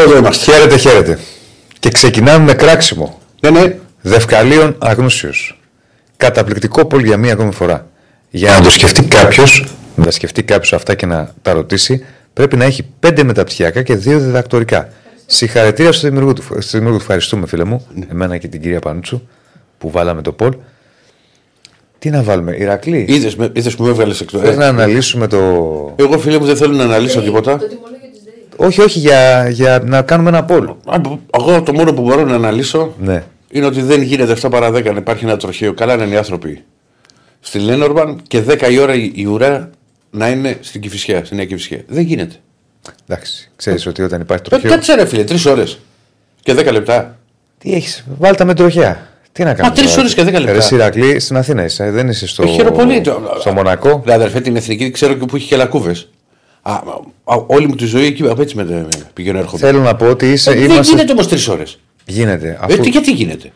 Εδώ είμαστε. Χαίρετε, χαίρετε. Και ξεκινάμε με κράξιμο. Ναι, ναι. Δευκαλίων αγνούσιος. Καταπληκτικό πόλ για μία ακόμη φορά. Για να το σκεφτεί κάποιος, να τα σκεφτεί κάποιος αυτά και να τα ρωτήσει, πρέπει να έχει πέντε μεταπτυχιακά και δύο διδακτορικά. Συγχαρητήρια στο δημιουργό του. Στο δημιουργό του ευχαριστούμε, φίλε μου, εμένα και την κυρία Πανούτσου που βάλαμε το πόλ. Τι να βάλουμε, Ηρακλή; Είδες, με- είδες που με έβγαλες εκτός. Θες να αναλύσουμε το. Εγώ φίλε μου δεν θέλω να αναλύσω τίποτα. Το τιμολόγιο της ΔΕΗ. Όχι, όχι, για, για να κάνουμε ένα πόλ. Α, Εγώ το μόνο που μπορώ να αναλύσω Ναι. είναι ότι δεν γίνεται 7 παρα 10 να υπάρχει ένα τροχείο. Καλά να είναι οι άνθρωποι στη Λένορμπαν και 10 η ώρα η η ουρά να είναι στην Κυφυσιά, στην Νέα Κυφυσιά. Δεν γίνεται. Εντάξει, ξέρεις ότι όταν υπάρχει Ε, τροχαίο. Κάτσε ρε φίλε, 3 ώρες και 10 λεπτά. Τι έχεις, βάλτε με τροχιά. Τι να κάνουμε. τρεις τώρα. ώρες και δέκα λεπτά. Ρε Σιρακλή, στην Αθήνα είσαι, δεν είσαι στο. Ε, χειροπολί το- Στο Μονακό. Ρε αδερφέ, την εθνική ξέρω και που έχει και λακκούβες. Όλη μου τη ζωή εκεί απ' έτσι με, με, πηγαίνω έρχομαι. Θέλω να πω ότι είσαι. Ε, Δεν είμαστε... γίνεται όμως 3 ώρες. Γίνεται. Ε, Αφού... τι- γιατί γίνεται;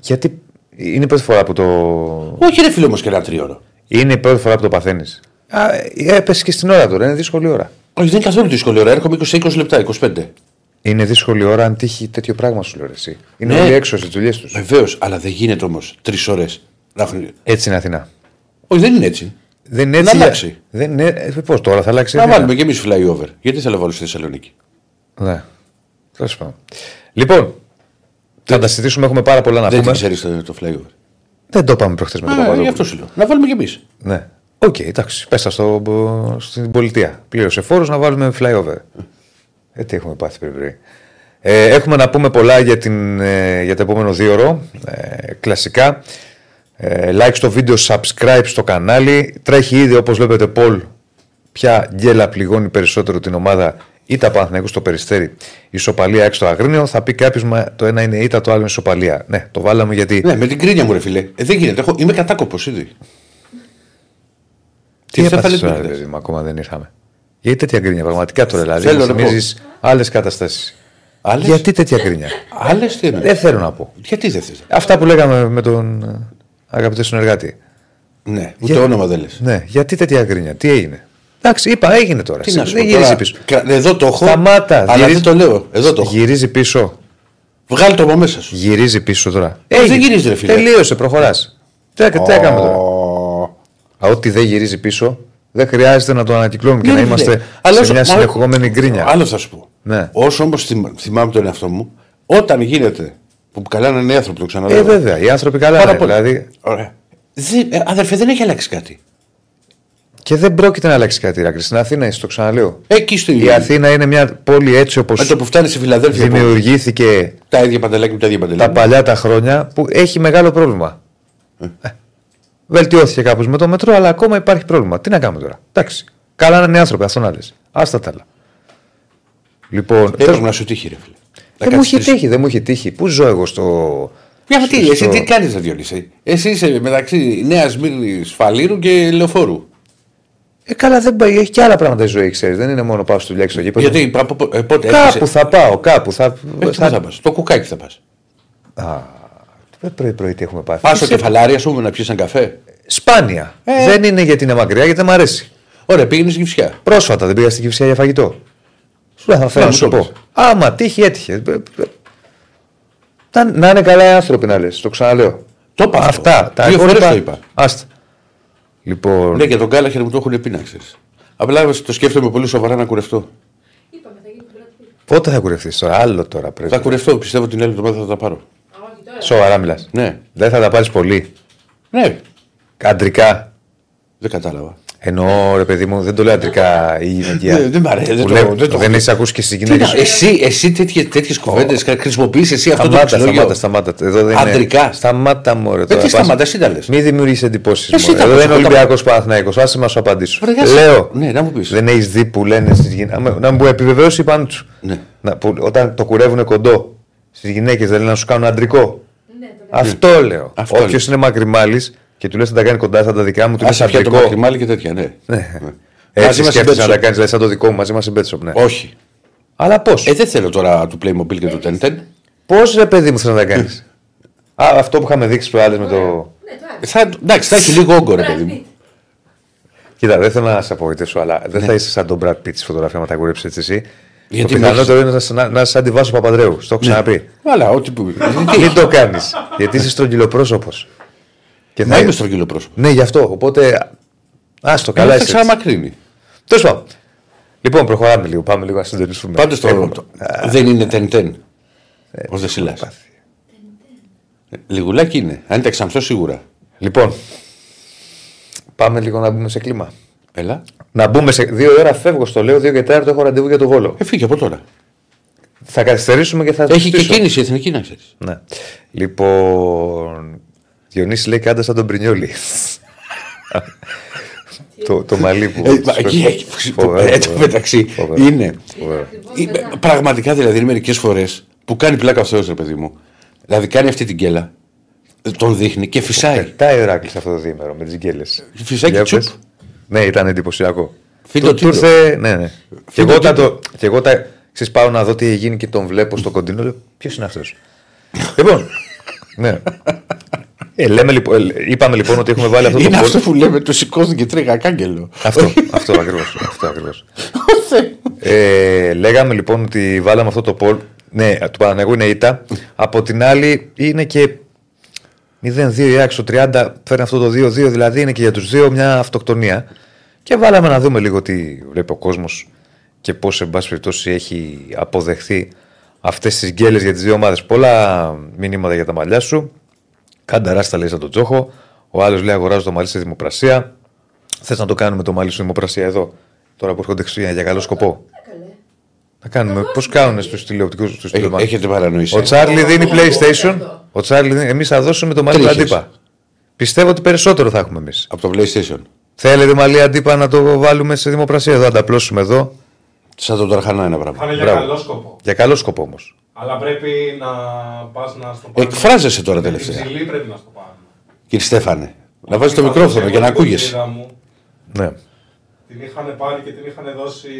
Γιατί είναι η πρώτη φορά που το. Όχι ρε φίλε όμως και ένα τρίωρο. Είναι η πρώτη φορά που το παθαίνεις. Έπεσε και στην ώρα τώρα, είναι δύσκολη ώρα. Όχι, δεν είναι καθόλου δύσκολη ώρα. Έρχομαι 20-20 λεπτά, 25. Είναι δύσκολη ώρα αν τύχει τέτοιο πράγμα σου λέω ρε, εσύ. Είναι Ναι. όλοι έξω στις δουλειές τους. Βεβαίως, αλλά δεν γίνεται όμως 3 ώρες. Έτσι είναι Αθηνά. Όχι, δεν είναι έτσι. Δεν είναι Να έτσι. αλλάξει. Δεν είναι... ε, Πώς τώρα θα αλλάξει; η Να Αθήνα. βάλουμε και εμείς flyover. Γιατί θέλω να βάλω στη Θεσσαλονίκη; Ναι. Τέλος πάντων. Λοιπόν, θα τα συζητήσουμε, έχουμε πάρα πολλά να Δεν πούμε. την ξέρεις το, το flyover. Δεν το είπαμε προχθές με τον Α, γι' Παπαδόπουλο. αυτό σου λέω. Να βάλουμε κι εμείς. Ναι. Οκ, εντάξει. Πες τα στο, στην πολιτεία. Πλήρωσε φόρος να βάλουμε flyover. Ε, τι έχουμε πάθει πριν. πριν. Ε, έχουμε να πούμε πολλά για, την, ε, για το επόμενο δύο ώρο. Ε, κλασικά. Ε, like στο βίντεο, subscribe στο κανάλι. Τρέχει ήδη όπως βλέπετε Πολ ποια γκέλα πληγώνει περισσότερο την ομάδα είτε Παναθηναϊκούς στο Περιστέρι, ισοπαλία έξω στο Αγρίνιο. Θα πει κάποιος, το ένα είναι ήττα, το άλλο είναι ισοπαλία. Ναι, το βάλαμε γιατί. Ναι, με την κρίνια μου, ρε φιλέ. Ε, δεν γίνεται. Έχω, είμαι κατάκοπος ήδη. Τι δεν θα έπαθες λέτε, τώρα, λες. παιδί μου, ακόμα δεν ήρθαμε. Γιατί τέτοια γκρίνια, πραγματικά τώρα δηλαδή. Θέλω Μου να πω. θυμίζεις άλλες καταστάσεις. Άλλες; Γιατί τέτοια γκρίνια. Άλλες τι είναι. δεν θέλω να πω. Γιατί δεν θες; Αυτά που λέγαμε με τον ε, αγαπητό συνεργάτη. Ναι, ούτε Για- όνομα δεν λες. Ναι, γιατί τέτοια γκρίνια, τι έγινε; Εντάξει, είπα, έγινε τώρα. Τι να σου δεν πω γυρίζει τώρα, πίσω. κα- Εδώ το έχω. Σταμάτα. Αλλά γυρίζει- δεν το λέω. Εδώ το έχω. Γυρίζει πίσω. Βγάλει το από μέσα σου. Γυρίζει πίσω τώρα. Ε, δεν γυρίζει, ρε φίλε. Τελείωσε, προχωράς. Τι, τι έκαμε τώρα; Ω, Α, Ό,τι δεν γυρίζει πίσω, δεν χρειάζεται να το ανακυκλώνουμε και ναι, να ναι, είμαστε ναι. Αλλά σε όσο- μια μα- συνεχόμενη γκρίνια. Άλλο θα σου πω. Ναι. Όσο όμως θυμάμαι τον εαυτό μου, όταν γίνεται που καλά είναι νέοι άνθρωποι, το ξαναλέω. Ε, βέβαια, οι άνθρωποι καλά Πάρα είναι. πολύ. Δηλαδή, Ωραία. Δεν- ε, αδερφέ, δεν έχει αλλάξει κάτι. Και δεν πρόκειται να αλλάξει κάτι. Ηρακλή. Στην Αθήνα είσαι, το ξαναλέω. Εκεί στο Η Αθήνα είναι μια πόλη έτσι όπως Με το που φτάνει στη Φιλαδέλφια. που- δημιουργήθηκε Τα ίδια παντελάκια με τα ίδια τα παντελάκια. παλιά τα χρόνια που έχει μεγάλο πρόβλημα. Ε, Βελτιώθηκε κάπως με το μετρό, αλλά ακόμα υπάρχει πρόβλημα. Τι να κάνουμε τώρα; Εντάξει. Καλά να είναι άνθρωποι, αυτό να λες. Άστα τα άλλα. Λοιπόν, Έπρεπε να σου τύχει, ρε φίλε. Να δεν μου κάτσεις έχει τρεις- τύχει, δεν μου έχει τύχει. Πού ζω εγώ στο. Για μα τι, στο- εσύ τι κάνεις, να Διονύση; Εσύ είσαι μεταξύ Νέας Μύρνη Φαλήρου και Λεωφόρου. Ε, καλά, δεν πάει. Έχει και άλλα πράγματα η ζωή, ξέρεις. Δεν είναι μόνο πάω στο δουλειά και στο γήπεδο. Γιατί από- από- ε, πότε Κάπου έρχεσαι- θα πάω, κάπου θα. Ε, πού θα πας, Το κουκάκι θα πας. Α, πρωί-πρωί τι έχουμε πάθει. Πα στο κεφαλάρι, α πούμε, να πιεις ένα καφέ; Σπάνια. Ε. Δεν είναι γιατί είναι μακριά, γιατί δεν μ' αρέσει. Ωραία, πήγαινες στη Κυφσιά. Πρόσφατα δεν πήγα στην Κυφσιά για φαγητό. Σου λέω, θα φέρω Να να μου σου το πω. πεις. Άμα τύχει, έτυχε. Ε, ε, Να, να είναι καλά οι άνθρωποι να λες, το ξαναλέω. Το είπα αυτό. Αυτά. Τα Δύο φορές υπόλοιπα- το είπα. Άστα. Λοιπόν, Ναι, και τον Κάλαχερ μου το έχουν πει να ξέρεις. Απλά το σκέφτομαι πολύ σοβαρά να κουρευτώ. Είπαμε, θα γίνει Brad Pitt. πότε θα κουρευτείς τώρα, άλλο τώρα πρέπει. Θα κουρευτώ, πιστεύω την άλλη εβδομάδα θα τα πάρω. Α, όχι τώρα. Σοβαρά μιλάς. Ναι, Δεν θα τα πάρεις πολύ. ναι, Αντρικά. δεν κατάλαβα. Εννοώ, ρε παιδί μου, δεν το λέω αντρικά η γυναικεία. Δεν- δεν μ' αρέσει, δεν Που το- λέω, δεν το- Δεν έχει ακούσει και στι Τι γυναίκε. να- εσύ, εσύ τέτοιε κουβέντες χρησιμοποιείς εσύ αυτό το Σταμάτα, λεξιλόγιο. σταμάτα, σταμάτα. Εδώ δεν Αντρικά. Είναι... Σταμάτα μου, ρε. Ε, τώρα, τι πας- σταμάτα, εσύ τα λες. Μην δημιουργήσει εντυπώσεις. Εσύ τα Εδώ πες, δεν είναι εγώ τα- Ολυμπιακός Παναθναϊκό. Άσε μας σου απαντήσω. Βρε, γεια σου. Λέω. Ναι, να μου πεις. Δεν έχεις δει που λένε στις γυναίκε. Να μου επιβεβαίωσει πάνω του. Ναι. Να, που, όταν το κουρεύουν κοντό στις γυναίκες δεν λένε να σου κάνουν αντρικό. Ναι, το λέω. Αυτό λέω. Αυτό Όποιος λες. είναι μακριμάλης και του λες να τα κάνει κοντά στα τα δικά μου, του λες Άσε πια το αντρικό. μακριμάλι και τέτοια, ναι. Ναι. Μαζί Έτσι μας σκέφτεσαι να συμπέτσο. τα κάνεις σαν το δικό μου μαζί μας συμπέτσοπ. Ναι. Όχι. Αλλά πώς; Ε, δεν θέλω τώρα του Playmobil και του Ten Πώς ρε παιδί μου θες να τα κάνεις; Α, αυτό που είχαμε δείξει προάλλες με το. Ναι, το άλλο. Θα, εντάξει, θα έχει λίγο όγκο, ρε Brad παιδί μου. Pitt. Κοίτα, δεν θέλω να σε απογοητεύσω, αλλά δεν θα είσαι σαν τον Brad Pitt στη φωτογραφία, μα τα κουρέψει έτσι εσύ. Γιατί το με έχεις- πιθανότερο είναι να, να, να είσαι αντιβάσο Παπανδρέου. Στο έχω ξαναπεί. Αλλά ό,τι που. Μην το κάνεις. γιατί είσαι στρογγυλοπρόσωπος. Και Να είμαι στρογγυλό πρόσωπο. Ναι, γι' αυτό. Οπότε. Άστο, καλά Καλά, θα είσαι. ξαναμακρύνει. Τέλος πάντων. Λοιπόν, προχωράμε λίγο. Πάμε λίγο να συντονιστούμε. Πάντως το. Έχουμε- το- Δεν είναι τεν-τεν. Ο Δεσίλα. Λιγουλάκι είναι. Αν ήταν ξανθό σίγουρα. Λοιπόν, πάμε λίγο να μπούμε σε κλίμα. Έλα. Να μπούμε σε. Δύο ώρα φεύγω στο λέω, δύο και τέταρτο έχω ραντεβού για το βόλο. Ε, φύγε από τώρα. Θα καθυστερήσουμε και θα. Έχει και στήσω. κίνηση η εθνική να ξέρεις. Ναι. Λοιπόν. Διονύσης λέει κάντε σαν τον Πρινιόλη. το, το μαλλί που. Ε, μα, εκεί έχει. Φοβερό, Έτσι φοβερό. μεταξύ Φοβερό. είναι. Ακριβώς είναι- μετά. Πραγματικά δηλαδή είναι μερικές φορές που κάνει πλάκα ο Θεός, ρε παιδί μου. Δηλαδή κάνει αυτή την κέλα. Τον δείχνει και φυσάει. Πετάει ο Ηράκλειο αυτό το διήμερο με τις γκέλε. Φυσάει και τσουπ. Ναι, ήταν εντυπωσιακό. Φύντο Του- του τίτλο. ήρθε- Ναι, ναι. Και Φύντο εγώ, όταν τίτλο. το, και εγώ τα, ξέρεις, πάω να δω τι έχει γίνει και τον βλέπω στο κοντινό. Λέω, ποιος είναι αυτός; λοιπόν. ναι. Ε, λέμε, λοιπόν, ε, είπαμε λοιπόν ότι έχουμε βάλει αυτό το Είναι πόλ- αυτό που λέμε, το σηκώθηκε τρίγα κάγκελο. Αυτό, αυτό ακριβώς, αυτό ακριβώς. ε, λέγαμε λοιπόν ότι βάλαμε αυτό το πολ. Ναι, του Παναγού είναι ήττα. Από την άλλη είναι και 0-2 η ΑΕΚ στο 30 φέρνει αυτό το 2-2, δηλαδή είναι και για τους δύο μια αυτοκτονία. Και βάλαμε να δούμε λίγο τι βλέπει ο κόσμος και πώς εν πάση περιπτώσει έχει αποδεχθεί αυτές τις γκέλες για τις δύο ομάδες. Πολλά μηνύματα για τα μαλλιά σου. Κανταράς τα λέει σαν τον Τζόχο. Ο άλλος λέει αγοράζω το μαλλί στη δημοπρασία. Θες να το κάνουμε το μαλλί στη δημοπρασία εδώ, τώρα που έρχονται Χριστούγεννα για καλό σκοπό; Ε, καλέ. Να κάνουμε. Πώς κάνουν στους τηλεοπτικούς του Έχ- Έχετε παρανοήσει. Ο Τσάρλι δίνει Εγώ PlayStation. αυτό. Ο Τσάρλι Εμείς θα δώσουμε το μαλλί του Τρίχες. αντίπα. Πιστεύω ότι περισσότερο θα έχουμε εμείς. Από το PlayStation. Θέλετε μαλλί αντίπα να το βάλουμε σε δημοπρασία εδώ, να τα απλώσουμε εδώ; Σαν τον Ταρχανά ένα πράγμα. Θα είναι για Μπράβο. καλό σκοπό. Για καλό σκοπό όμως. Αλλά πρέπει να πας να στο πάρεις. Εκφράζεσαι τώρα Με την τελευταία. ψηλή πρέπει να στο πάρουμε. Κύριε Στέφανε, να βάζεις το Καθώς μικρόφωνο εγώ για να την ακούγεσαι. κοτσίδα μου Ναι. Την είχαν πάρει και την είχαν δώσει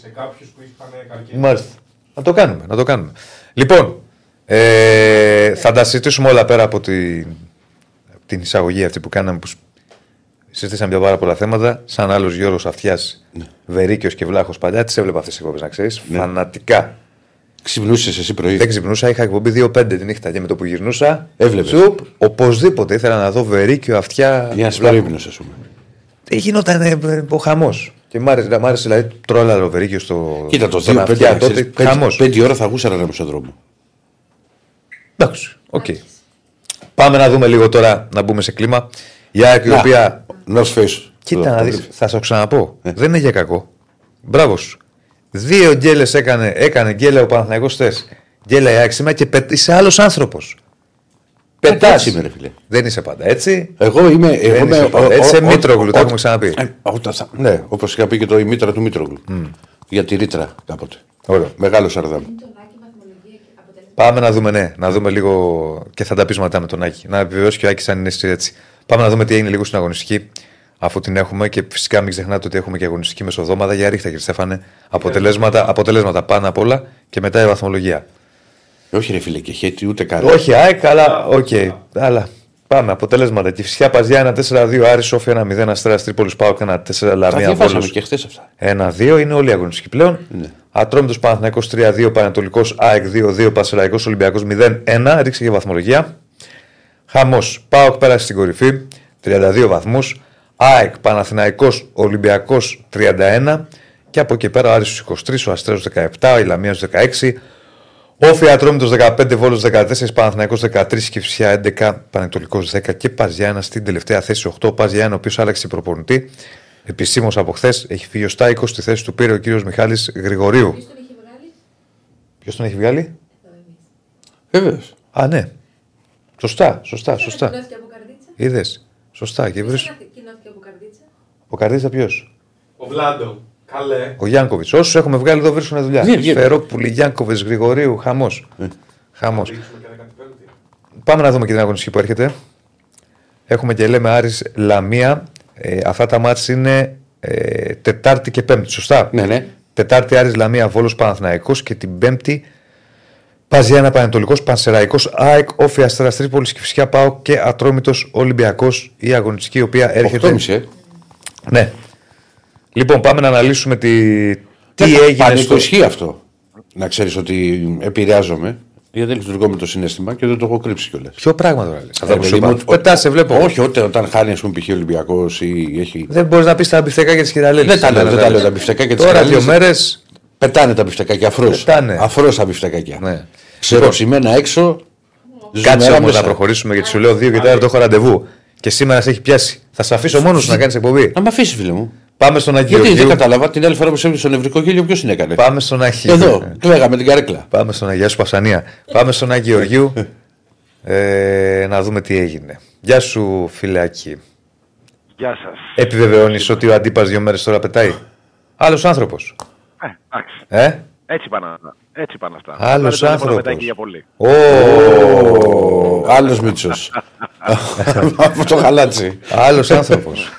σε κάποιους που είχαν καρκίνο. Μάλιστα. Να το κάνουμε, να το κάνουμε. Λοιπόν, ε, θα τα συζητήσουμε όλα πέρα από την, την εισαγωγή αυτή που κάναμε που σ- συζητήσαμε για πάρα πολλά θέματα. Σαν άλλος Γιώργος Αυτιάς, Ναι. Βερίκιος και Βλάχος παλιά, τις έβλεπα αυτές τις εκπομπές, να ξέρεις. Φανατικά. Ξυπνούσες εσύ πρωί; Δεν ξυπνούσα, είχα εκπομπή 2-5 τη νύχτα και με το που γυρνούσα. Έβλεπες. Σουπ, οπωσδήποτε ήθελα να δω Βερίκιο Αυτιά. Για να σου πάρει ύπνο, ας πούμε. Ε, Γινόταν ε, ε, ο χαμός. Και μ' άρεσε, μ' άρεσε δηλαδή τρόλα ο Βερίκιο στο. Κοίτα το στον 2-5 Αυτιά τότε. Χαμός. πέντε ώρα θα γούσαρα να στον δρόμο. Εντάξει, οκ. Πάμε να δούμε λίγο τώρα, να μπούμε σε κλίμα. Η ΑΕΚ η Να, οποία. North Face. Κοίτα Το- να το δεις, βλέπεις. θα σου ξαναπώ. Ε. Δεν είναι για κακό. Μπράβο σου. Δύο γκέλες έκανε, έκανε γκέλα ο Παναθηναϊκός χθες. Γκέλα η ΑΕΚ σήμερα και πε, είσαι άλλος άνθρωπος. Πετάς. έτσι είμαι, ρε φίλε. Δεν είσαι πάντα έτσι. Εγώ είμαι. Εγώ Δεν είμαι είσαι πάντα. Έτσι, σε Μήτρογλου, τα ο- έχουμε ξαναπεί. ε, όταν θα- Ναι, όπως είχα πει και το η μήτρα του Μήτρογλου. Για τη ρήτρα κάποτε. Ωραίο. Μεγάλο Σαρδάμ. Είναι το Νάκη βαθμολογία και αποτέλεσμα. Πάμε να δούμε, ναι, να δούμε λίγο και θα τα πεις μετά με τον Άκη. Να επιβεβαιώσει και ο Άκης αν είναι εσύ έτσι. Πάμε να δούμε τι έγινε λίγο στην αγωνιστική, αφού την έχουμε και φυσικά μην ξεχνάτε ότι έχουμε και αγωνιστική μεσοδόματα για ρίχτα, κύριε Στέφανε. Αποτελέσματα, αποτελέσματα πάνω απ' όλα και μετά η βαθμολογία. Όχι, ρε φίλε, και χέτη ούτε καλά. Όχι, ΑΕΚ, αλλά οκ. Αλλά πάμε, αποτελέσματα. Και φυσικά Παζιά 1-4-2, Άρη Σόφια 1-0, Αστέρα Τρίπολης Πάο 1-4 Τα Λαμία διαβάσαμε Βόλος. και χθες αυτά. 1-2 είναι όλοι οι αγωνιστικοί πλέον. Ναι. Ατρόμητος Παναθηναϊκό 3-2, Παναιτωλικό ΑΕΚ 2-2, Πανσερραϊκός Ολυμπιακός 0-1. Ρίξε και βαθμολογία. Χαμός. Πάοκ πέρασε στην κορυφή, 32 βαθμούς. ΑΕΚ Παναθηναϊκό Ολυμπιακός 31. Και από εκεί πέρα ο Άρης στους 23, ο Αστέρος 17, ο Ηλαμίας 16, Όφη Ατρόμητος 15, Βόλος 14, Παναθηναϊκός 13, Κυφσιά 11, Πανετολικός 10 και Παζιάννα στην τελευταία θέση 8. Ο Παζιάννα, ο οποίος άλλαξε προπονητή. Επισήμως από χθες έχει φύγει ο Στάικο, στη θέση του πήρε ο κύριος Μιχάλης Γρηγορίου. Ποιος τον είχε βγάλει, Ποιος τον έχει βγάλει; εδώ εμείς. Βέβαιω. Α, ναι. Σωστά, σωστά, σωστά. Κοινώθηκε από καρδίτσα. Είδες. Σωστά. Και βρει. Ποιος Κοινώθηκε από καρδίτσα. Ο Καρδίτσα ποιος; Ο Βλάντο. Καλέ. Ο Γιάνκοβιτς. Όσους έχουμε βγάλει εδώ βρίσκουν δουλειά. Βγαίνει, βγαίνει. Φερόπουλη, Γιάνκοβιτς, Γρηγορίου, χαμός. Χαμός. Ρίξουμε και 15η. Πάμε να δούμε και την αγωνιστική που έρχεται. Έχουμε και λέμε Άρης Λαμία. Ε, αυτά τα μάτς είναι ε, Τετάρτη και Πέμπτη, σωστά; Ναι, ναι. Τετάρτη Άρης Λαμία Βόλος Παναθηναϊκός και την Πέμπτη Παζιάννα Πανετολικός Πανσεραϊκός ΑΕΚ Όφη Αστέρας Τρίπολης και φυσικά πάω και Ατρόμητος Ολυμπιακός η αγωνιστική η οποία έρχεται. 8,5 ε. Ναι. Λοιπόν, πάμε να αναλύσουμε τη... τι Ναι, έγινε στο... Πανικό ισχύει αυτό. να ξέρεις ότι επηρεάζομαι. Γιατί λειτουργώ με το συναίσθημα και δεν το έχω κρύψει κιόλας. Ποιο πράγμα τώρα λες. Ε, Αυτό που σου παιδί μου, είπα. Πετά, σε βλέπω. Όχι, όταν, όταν χάνει, ας πούμε, π.χ. Ολυμπιακός ή έχει. Δεν μπορείς να πεις τα μπιφτεκάκια της Κυραλέλη. Δεν τα λέω, δεν τα λέω τα μπιφτεκάκια της Τώρα Κυραλέλης. δύο μέρες. Πετάνε τα μπιφτεκάκια αφρός. Πετάνε. Αφρός τα μπιφτεκάκια. Ναι. Ξεροψημένα έξω. Κάτσε ζουμερά όμως μέσα. να προχωρήσουμε γιατί σου λέω δύο και τώρα το έχω ραντεβού. Και σήμερα σε έχει πιάσει. Θα σε αφήσω μόνος σου να κάνεις εκπομπή. Να με αφήσεις, φίλε μου. Πάμε στον Αγίο Γιατί δεν Γεωργίου. κατάλαβα την άλλη φορά που σε στο νευρικό γέλιο, ποιος την έκανε; Πάμε στον Αγίο. Εδώ, κλαίγαμε την καρέκλα. Πάμε στον Αγία σου Πασανία. Πάμε στον Άγιο Γεωργίου ε, να δούμε τι έγινε. Γεια σου, φιλάκι. Γεια σας. Επιβεβαιώνεις ότι ο αντίπας δύο μέρες τώρα πετάει; Άλλος άνθρωπος. Ε, εντάξει. Ε; Έτσι πάνε αυτά. Έτσι πάνε αυτά. Άλλος Πάρε το τηλέφωνο άνθρωπος. μετά και για πολύ. Ω, Άλλος Μίτσος. Από το γαλάτσι. άλλος άνθρωπος.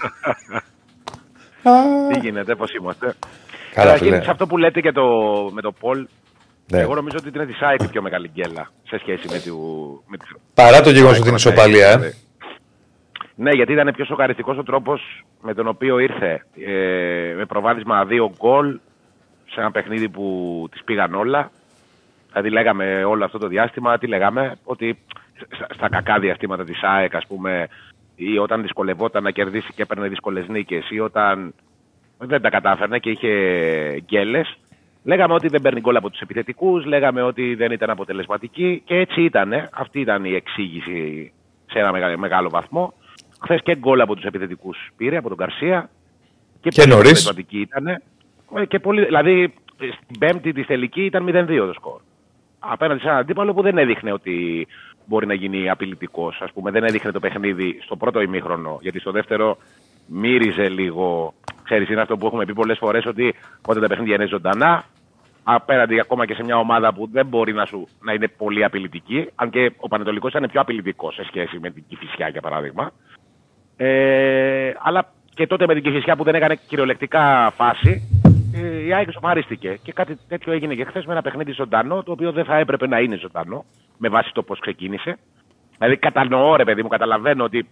Τι γίνεται, πώς είμαστε. Καλά, Καταρχήν, φίλε. σε αυτό που λέτε και το, με το Πολ, Ναι. εγώ νομίζω ότι είναι τη ΣΑΕΚ η πιο μεγάλη γκέλα σε σχέση με, του, με τις... Παρά το γεγονός ΑΕΚ, ότι είναι ναι, ισοπαλία, ναι. ε. Ναι, γιατί ήταν πιο σοκαριστικός ο τρόπος με τον οποίο ήρθε ε, με προβάδισμα δύο γκολ σε ένα παιχνίδι που τις πήγαν όλα. Δηλαδή λέγαμε όλο αυτό το διάστημα, τι λέγαμε, ότι στα, στα κακά διαστήματα της ΑΕΚ ας πούμε ή όταν δυσκολευόταν να κερδίσει και έπαιρνε δύσκολες νίκες ή όταν δεν τα κατάφερνε και είχε γκέλες. Λέγαμε ότι δεν παίρνει γκολ από τους επιθετικούς, λέγαμε ότι δεν ήταν αποτελεσματική και έτσι ήταν. Αυτή ήταν η εξήγηση σε ένα μεγάλο, μεγάλο βαθμό. Χθες και γκολ από τους επιθετικούς πήρε, από τον Καρσία. Και πολύ νωρίς. αποτελεσματική ήταν. Ε, Και πολύ, δηλαδή στην πέμπτη της τελική ήταν 0-2 το σκορ. Απέναντι σε έναν αντίπαλο που δεν έδειχνε ότι μπορεί να γίνει απειλητικός. Α πούμε, δεν έδειχνε το παιχνίδι στο πρώτο ημίχρονο. Γιατί στο δεύτερο μύριζε λίγο. Ξέρεις, είναι αυτό που έχουμε πει πολλές φορές ότι όταν τα παιχνίδια είναι ζωντανά, απέναντι ακόμα και σε μια ομάδα που δεν μπορεί να, σου, να είναι πολύ απειλητική, αν και ο Πανετολικός ήταν πιο απειλητικός σε σχέση με την Κυφυσιά, για παράδειγμα. Ε, αλλά και τότε με την Κυφυσιά που δεν έκανε κυριολεκτικά φάση, ε, η ΑΕΚ σοφαρίστηκε. Και κάτι τέτοιο έγινε και χθες με ένα παιχνίδι ζωντανό, το οποίο δεν θα έπρεπε να είναι ζωντανό, με βάση το πώς ξεκίνησε. Δηλαδή, κατανοώ, ρε παιδί μου, καταλαβαίνω ότι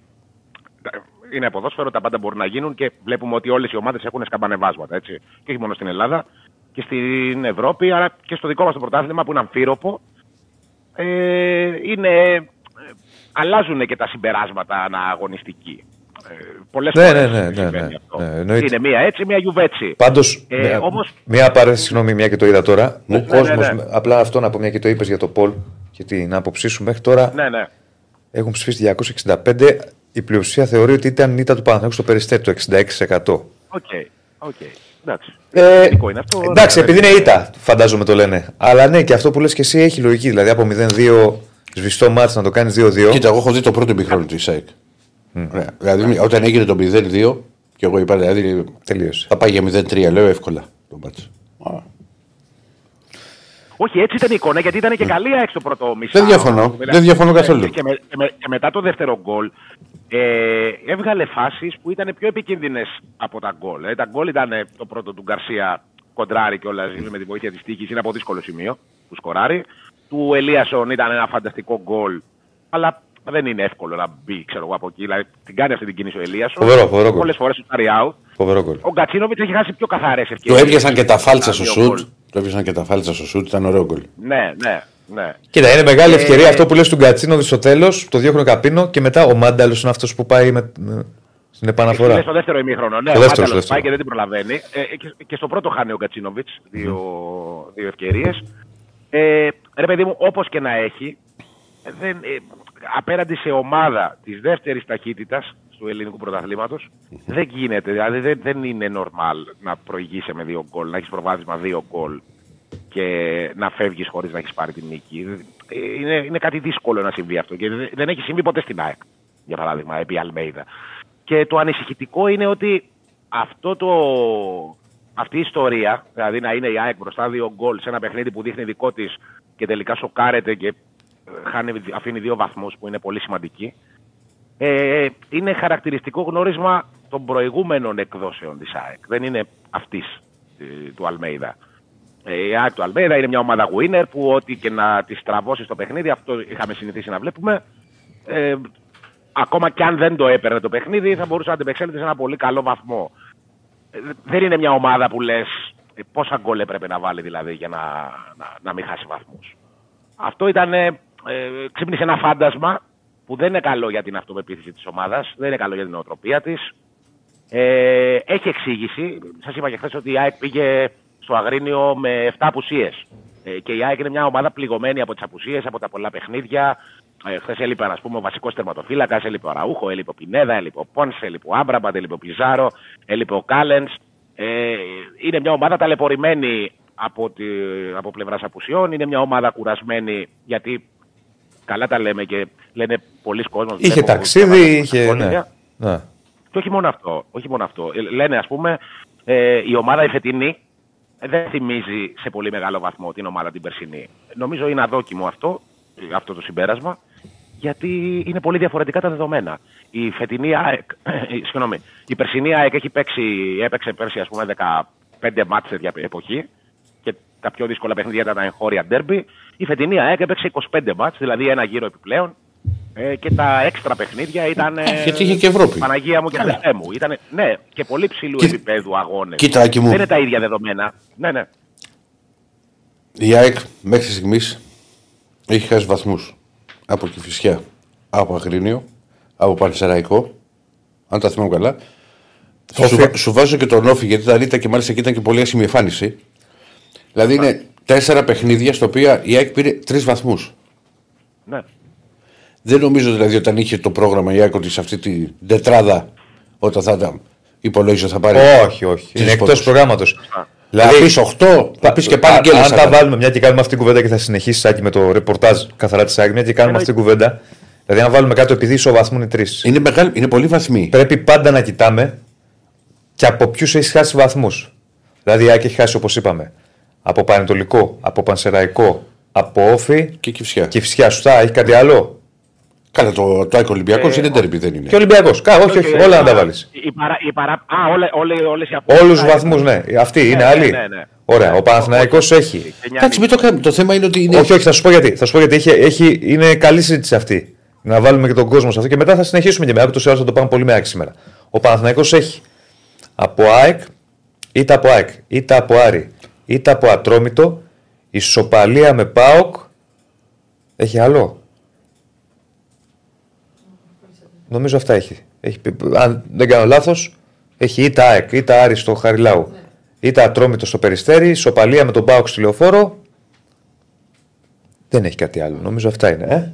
είναι ποδόσφαιρο, τα πάντα μπορούν να γίνουν και βλέπουμε ότι όλες οι ομάδες έχουν σκαμπανεβάσματα. Έτσι. Και όχι μόνο στην Ελλάδα και στην Ευρώπη, αλλά και στο δικό μας το πρωτάθλημα που είναι αμφίροπο. Ε, είναι, ε, αλλάζουν και τα συμπεράσματα ανά αγωνιστική. Ε, πολλές Ναι, φορές ναι, ναι, ναι, συμβαίνει ναι. αυτό. Ναι, εννοείται. είναι μία έτσι, μία γιουβέτσι. Πάντως. Ε, όμως- Μια παρένθεση, συγγνώμη, μια και το είδα τώρα. Ναι. Ο κόσμος, Ναι, ναι, ναι. απλά αυτό να πω μια και το είπες για το poll και την άποψή σου μέχρι τώρα Ναι, ναι. έχουν ψηφίσει 265. Η πλειοψηφία θεωρεί ότι ήταν ήττα του Παναθηναϊκού στο Περιστέρι, το 66%. OK. OK. Εντάξει. Ε, Θετικό είναι αυτό. εντάξει, Ναι, επειδή ναι. είναι ήττα, φαντάζομαι το λένε. Αλλά ναι, και αυτό που λες και εσύ έχει λογική. Δηλαδή από 0-2 σβηστό μάτς να το κάνεις 2-2. Κοίτα, εγώ έχω δει το πρώτο ημιχρόνο της ΣΑΕΚ. Ωραία. Δηλαδή, όταν έγινε το 0-2, και εγώ είπα, δηλαδή, Τελείωσε. θα πάει για 0-3, λέω εύκολα το μάτς. Α, Όχι, έτσι ήταν η εικόνα, γιατί ήταν και καλή ΑΕΚ στο πρώτο μισό. Δεν διαφωνώ. Δεν διαφωνώ καθόλου. Και, με- και με- και μετά το δεύτερο γκολ ε, έβγαλε φάσεις που ήταν πιο επικίνδυνες από τα γκολ. Ε, τα γκολ ήταν ε, το πρώτο του Γκαρσία κοντράρι κιόλας με τη βοήθεια της τύχης. Είναι από δύσκολο σημείο που σκοράρει. Του Ελίασον ήταν ένα φανταστικό γκολ. Αλλά δεν είναι εύκολο να μπει, ξέρω εγώ, από εκεί. Δηλαδή, την κάνει αυτή την κίνηση ο Ελίασον. Φοβερό, φοβερό γκολ. Πολλές φορές του πάρει out. Φοβερό γκολ. Ο Γκατσίνοβιτς έχει χάσει πιο καθαρές Του ευκαιρίε. έπιασαν και τα φάλτσα στο σουτ. Του έπιασαν και τα φάλτσα στο σουτ, ήταν ωραίο γκολ. Ναι, ναι, ναι. Κοίτα, είναι μεγάλη Ε, ευκαιρία αυτό που λες του Γκατσίνοβιτς στο τέλος, το διώχνει ο Καπίνο και μετά ο Μάνταλος είναι αυτός που πάει με, με- στην Είναι επαναφορά. στο δεύτερο ημίχρονο. Ναι, Στο ο δεύτερο, Μάνταλος στο δεύτερο. πάει και δεν την προλαβαίνει. Ε, και, και στο πρώτο χάνει ο Γκατσίνοβιτς δύο, δύο ευκαιρίες. Ε, ρε παιδί μου, όπως και να έχει, δεν, ε, απέναντι σε ομάδα της δεύτερης ταχύτητας του ελληνικού πρωταθλήματος, δεν γίνεται. Δηλαδή δεν, δεν είναι normal να προηγήσει με δύο γκολ, να έχεις προβάδισμα δύο γκολ και να φεύγεις χωρίς να έχεις πάρει την νίκη. Ε, Είναι, είναι κάτι δύσκολο να συμβεί αυτό και δεν- δεν έχει συμβεί ποτέ στην ΑΕΚ, για παράδειγμα, επί Αλμέιδα. Και το ανησυχητικό είναι ότι αυτό το, αυτή η ιστορία, δηλαδή να είναι η ΑΕΚ μπροστά δύο γκολ σε ένα παιχνίδι που δείχνει δικό της και τελικά σοκάρεται και ε, χάνει, αφήνει δύο βαθμούς που είναι πολύ σημαντικοί, ε, είναι χαρακτηριστικό γνώρισμα των προηγούμενων εκδόσεων της ΑΕΚ. Δεν είναι αυτής ε, του Αλμέιδα. Ε, η ΑΕΚ του Αλμέιδα είναι μια ομάδα winner που ό,τι και να τη τραβώσει στο παιχνίδι, αυτό είχαμε συνηθίσει να βλέπουμε. Ε, ακόμα και αν δεν το έπαιρνε το παιχνίδι, θα μπορούσε να αντεπεξέλθει σε ένα πολύ καλό βαθμό. Ε, δεν είναι μια ομάδα που λες πόσα γκολ έπρεπε να βάλει δηλαδή για να, να, να μην χάσει βαθμούς. Αυτό ήταν. Ε, ε, ξύπνησε ένα φάντασμα που δεν είναι καλό για την αυτοπεποίθηση της ομάδας, δεν είναι καλό για την νοοτροπία της. Ε, έχει εξήγηση. Σας είπα και χθες ότι η ΑΕΚ πήγε στο Αγρίνιο με 7 απουσίες. Ε, και η ΑΕΚ είναι μια ομάδα πληγωμένη από τις απουσίες, από τα πολλά παιχνίδια. Ε, Χθες έλειπε ας πούμε, ο βασικός τερματοφύλακας, έλειπε ο Ραούχο, έλειπε ο Πινέδα, έλειπε ο Πόνσε, έλειπε ο Άμπραμπαντ, έλειπε ο Πιζάρο, έλειπε ο Κάλεν. Ε, είναι μια ομάδα ταλαιπωρημένη από, τη, από πλευράς απουσιών. Είναι μια ομάδα κουρασμένη γιατί καλά τα λέμε και λένε πολλοί κόσμοι. Είχε ταξίδι, είχε. Ναι. ναι. Και όχι μόνο αυτό. Όχι μόνο αυτό. Ε, Λένε, ας πούμε, ε, η ομάδα η φετινή δεν θυμίζει σε πολύ μεγάλο βαθμό την ομάδα την περσινή. Νομίζω είναι αδόκιμο αυτό, ε, αυτό το συμπέρασμα, γιατί είναι πολύ διαφορετικά τα δεδομένα. Η φετινή ΑΕΚ, ε, συγγνώμη, η περσινή ΑΕΚ έχει παίξει, έπαιξε πέρσι ας πούμε 15 μάτς σε τέτοια εποχή και τα πιο δύσκολα παιχνίδια ήταν τα εγχώρια ντέρμπι. Η φετινή ΑΕΚ έπαιξε 25 μάτς, δηλαδή ένα γύρο επιπλέον ε, και τα έξτρα παιχνίδια ήταν. ε, γιατί είχε και Ευρώπη. Παναγία μου και Χριστέ μου. Ήταν, ναι, και πολύ ψηλού Κοι- επίπεδου αγώνες. Κοίτα, Άκη μου. Δεν είναι τα ίδια δεδομένα. Ναι, ναι. Η ΑΕΚ μέχρι στιγμής έχει χάσει βαθμούς από Κηφισιά, από Αγρίνιο, από Πανσεραϊκό. Αν τα θυμάμαι καλά. Σου, βα- σου βάζω και τον Όφη γιατί ήταν ήταν και μάλιστα και ήταν και πολύ άσχημη εμφάνιση. Δηλαδή είναι τέσσερα παιχνίδια στα οποία η ΑΕΚ πήρε τρεις βαθμούς. ναι. Δεν νομίζω δηλαδή όταν είχε το πρόγραμμα η ΑΕΚ ότι σε αυτή την τετράδα όταν θα ήταν υπολόγιζε θα πάρει. Όχι, όχι. Τις Είναι εκτός πόντους. προγράμματος. Δηλαδή, θα πει 8, θα πεις και πάλι αν- γκέλες Αν θα τα κάνει. βάλουμε μια και κάνουμε αυτή την κουβέντα και θα συνεχίσει Σάκη με το ρεπορτάζ καθαρά της Σάκη, μια και κάνουμε αυτή την κουβέντα. Δηλαδή, αν βάλουμε κάτω επειδή ισοβαθμούν οι τρεις. Είναι, μεγάλη, είναι πολύ βαθμοί. Πρέπει πάντα να κοιτάμε και από ποιους έχει χάσει βαθμούς. Δηλαδή, η Άκη έχει χάσει όπως είπαμε. Από Πανετολικό, από Πανσεραϊκό, από Όφη Και Κυφσιά. και Φυσιά. Σωστά, έχει κάτι άλλο; Καλά, το, το ΑΕΚ Ολυμπιακός είναι τερμπι, δεν είναι. Και Ολυμπιακός. Όχι, όχι, όλα να τα βάλεις. Η παρα, η παρα, α, όλε, όλε, όλες οι απόψεις. Όλους τους βαθμούς, ναι. Αυτή είναι ναι, άλλη. ναι, ναι. Ωραία. Ο Ναι, Παναθηναϊκός όχι, όχι. έχει. Και μια- Εντάξει, μην το κάνουμε. Το θέμα είναι ότι είναι. Όχι, όχι, θα σου πω γιατί. Θα σου πω γιατί έχει, έχει, είναι καλή συζήτηση αυτή. Να βάλουμε και τον κόσμο σε αυτό και μετά θα συνεχίσουμε και με άκου το θα το πάμε πολύ με άκρη σήμερα. Ο Παναθηναϊκός έχει από ΑΕΚ, είτε από ΑΕΚ, είτε από Άρη, είτε από Ατρόμητο, ισοπαλία με ΠΑΟΚ. Έχει άλλο; Νομίζω αυτά έχει. έχει πει- αν δεν κάνω λάθος, έχει είτε ΑΕΚ, είτε Άρη στο Χαριλάου, είτε Ατρόμητο στο Περιστέρι, ισοπαλία με τον ΠΑΟΚ στη Λεωφόρο. Δεν έχει κάτι άλλο. Νομίζω αυτά είναι. Ε;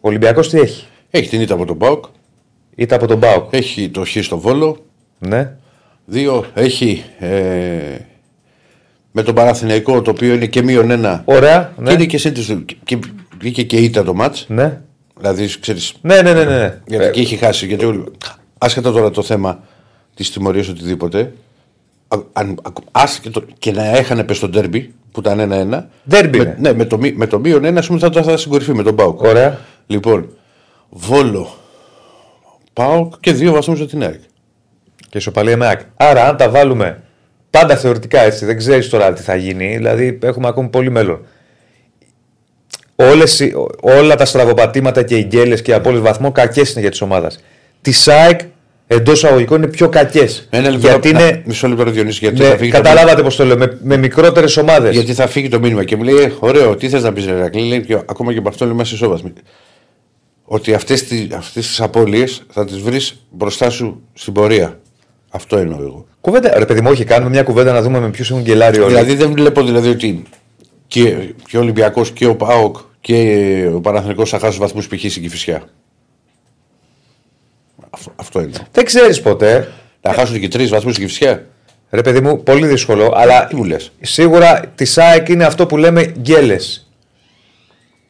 Ο Ολυμπιακός τι έχει; Έχει την ήττα από τον Πάοκ, Είτε από τον Μπάουκ. έχει το Χ στο Βόλο. Ναι. Δύο, έχει ε, με τον Παναθηναϊκό το οποίο είναι και μείον ένα. Ωραία. Και Ναι. είναι και σύντηση. Και, και βγήκε και ήττα το μάτς. Ναι. Δηλαδή, ξέρεις. Ναι, ναι, ναι. ναι, ναι. Γιατί Ε, και έχει χάσει. Γιατί όλοι- άσχετα τώρα το θέμα της τιμωρίας οτιδήποτε. α- Αν, ακου- άσχετο και να έχανε πες στο ντέρμπι που ήταν ένα-ένα. Ντέρμπι με, είναι. ναι, με το, μη- με το μείον ένα, ας πούμε, θα, θα, θα συγκορυφεί με τον Πάοκ. Ωραία. Λοιπόν, Βόλο, Πάοκ και δύο βαθμούς για την ΑΕΚ. Και ισοπαλία με ΑΕΚ. Άρα, αν τα βάλουμε πάντα θεωρητικά έτσι, δεν ξέρεις τώρα τι θα γίνει. Δηλαδή, έχουμε ακόμη πολύ μέλλον. Όλες, οι- όλα τα στραβοπατήματα και οι γκέλες και οι απόλυτε βαθμό κακές είναι για τη ομάδα. Τη ΑΕΚ εντός αγωγικών είναι πιο κακές. Ένα λεπτό. Γιατί να- είναι. Μισό λεπτό, Διονύση, γιατί, Ναι, θα φύγει το καταλάβατε πώς το λέω. Με, με μικρότερες ομάδες. Γιατί θα φύγει το μήνυμα και μου λέει: «Ε, Ωραίο, τι θες να πεις, Ρερακλή. Λέει και ακόμα και από αυτό λέμε ισόβαθμοι. Ότι αυτές τις αυτές απώλειες θα τις βρεις μπροστά σου στην πορεία. Αυτό εννοώ εγώ. Κουβέντα, ρε παιδί μου, όχι, κάνουμε μια κουβέντα να δούμε με ποιους έχουν γκελάρει όλοι. Δηλαδή δεν βλέπω δηλαδή ότι και, και ο Ολυμπιακός και ο ΠΑΟΚ και ο Παναθηναϊκός θα χάσουν βαθμούς π.χ. στην Κυφυσιά. Αυτό, αυτό εννοώ. Δεν ξέρεις ποτέ. Θα χάσουν και τρεις βαθμούς στην Κυφυσιά. Ρε παιδί μου, πολύ δύσκολο. Αλλά Τι μου λες; σίγουρα τη ΑΕΚ είναι αυτό που λέμε γκέλες.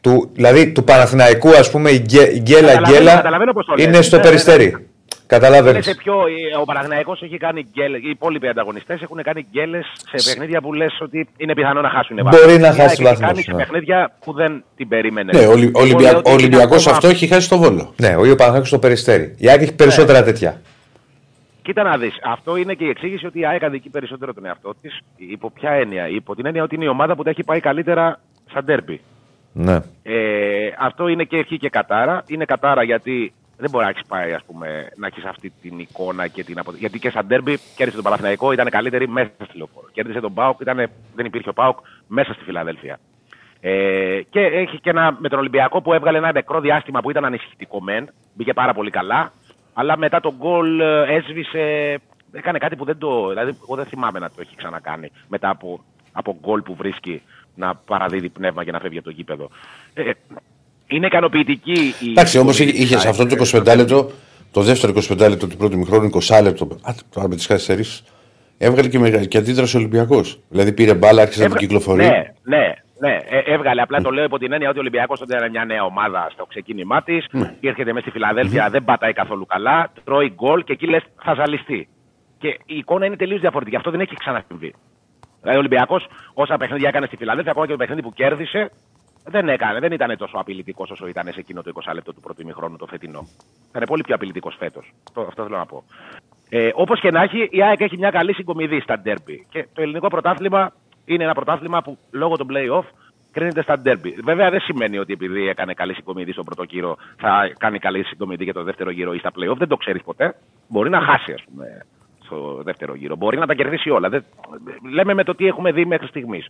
Του, δηλαδή του Παναθηναϊκού, ας πούμε, η γκέ- η γκέλα Καταλαβαίνω- γκέλα καταλαβαίνω πώς το λες. είναι στο Ναι, ναι, ναι. περιστέρι. Καταλαβαίνει. Λες σε ποιο, ε, ο Παναθηναϊκός έχει κάνει γκέλες, οι υπόλοιποι ανταγωνιστές έχουν κάνει γκέλες σε παιχνίδια που λες ότι είναι πιθανό να χάσουν Μπορεί να Η χάσει ΑΕΚ έχει βαθμούς, κάνει σε ναι. παιχνίδια που δεν την περίμενε. Ναι, ο Ολυ- Εγώ Ολυμπια- λέω ότι ο είναι Ολυμπιακός ακόμα- αυτό έχει χάσει το βόλο. Ναι, ο ίδιο Παναθηναϊκός στο περιστέρι. Η ΑΕΚ έχει Ναι. περισσότερα τέτοια. Κοίτα να δεις, αυτό είναι και η εξήγηση ότι η ΑΕΚ αδικεί περισσότερο τον εαυτό της. Υπό ποια έννοια, υπό την έννοια ότι είναι η ομάδα που τα έχει πάει καλύτερα σαν τέρπι. Ναι. Ε, αυτό είναι και ευχή και κατάρα. Είναι κατάρα γιατί δεν μπορεί να έχεις πάει ας πούμε, να έχεις αυτή την εικόνα και την αποδοχή. Γιατί και σαν ντέρμπι κέρδισε τον Παναθηναϊκό, ήταν καλύτερη μέσα στη λεωφόρο. Κέρδισε τον Πάουκ, ήταν, δεν υπήρχε ο Πάουκ μέσα στη Φιλαδέλφια. Ε, και έχει και ένα με τον Ολυμπιακό που έβγαλε ένα νεκρό διάστημα που ήταν ανησυχητικό μεν. Μπήκε πάρα πολύ καλά. Αλλά μετά τον γκολ ε, έσβησε. Έκανε κάτι που δεν το. Δηλαδή, εγώ δεν θυμάμαι να το έχει ξανακάνει μετά από, από γκολ που βρίσκει να παραδίδει πνεύμα και να φεύγει από το γήπεδο. Ε, είναι ικανοποιητική η. Εντάξει, όμως η- είχε αυτό το 25 λεπτό, το δεύτερο 25 λεπτό του πρώτου μηχρόνου, 20 λεπτό. Α, τώρα με τις καθυστερήσει. Έβγαλε και, μεγάλη- και αντίδραση ο Ολυμπιακός. Δηλαδή πήρε μπάλα, άρχισε να την Έβγα- κυκλοφορεί. Ναι, ναι, ναι. Ε, έβγαλε. Απλά το λέω υπό την έννοια ότι ο Ολυμπιακός τότε ήταν μια νέα ομάδα στο ξεκίνημά της. Ναι. Έρχεται μέσα στη φιλαδελφια δεν πατάει καθόλου καλά. Τρώει γκολ και εκεί λες θα ζαλιστεί. Και η εικόνα είναι τελείως διαφορετική. Αυτό δεν έχει ξανασυμβεί. Δηλαδή ο Ολυμπιακός όσα παιχνίδια έκανε στη Φιλαδέλφια, ακόμα και το παιχνίδι που κέρδισε, δεν έκανε. Δεν ήταν τόσο απειλητικός όσο ήταν σε εκείνο το 20 λεπτό του πρώτου ημιχρόνου το φετινό. Ήταν πολύ πιο απειλητικός φέτος. Αυτό θέλω να πω. Ε, Όπως και να έχει, η ΑΕΚ έχει μια καλή συγκομιδή στα ντέρμπι. Και το ελληνικό πρωτάθλημα είναι ένα πρωτάθλημα που λόγω των play-off κρίνεται στα ντέρμπι. Βέβαια δεν σημαίνει ότι επειδή έκανε καλή συγκομιδή στον πρώτο γύρο θα κάνει καλή συγκομιδή για το δεύτερο γύρο ή στα play-off. Δεν το ξέρεις ποτέ. Μπορεί να χάσει, ας πούμε, στο δεύτερο γύρο. Μπορεί να τα κερδίσει όλα. Δεν... Λέμε με το τι έχουμε δει μέχρι στιγμής.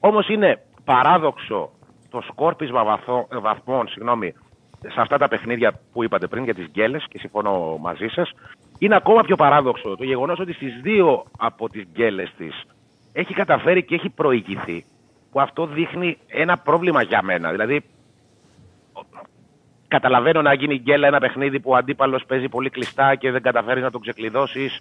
Όμως είναι παράδοξο το σκόρπισμα βαθό, βαθμών συγγνώμη, σε αυτά τα παιχνίδια που είπατε πριν για τις γκέλες και συμφωνώ μαζί σας είναι ακόμα πιο παράδοξο το γεγονός ότι στις δύο από τις γκέλες της έχει καταφέρει και έχει προηγηθεί που αυτό δείχνει ένα πρόβλημα για μένα. Δηλαδή καταλαβαίνω να γίνει γκέλα ένα παιχνίδι που ο αντίπαλος παίζει πολύ κλειστά και δεν καταφέρεις να τον ξεκλειδώσεις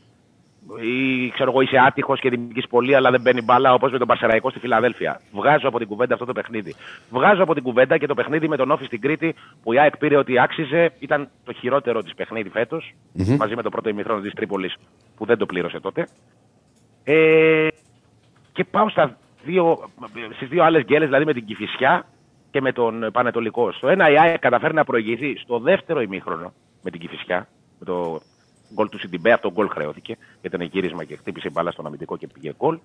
ή ξέρω εγώ είσαι άτυχος και δημιουργείς πολύ, αλλά δεν μπαίνει μπάλα όπως με τον Πασεραϊκό στη Φιλαδέλφια. Βγάζω από την κουβέντα αυτό το παιχνίδι. Βγάζω από την κουβέντα και το παιχνίδι με τον Όφη στην Κρήτη που η ΑΕΚ πήρε ότι άξιζε. Ήταν το χειρότερο της παιχνίδι φέτος, μαζί με το πρώτο ημιχρόνο της Τρίπολης που δεν το πλήρωσε τότε. Ε, και πάω στα δύο, στις δύο άλλες γκέλες, δηλαδή με την Κηφισιά και με τον Πανετολικό. Στο ένα η ΑΕΚ καταφέρει να προηγηθεί στο δεύτερο ημίχρονο με την Κηφισιά, με το γκολ του Σιντιμπέ, αυτό γκολ χρεώθηκε, γιατί ήταν γύρισμα και χτύπησε μπάλα στον αμυντικό και πήγε γκολ.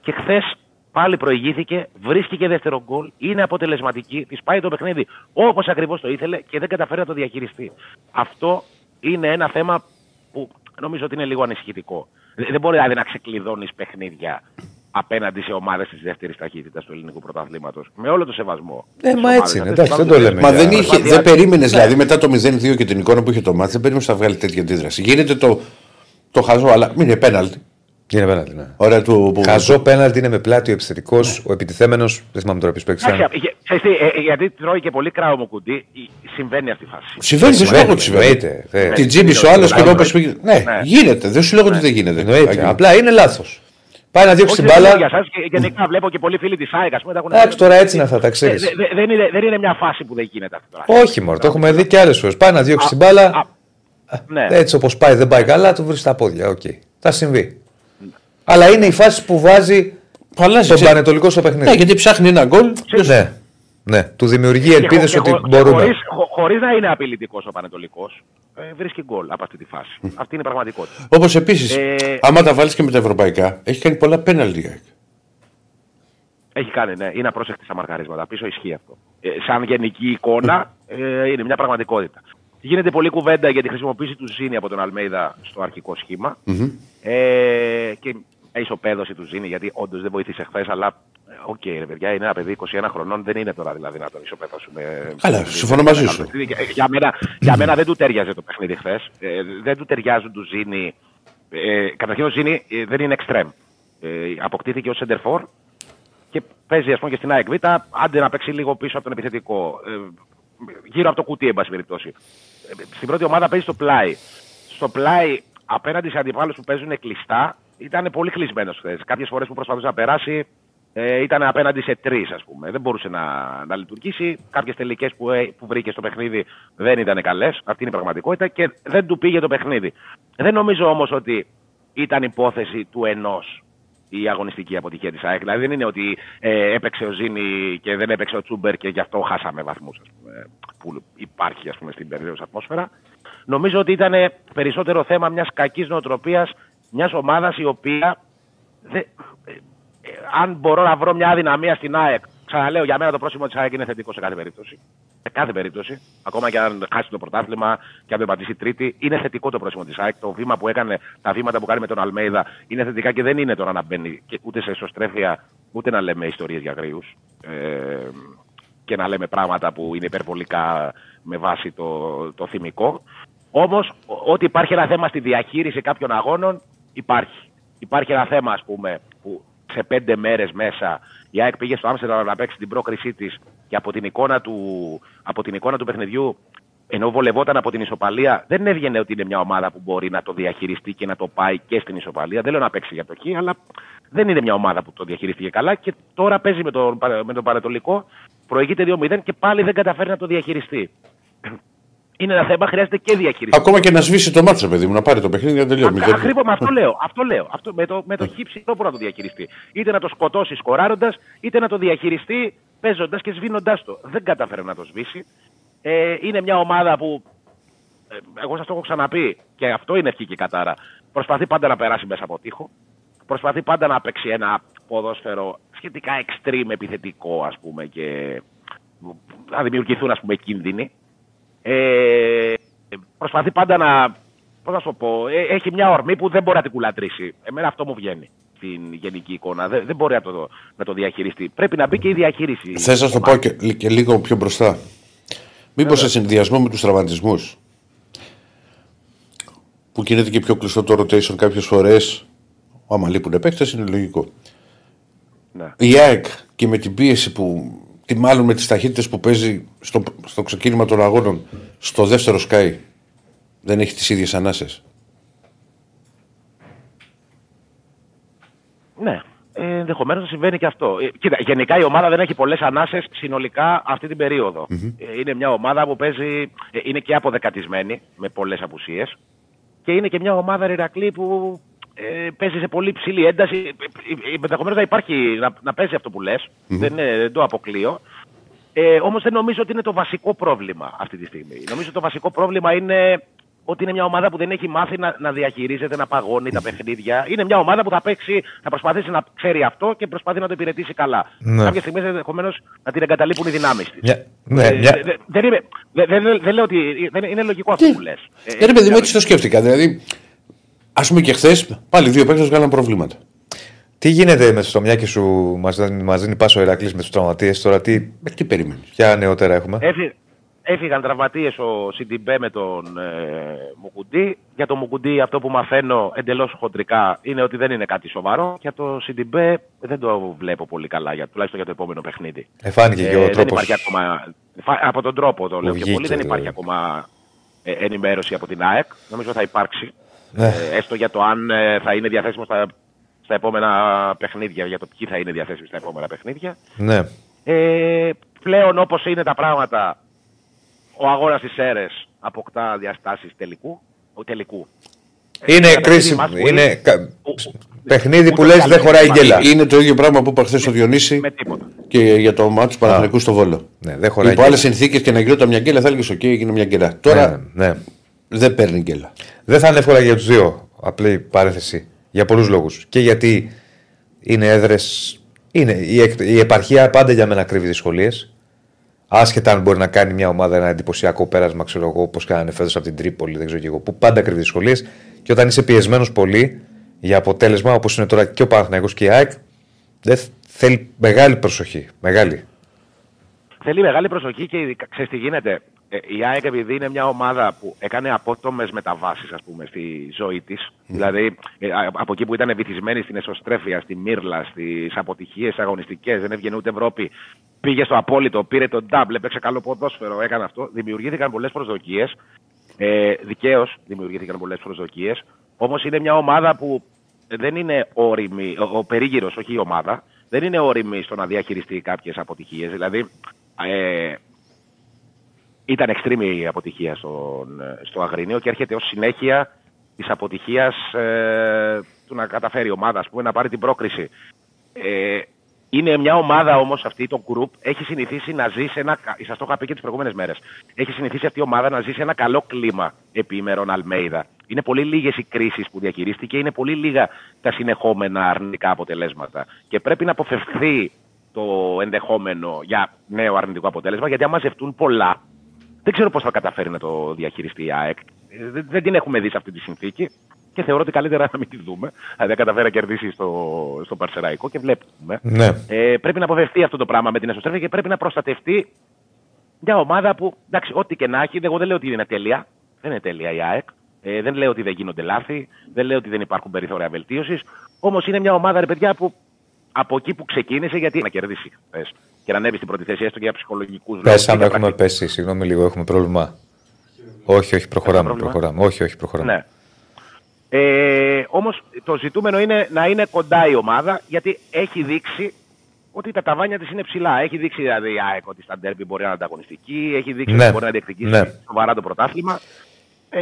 Και χθες πάλι προηγήθηκε, βρίσκει και δεύτερο γκολ, είναι αποτελεσματική, της πάει το παιχνίδι όπως ακριβώς το ήθελε και δεν καταφέρει να το διαχειριστεί. Αυτό είναι ένα θέμα που νομίζω ότι είναι λίγο ανησυχητικό. Δεν δεν μπορεί δηλαδή να ξεκλειδώνεις παιχνίδια απέναντι σε ομάδες της δεύτερης ταχύτητας του ελληνικού πρωταθλήματος. Με όλο το σεβασμό. Ε, στις μα ομάδες έτσι είναι, αυτές. εντάξει, δεν το λέμε. Μα για- δεν, είχε, προσπάθεια- δεν περίμενες δηλαδή μετά το 0-2 και την εικόνα που είχε το μάτι, δεν περίμενες να βγάλει τέτοια αντίδραση. Γίνεται το, το χαζό, αλλά μην είναι πέναλτι. Είναι πέναλτι, ναι. Ωραία του. Που, Χαζό πέναλτι είναι με πλάτη ο επιθετικός, ο επιτιθέμενος. Δεν θυμάμαι τώρα ποιος παίξει. Εντάξει, για- ξέρεις τι, ε, γιατί τρώει και πολύ κράο μου κουντί, η- συμβαίνει αυτή η φάση. Συμβαίνει, δεν σου λέω ότι συμβαίνει. Εννοείται. Ε, Την τζίμπησε ο άλλος και Κάνουμε. το έπεσε. Ναι, Ναι. γίνεται. Δεν σου λέω ότι δεν γίνεται. Εννοείται. Αγγέλη. Απλά είναι λάθος. Πάει να διώξει Όχι, την δεν είναι μπάλα. για σας, και γενικά βλέπω και πολλοί φίλοι της ΑΕΚ, ας πούμε. τα έχουν Εντάξει, δει. τώρα έτσι είναι αυτά, τα Ε, ξέρεις. δε- δε- δεν, είναι, δεν είναι μια φάση που δεν γίνεται αυτή τώρα. Όχι, μόνο. Το έχουμε δει και άλλες φορές. Πάει να διώξει την μπάλα. Α, ναι. Έτσι όπως πάει, δεν πάει καλά, του βρει τα πόδια. Οκ. Θα συμβεί. Αλλά είναι η φάση που βάζει Αλλάζει, τον ξέρει. Παναιτωλικό στο παιχνίδι. Ναι, γιατί ψάχνει ένα γκολ. Ναι. ναι. Του δημιουργεί Και ελπίδες χω- ότι και χω- μπορούμε. Χωρίς, χω- χωρίς να είναι απειλητικός ο Παναιτωλικός, ε, βρίσκει γκολ από αυτή τη φάση. αυτή είναι η πραγματικότητα. Όπως επίσης, Ε, άμα τα βάλεις και με τα ευρωπαϊκά, έχει κάνει πολλά πέναλτι. η ΑΕΚ. Έχει κάνει, ναι. Είναι απρόσεκτη στα μαρκαρίσματα. Πίσω ισχύει αυτό. Ε, σαν γενική εικόνα ε, είναι μια πραγματικότητα. Γίνεται πολλή κουβέντα για τη χρησιμοποίηση του Ζήνη από τον Αλμέιδα στο αρχικό σχήμα. Ε, και η ισοπέδωση του Ζήνη, γιατί όντως δεν βοήθησε χθες, αλλά ε, οκ, ρε παιδιά, είναι ένα παιδί 21 χρονών, δεν είναι τώρα δηλαδή να τον ισοπεδώσουμε. Καλά, συμφωνώ μαζί σου. Για, για, μένα, για μένα δεν του ταίριαζε το παιχνίδι χθες. Ε, δεν του ταιριάζουν του Ζήνη. Ε, καταρχήν ο Ζήνη ε, δεν είναι εξτρέμ. Ε, αποκτήθηκε ως σέντερ φορ και παίζει ας πούμε και στην ΑΕΚ Β, άντε να παίξει λίγο πίσω από τον επιθετικό. Ε, γύρω από το κουτί, εν πάση περιπτώσει. Ε, στην πρώτη ομάδα παίζει στο πλάι. Στο πλάι, απέναντι σε αντιπάλους που παίζουν κλειστά, ήταν πολύ κλεισμένος χθες. Κάποιες φορές που προσπαθούσε να περάσει, ε, ήταν απέναντι σε τρεις, ας πούμε. Δεν μπορούσε να, να λειτουργήσει. Κάποιες τελικές που, ε, που βρήκε στο παιχνίδι δεν ήταν καλές. Αυτή είναι η πραγματικότητα και δεν του πήγε το παιχνίδι. Δεν νομίζω όμως ότι ήταν υπόθεση του ενός η αγωνιστική αποτυχία της ΑΕΚ. Δηλαδή δεν είναι ότι ε, έπαιξε ο Ζήνη και δεν έπαιξε ο Τσούμπερ και γι' αυτό χάσαμε βαθμούς που υπάρχει ας πούμε, στην περίοδος ατμόσφαιρα. Νομίζω ότι ήταν περισσότερο θέμα μιας κακής νοοτροπίας μιας ομάδας η οποία. Δε, ε, ε, αν μπορώ να βρω μια αδυναμία στην ΑΕΚ Ξαναλέω, για μένα το πρόσημο της ΑΕΚ είναι θετικό σε κάθε περίπτωση. Σε κάθε περίπτωση. Ακόμα και αν χάσει το πρωτάθλημα και αν δεν πατήσει τρίτη, είναι θετικό το πρόσημο της ΑΕΚ. Το βήμα που έκανε, τα βήματα που κάνει με τον Αλμέιδα είναι θετικά και δεν είναι τώρα να μπαίνει και ούτε σε εσωστρέφεια ούτε να λέμε ιστορίες για γρήγου. Ε, και να λέμε πράγματα που είναι υπερβολικά με βάση το, το θυμικό. Όμως, ότι υπάρχει ένα θέμα στη διαχείριση κάποιων αγώνων, υπάρχει. Υπάρχει ένα θέμα, ας πούμε, που σε πέντε μέρες μέσα η ΑΕΚ πήγε στο Άμστερνταμ να παίξει την πρόκρισή της και από την, εικόνα του, από την εικόνα του παιχνιδιού, ενώ βολευόταν από την ισοπαλία, δεν έβγαινε ότι είναι μια ομάδα που μπορεί να το διαχειριστεί και να το πάει και στην ισοπαλία. Δεν λέω να παίξει για το χ, αλλά δεν είναι μια ομάδα που το διαχειριστήκε καλά και τώρα παίζει με τον, με τον Παρατολικό, προηγείται 2-0 και πάλι δεν καταφέρει να το διαχειριστεί. Είναι ένα θέμα, χρειάζεται και διαχείριση. Ακόμα και να σβήσει το μάτσο, παιδί μου, να πάρει το παιχνίδι για να τελειώνει. Ακριβώς με αυτό λέω. Αυτό λέω. Αυτό, με το, με το χύψη δεν μπορεί να το διαχειριστεί. Είτε να το σκοτώσει σκοράροντα, είτε να το διαχειριστεί παίζοντας και σβήνοντάς το. Δεν κατάφερε να το σβήσει. Ε, είναι μια ομάδα που. Ε, εγώ σας το έχω ξαναπεί και αυτό είναι ευχή και κατάρα. Προσπαθεί πάντα να περάσει μέσα από τείχο. Προσπαθεί πάντα να παίξει ένα ποδόσφαιρο σχετικά extreme επιθετικό, ας πούμε, και να δημιουργηθούν ας πούμε κίνδυνοι. Ε, προσπαθεί πάντα να. Πώς να σου πω, ε, έχει μια ορμή που δεν μπορεί να την κουλατρήσει. Εμένα αυτό μου βγαίνει στην γενική εικόνα. Δεν, δεν μπορεί να το, να το διαχειριστεί. Πρέπει να μπει και η διαχείριση. Θες να το πω και, και, λίγο πιο μπροστά. Μήπως σε συνδυασμό με τους τραυματισμούς που γίνεται και πιο κλειστό το rotation κάποιες φορές. Άμα λείπουν παίκτες, είναι λογικό. Ναι. Η ΑΕΚ και με την πίεση που τι μάλλον με τις ταχύτητες που παίζει στο, στο ξεκίνημα των αγώνων στο δεύτερο Sky δεν έχει τις ίδιες ανάσες; Ναι, ε, ενδεχομένως να συμβαίνει και αυτό. Ε, κοίτα, γενικά η ομάδα δεν έχει πολλές ανάσες συνολικά αυτή την περιοδο ε, είναι μια ομάδα που παίζει. Ε, είναι και αποδεκατισμένη με πολλές απουσίες. Και είναι και μια ομάδα Ηρακλή που ε, παίζει σε πολύ ψηλή ένταση. Ε, ε, Ενδεχομένως να υπάρχει, να, να παίζει αυτό που λες. Δεν, δεν το αποκλείω. Ε, Όμως δεν νομίζω ότι είναι το βασικό πρόβλημα αυτή τη στιγμή. Νομίζω ότι το βασικό πρόβλημα είναι ότι είναι μια ομάδα που δεν έχει μάθει να, να διαχειρίζεται, να παγώνει τα παιχνίδια. Είναι μια ομάδα που θα παίξει, θα προσπαθήσει να ξέρει αυτό και προσπαθεί να το υπηρετήσει καλά. Ναι. Κάποια στιγμή ενδεχομένως να την εγκαταλείπουν οι δυνάμεις της. Ναι, ε, δεν, δεν, δεν, λέω ότι. Δεν, είναι λογικό αυτό που λες. Ε, παιδί μου, έτσι το σκέφτηκα. Δηλαδή, Α πούμε και χθες, πάλι δύο παίκτες βγάλαν προβλήματα. Τι γίνεται με στο μυάκι σου, μας δίνει πάσο ο Ηρακλής με τους τραυματίες τώρα, τι, με τι περιμένεις; Ποια νεότερα έχουμε; Έφυ, έφυγαν τραυματίες ο Σιντιμπέ με τον ε, Μουκουντή. Για τον Μουκουντή, αυτό που μαθαίνω εντελώς χοντρικά είναι ότι δεν είναι κάτι σοβαρό. Για το Σιντιμπέ δεν το βλέπω πολύ καλά, για, τουλάχιστον για το επόμενο παιχνίδι. Εφάνηκε ε, και ο τρόπος. Ακόμα, από τον τρόπο το λέω πιο πολύ, δεν υπάρχει ακόμα ε, ενημέρωση από την ΑΕΚ. Νομίζω θα υπάρξει. Ναι. Ε, έστω για το αν ε, θα είναι διαθέσιμο στα, στα επόμενα παιχνίδια, για το ποιοι θα είναι διαθέσιμοι στα επόμενα παιχνίδια. Ναι. Ε, πλέον όπως είναι τα πράγματα, ο αγώνας της ΣΕΡΕΣ αποκτά διαστάσεις τελικού. Ο τελικού. Είναι κρίσιμο. Είναι παιχνίδι που λες δεν χωράει γκέλα. Είναι το ίδιο πράγμα που είπα χθες στο Διονύση και για το μάτι του Παναθηνικού στο Βόλο. Ναι, δεν χωράει Υπό άλλες συνθήκες και να γινόταν μια γκέλα θα έλεγε: OK, έγινε μια γκέλα. Τώρα ναι, ναι. δεν παίρνει γκέλα. Δεν θα είναι εύκολα για τους δύο. Απλή παρέθεση. Για πολλούς λόγους. Και γιατί είναι έδρες. Είναι, η, η επαρχία πάντα για μένα κρύβει δυσκολίες. Άσχετα αν μπορεί να κάνει μια ομάδα ένα εντυπωσιακό πέρασμα, ξέρω εγώ, όπως κάνανε φέτος από την Τρίπολη, δεν ξέρω και εγώ, που πάντα κρύβει δυσκολίες. Και όταν είσαι πιεσμένος πολύ για αποτέλεσμα, όπως είναι τώρα και ο Παναθηναϊκός και η ΑΕΚ, δεν θέλει μεγάλη προσοχή. Μεγάλη. Θέλει μεγάλη προσοχή και ξέρεις τι γίνεται. Ε, η ΑΕΚ επειδή είναι μια ομάδα που έκανε απότομες μεταβάσεις στη ζωή της, δηλαδή ε, από εκεί που ήταν βυθισμένη στην εσωστρέφεια, στη Μύρλα, στις αποτυχίες αγωνιστικές, δεν έβγαινε ούτε Ευρώπη, πήγε στο απόλυτο, πήρε τον ντάμπλ, έπαιξε καλό ποδόσφαιρο, έκανε αυτό. Δημιουργήθηκαν πολλές προσδοκίες. Ε, Δικαίως δημιουργήθηκαν πολλές προσδοκίες. Όμως είναι μια ομάδα που δεν είναι όρημη, ο, ο περίγυρος, όχι η ομάδα, δεν είναι όρημη στο να διαχειριστεί κάποιες αποτυχίες. Δηλαδή, ε, ήταν εξτρίμη η αποτυχία στον, στο Αγρίνιο και έρχεται ως συνέχεια της αποτυχίας ε, του να καταφέρει η ομάδα πούμε, να πάρει την πρόκριση. Ε, είναι μια ομάδα όμως αυτή, το group, έχει συνηθίσει να ζει σε ένα. Σας το είχα πει και τις προηγούμενες μέρες. Έχει συνηθίσει αυτή η ομάδα να ζει σε ένα καλό κλίμα επίμερον Αλμέιδα. Είναι πολύ λίγες οι κρίσεις που διαχειρίστηκε, είναι πολύ λίγα τα συνεχόμενα αρνητικά αποτελέσματα. Και πρέπει να αποφευχθεί το ενδεχόμενο για νέο αρνητικό αποτέλεσμα, γιατί αν μαζευτούν πολλά, δεν ξέρω πώς θα καταφέρει να το διαχειριστεί η ΑΕΚ. Ε, Δεν, δεν την έχουμε δει σε αυτή τη συνθήκη και θεωρώ ότι καλύτερα να μην τη δούμε. Δηλαδή, δεν καταφέρει να κερδίσει στο, στο Παρσεραϊκό και βλέπουμε. Ναι. Ε, πρέπει να αποφευθεί αυτό το πράγμα με την εσωστρέφεια και πρέπει να προστατευτεί μια ομάδα που, εντάξει, ό,τι και να έχει, εγώ δεν λέω ότι είναι τέλεια. Δεν είναι τέλεια η ΑΕΚ. Ε, δεν λέω ότι δεν γίνονται λάθη. Δεν λέω ότι δεν υπάρχουν περιθώρια βελτίωσης. Όμως είναι μια ομάδα, ρε παιδιά, που από εκεί που ξεκίνησε, γιατί να κερδίσει χθες, και να ανέβει στην πρώτη θέση, έστω και για ψυχολογικούς λόγους. Πέσαμε, έχουμε πέσει. Συγγνώμη λίγο, έχουμε πρόβλημα. Όχι, όχι, προχωράμε. πρόβλημα; προχωράμε. Όχι, όχι, προχωράμε. Ναι. Ε, Όμως το ζητούμενο είναι να είναι κοντά η ομάδα γιατί έχει δείξει ότι τα ταβάνια της είναι ψηλά. Έχει δείξει δηλαδή η ΑΕΚ ότι στα ντέρμπι μπορεί να είναι ανταγωνιστική, έχει δείξει Ναι. ότι μπορεί να διεκδικήσει Ναι. σοβαρά το πρωτάθλημα. Ε,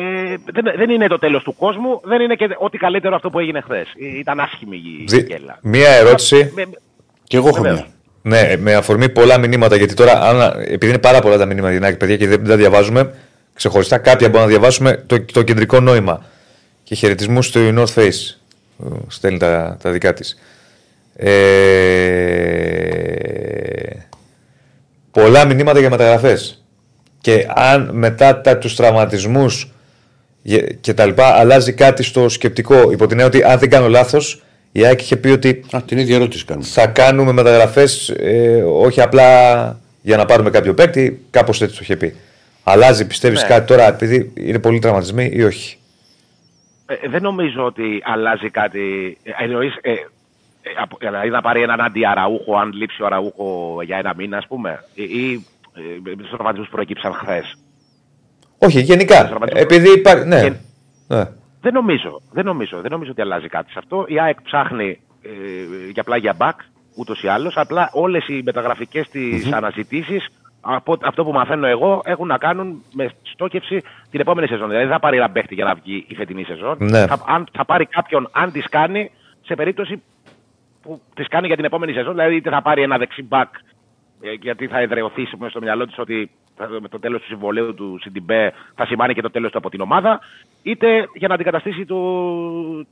δεν, δεν είναι το τέλος του κόσμου, δεν είναι και ό,τι καλύτερο αυτό που έγινε χθες. Ήταν άσχημη η Δι- γέλα. Μία ερώτηση. Με- με- Και εγώ έχω Βεβαίως. μια. Ναι, με αφορμή πολλά μηνύματα, γιατί τώρα, αν, επειδή είναι πάρα πολλά τα μηνύματα για την ΑΕΚ, παιδιά, και δεν τα διαβάζουμε, ξεχωριστά κάποια μπορούμε να διαβάσουμε το, το κεντρικό νόημα. Και χαιρετισμούς στο North Face. που Στέλνει τα, τα δικά της. Ε, πολλά μηνύματα για μεταγραφές. Και αν μετά τα, τους τραυματισμούς γε- και τα λοιπά αλλάζει κάτι στο σκεπτικό, υπό την έννοια ότι αν δεν κάνω λάθος, η ΑΕΚ είχε πει ότι Α, την ίδια ερώτηση κάνουμε. θα κάνουμε μεταγραφές ε, όχι απλά για να πάρουμε κάποιο παίκτη, κάπως έτσι το είχε πει. Αλλάζει, πιστεύεις Ναι. κάτι τώρα επειδή είναι πολύ τραυματισμοί ή όχι; Ε, δεν νομίζω ότι αλλάζει κάτι. Ε, εννοείς, ε, ε, απο- δηλαδή να πάρει έναν αντιαραούχο, αν λείψει ο αραούχο για ένα μήνα, ας πούμε, ή, ή ε, με τους τραυματισμούς που προέκυψαν χθες. Όχι, γενικά. Τραυματισμό. Επειδή υπάρχει. Ναι. Γεν- ναι. Δεν νομίζω, δεν νομίζω, δεν νομίζω ότι αλλάζει κάτι σε αυτό. Η ΑΕΚ ψάχνει ε, για απλά για μπακ, ούτως ή άλλως. Απλά όλες οι μεταγραφικές τη αναζητήσεις, από αυτό που μαθαίνω εγώ, έχουν να κάνουν με στόχευση την επόμενη σεζόν. Δηλαδή δεν θα πάρει ένα παίχτη για να βγει η φετινή σεζόν. Ναι. Θα, αν, θα πάρει κάποιον αν τη κάνει σε περίπτωση που τη κάνει για την επόμενη σεζόν. Δηλαδή είτε θα πάρει ένα δεξί μπακ ε, γιατί θα εδρεωθεί στο- στο μυαλό της ότι θα- με το τέλος του συμβολέου του Σιντιμπέ θα σημάνει και το τέλος του από την ομάδα, είτε για να αντικαταστήσει του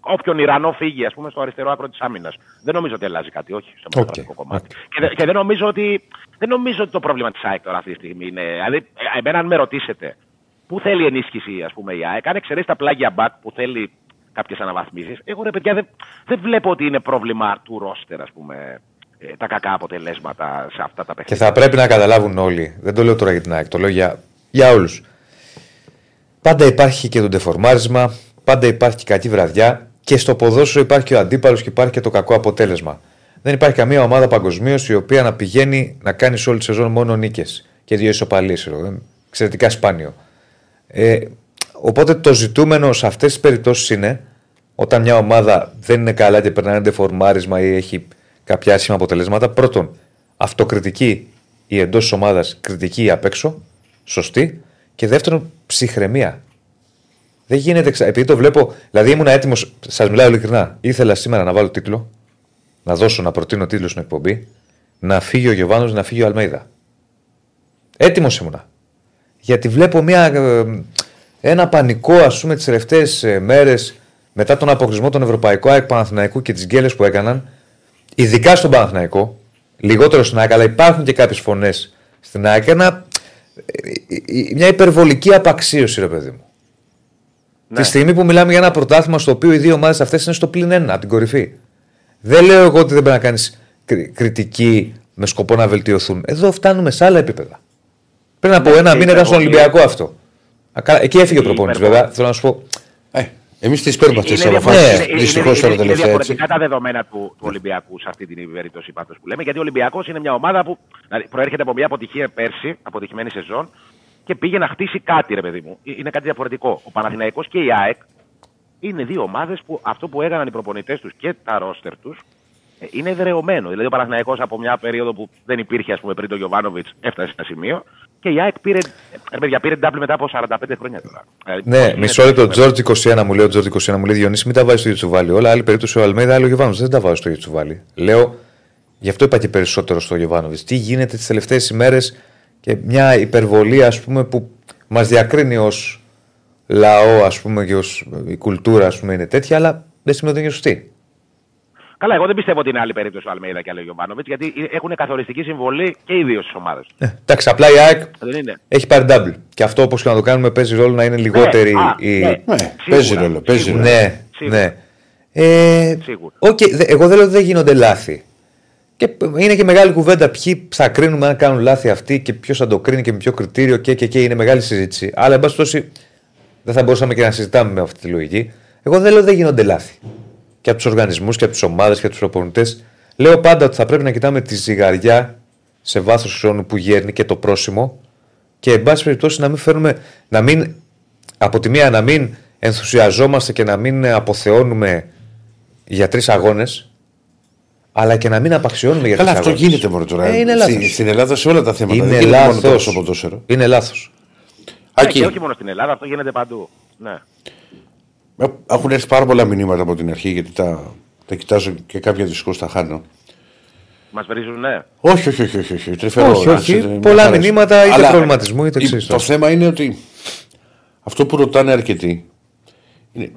όποιον Ιρανό φύγει, ας πούμε, στο αριστερό άκρο της άμυνας. Δεν νομίζω ότι αλλάζει κάτι, όχι, στο μεταγραφικό κομμάτι. Και, δε- και δεν, νομίζω ότι, δεν νομίζω ότι το πρόβλημα της ΑΕΚ τώρα αυτή τη στιγμή είναι. Δηλαδή, ε, εμένα, αν με ρωτήσετε, πού θέλει ενίσχυση, ας πούμε, η ΑΕΚ, αν εξαιρέσει τα πλάγια μπακ που θέλει κάποιες αναβαθμίσεις, εγώ ρε παιδιά δεν, δεν βλέπω ότι είναι πρόβλημα του ρόστερ, ας πούμε, ε, τα κακά αποτελέσματα σε αυτά τα Και παιχνίδια. θα πρέπει να καταλάβουν όλοι. Δεν το λέω τώρα για την ΑΕΚ, το λέω για, για όλους. Πάντα υπάρχει και το ντεφορμάρισμα, πάντα υπάρχει και κακή βραδιά και στο ποδόσφαιρο υπάρχει και ο αντίπαλος και υπάρχει και το κακό αποτέλεσμα. Δεν υπάρχει καμία ομάδα παγκοσμίως η οποία να πηγαίνει να κάνει σε όλη τη σεζόν μόνο νίκες και δύο ισοπαλίες. Εξαιρετικά σπάνιο. Ε, οπότε το ζητούμενο σε αυτές τις περιπτώσεις είναι όταν μια ομάδα δεν είναι καλά και περνάει ένα ντεφορμάρισμα ή έχει κάποια άσχημα αποτελέσματα. Πρώτον, αυτοκριτική ή εντός της ομάδας κριτική ή απ' έξω. Σωστή. Και δεύτερον, ψυχραιμία. Δεν γίνεται. ξα- Επειδή το βλέπω. Δηλαδή ήμουν έτοιμος, σας μιλάω ειλικρινά. Ήθελα σήμερα να βάλω τίτλο, να δώσω να προτείνω τίτλο στην εκπομπή, να φύγει ο Γιωβάνος, να φύγει ο Αλμέιδα. Έτοιμος ήμουνα. Γιατί βλέπω μια, ε, ένα πανικό, ας πούμε, τις τελευταίες μέρες μετά τον αποκλεισμό των Ευρωπαϊκών ΑΕΚ Παναθηναϊκού και τις γκέλες που έκαναν, ειδικά στον Παναθηναϊκό, λιγότερο στην ΑΕΚ, αλλά υπάρχουν και κάποιες φωνές στην ΑΕΚ, ένα, ε, ε, ε, μια υπερβολική απαξίωση, ρε παιδί μου. Ναι. Τη στιγμή που μιλάμε για ένα πρωτάθλημα στο οποίο οι δύο ομάδες αυτές είναι στο πλην ένα, από την κορυφή. Δεν λέω εγώ ότι δεν πρέπει να κάνεις κριτική με σκοπό να βελτιωθούν. Εδώ φτάνουμε σε άλλα επίπεδα. Πριν από Ναι, ένα και μήνα ήταν στον υπερβολή. Ολυμπιακό αυτό. Α, καλά, Εκεί έφυγε ο Η προπόνηση, υπερβολή. βέβαια. Θέλω να σου πω. Ε, Εμείς τις παίρνουμε αυτέ τι Είναι αποφάσεις. διαφορετικά- είναι- Δυστυχώς είναι- τώρα είναι τελευταία έτσι. διαφορετικά τα δεδομένα του, του Ολυμπιακού σε αυτή την περίπτωση πάντως που λέμε. Γιατί ο Ολυμπιακός είναι μια ομάδα που δηλαδή, προέρχεται από μια αποτυχία πέρσι, αποτυχημένη σεζόν, και πήγε να χτίσει κάτι, ρε παιδί μου. Ε, Είναι κάτι διαφορετικό. Ο Παναθηναϊκός και η ΑΕΚ είναι δύο ομάδες που αυτό που έκαναν οι προπονητές τους και τα ρόστερ τους είναι εδρεωμένο. Δηλαδή ο Παναθηναϊκός από μια περίοδο που δεν υπήρχε ας πούμε, πριν το Γιωβάνοβιτς έφτασε σε ένα σημείο και η ΑΕΚ πήρε, ε, παιδιά, πήρε double μετά από 45 χρόνια τώρα. Δηλαδή, Ναι, είναι μισό λεπτό. εδρεωμένο. Τζόρτζ 21 μου λέει: Ο Τζόρτζ 21 μου λέει: Διονύση, μην τα βάζεις στο ίδιο τσουβάλι. Όλα άλλη περίπτωση ο Αλμέδα, άλλο ο Γιωβάνο. Δεν τα βάζω στο ίδιο τσουβάλι. Λέω, γι' αυτό είπα και περισσότερο στο Γιωβάνοβιτς. Τι γίνεται τις τελευταίες ημέρες και μια υπερβολή, ας πούμε, που μας διακρίνει ως λαό, ας πούμε, και ως η κουλτούρα, ας πούμε, είναι τέτοια, αλλά δεν σημαίνει ότι είναι σωστή. Καλά, εγώ δεν πιστεύω ότι είναι άλλη περίπτωση ο Αλμέιδα και ο Γιοβάνοβιτς, γιατί έχουν καθοριστική συμβολή και οι δύο στις ομάδες. Ε, εντάξει, απλά η ΑΕΚ Δεν είναι. έχει πάρει double. Και αυτό όπως και να το κάνουμε παίζει ρόλο να είναι λιγότερη α, η. ναι. Ναι, Σίγουρα, παίζει ρόλο. Παίζει σίγουρα. ρόλο. Ναι, Σίγουρα. ναι. Ε, Σίγουρα. οκ, δε- εγώ δεν λέω ότι δεν γίνονται λάθη. Και π- είναι και μεγάλη κουβέντα ποιοι θα κρίνουμε αν κάνουν λάθη αυτοί και ποιος θα το κρίνει και με ποιο κριτήριο και, και, και είναι μεγάλη συζήτηση. Αλλά εν πάση περιπτώσει δεν θα μπορούσαμε και να συζητάμε με αυτή τη λογική. Εγώ δεν λέω ότι δεν γίνονται λάθη. Και από τους οργανισμούς και από τις ομάδες και από τους προπονητές. Λέω πάντα ότι θα πρέπει να κοιτάμε τη ζυγαριά σε βάθος χρόνου που γέρνει και το πρόσημο και εν πάση περιπτώσει να μην φέρουμε. Να μην, από τη μία να μην ενθουσιαζόμαστε και να μην αποθεώνουμε για τρεις αγώνες, αλλά και να μην απαξιώνουμε για τρεις Καλά, αγώνες. αυτό γίνεται μόνο τώρα. Ε, είναι Στη- λάθος. στην Ελλάδα σε όλα τα θέματα. Είναι δεν γίνεται μόνο λάθος. τώρα στο ποδόσφαιρο. Είναι λάθος. Ναι, Άκη, και όχι μόνο στην Ελλάδα, αυτό γίνεται παντού. Ναι. Ε, έχουν έρθει πάρα πολλά μηνύματα από την αρχή γιατί τα, τα κοιτάζω και κάποια δυστυχώ τα χάνω. Μας βρίζουν, ναι. Όχι, όχι, όχι. όχι, όχι. Τρυφερό, Όχι, όχι. εντάξει, είναι Πολλά χαρές. μηνύματα, είτε Αλλά, προβληματισμού, είτε η- ξέρεις Το τώρα. θέμα είναι ότι αυτό που ρωτάνε αρκετοί είναι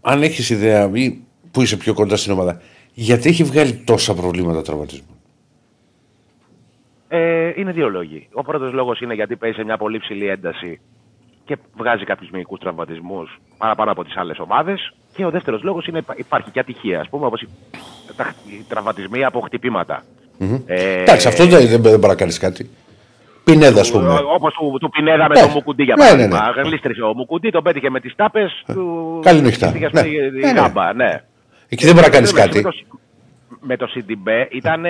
αν έχεις ιδέα ή που είσαι πιο κοντά στην ομάδα, γιατί έχει βγάλει τόσα προβλήματα τραυματισμού; Ε, είναι δύο λόγοι. Ο πρώτος λόγος είναι γιατί παίζει σε μια πολύ ψηλή ένταση και βγάζει κάποιους μυϊκούς τραυματισμούς παραπάνω από τις άλλες ομάδες. Και ο δεύτερος λόγος είναι υπά- υπάρχει και ατυχία, ας πούμε, όπως οι, τα- οι τραυματισμοί από χτυπήματα. Ε, Εντάξει, αυτό δεν, δεν, δεν μπορεί να κάνει κάτι. Πινέδα, ας πούμε. Όπως του, του Πινέδα με Ναι. τον Μουκουντή για Ναι, ναι, παράδειγμα. Γλίστρισε ο Μουκουντή, τον πέτυχε με τις τάπες του. Καλή νύχτα. πήγε Ναι. στη- η Ναι, ναι. γάμπα, ναι. Εκεί δεν μπορεί να κάνει Με- κάτι. Με το, με το CDB ήταν.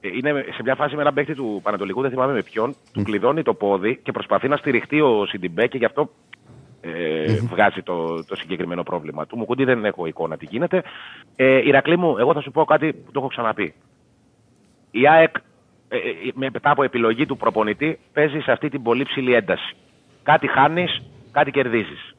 Είναι σε μια φάση με έναν παίκτη του Πανατολικού, δεν θυμάμαι με ποιον, του κλειδώνει το πόδι και προσπαθεί να στηριχτεί ο CDB και γι' αυτό ε, βγάζει το, το συγκεκριμένο πρόβλημα. Του Μουκουντή δεν έχω εικόνα τι γίνεται. Ε, Ηρακλή μου, εγώ θα σου πω κάτι που το έχω ξαναπεί. Η ΑΕΚ ε, ε, μετά από επιλογή του προπονητή παίζει σε αυτή την πολύ ψηλή ένταση. Κάτι χάνεις, κάτι κερδίζεις.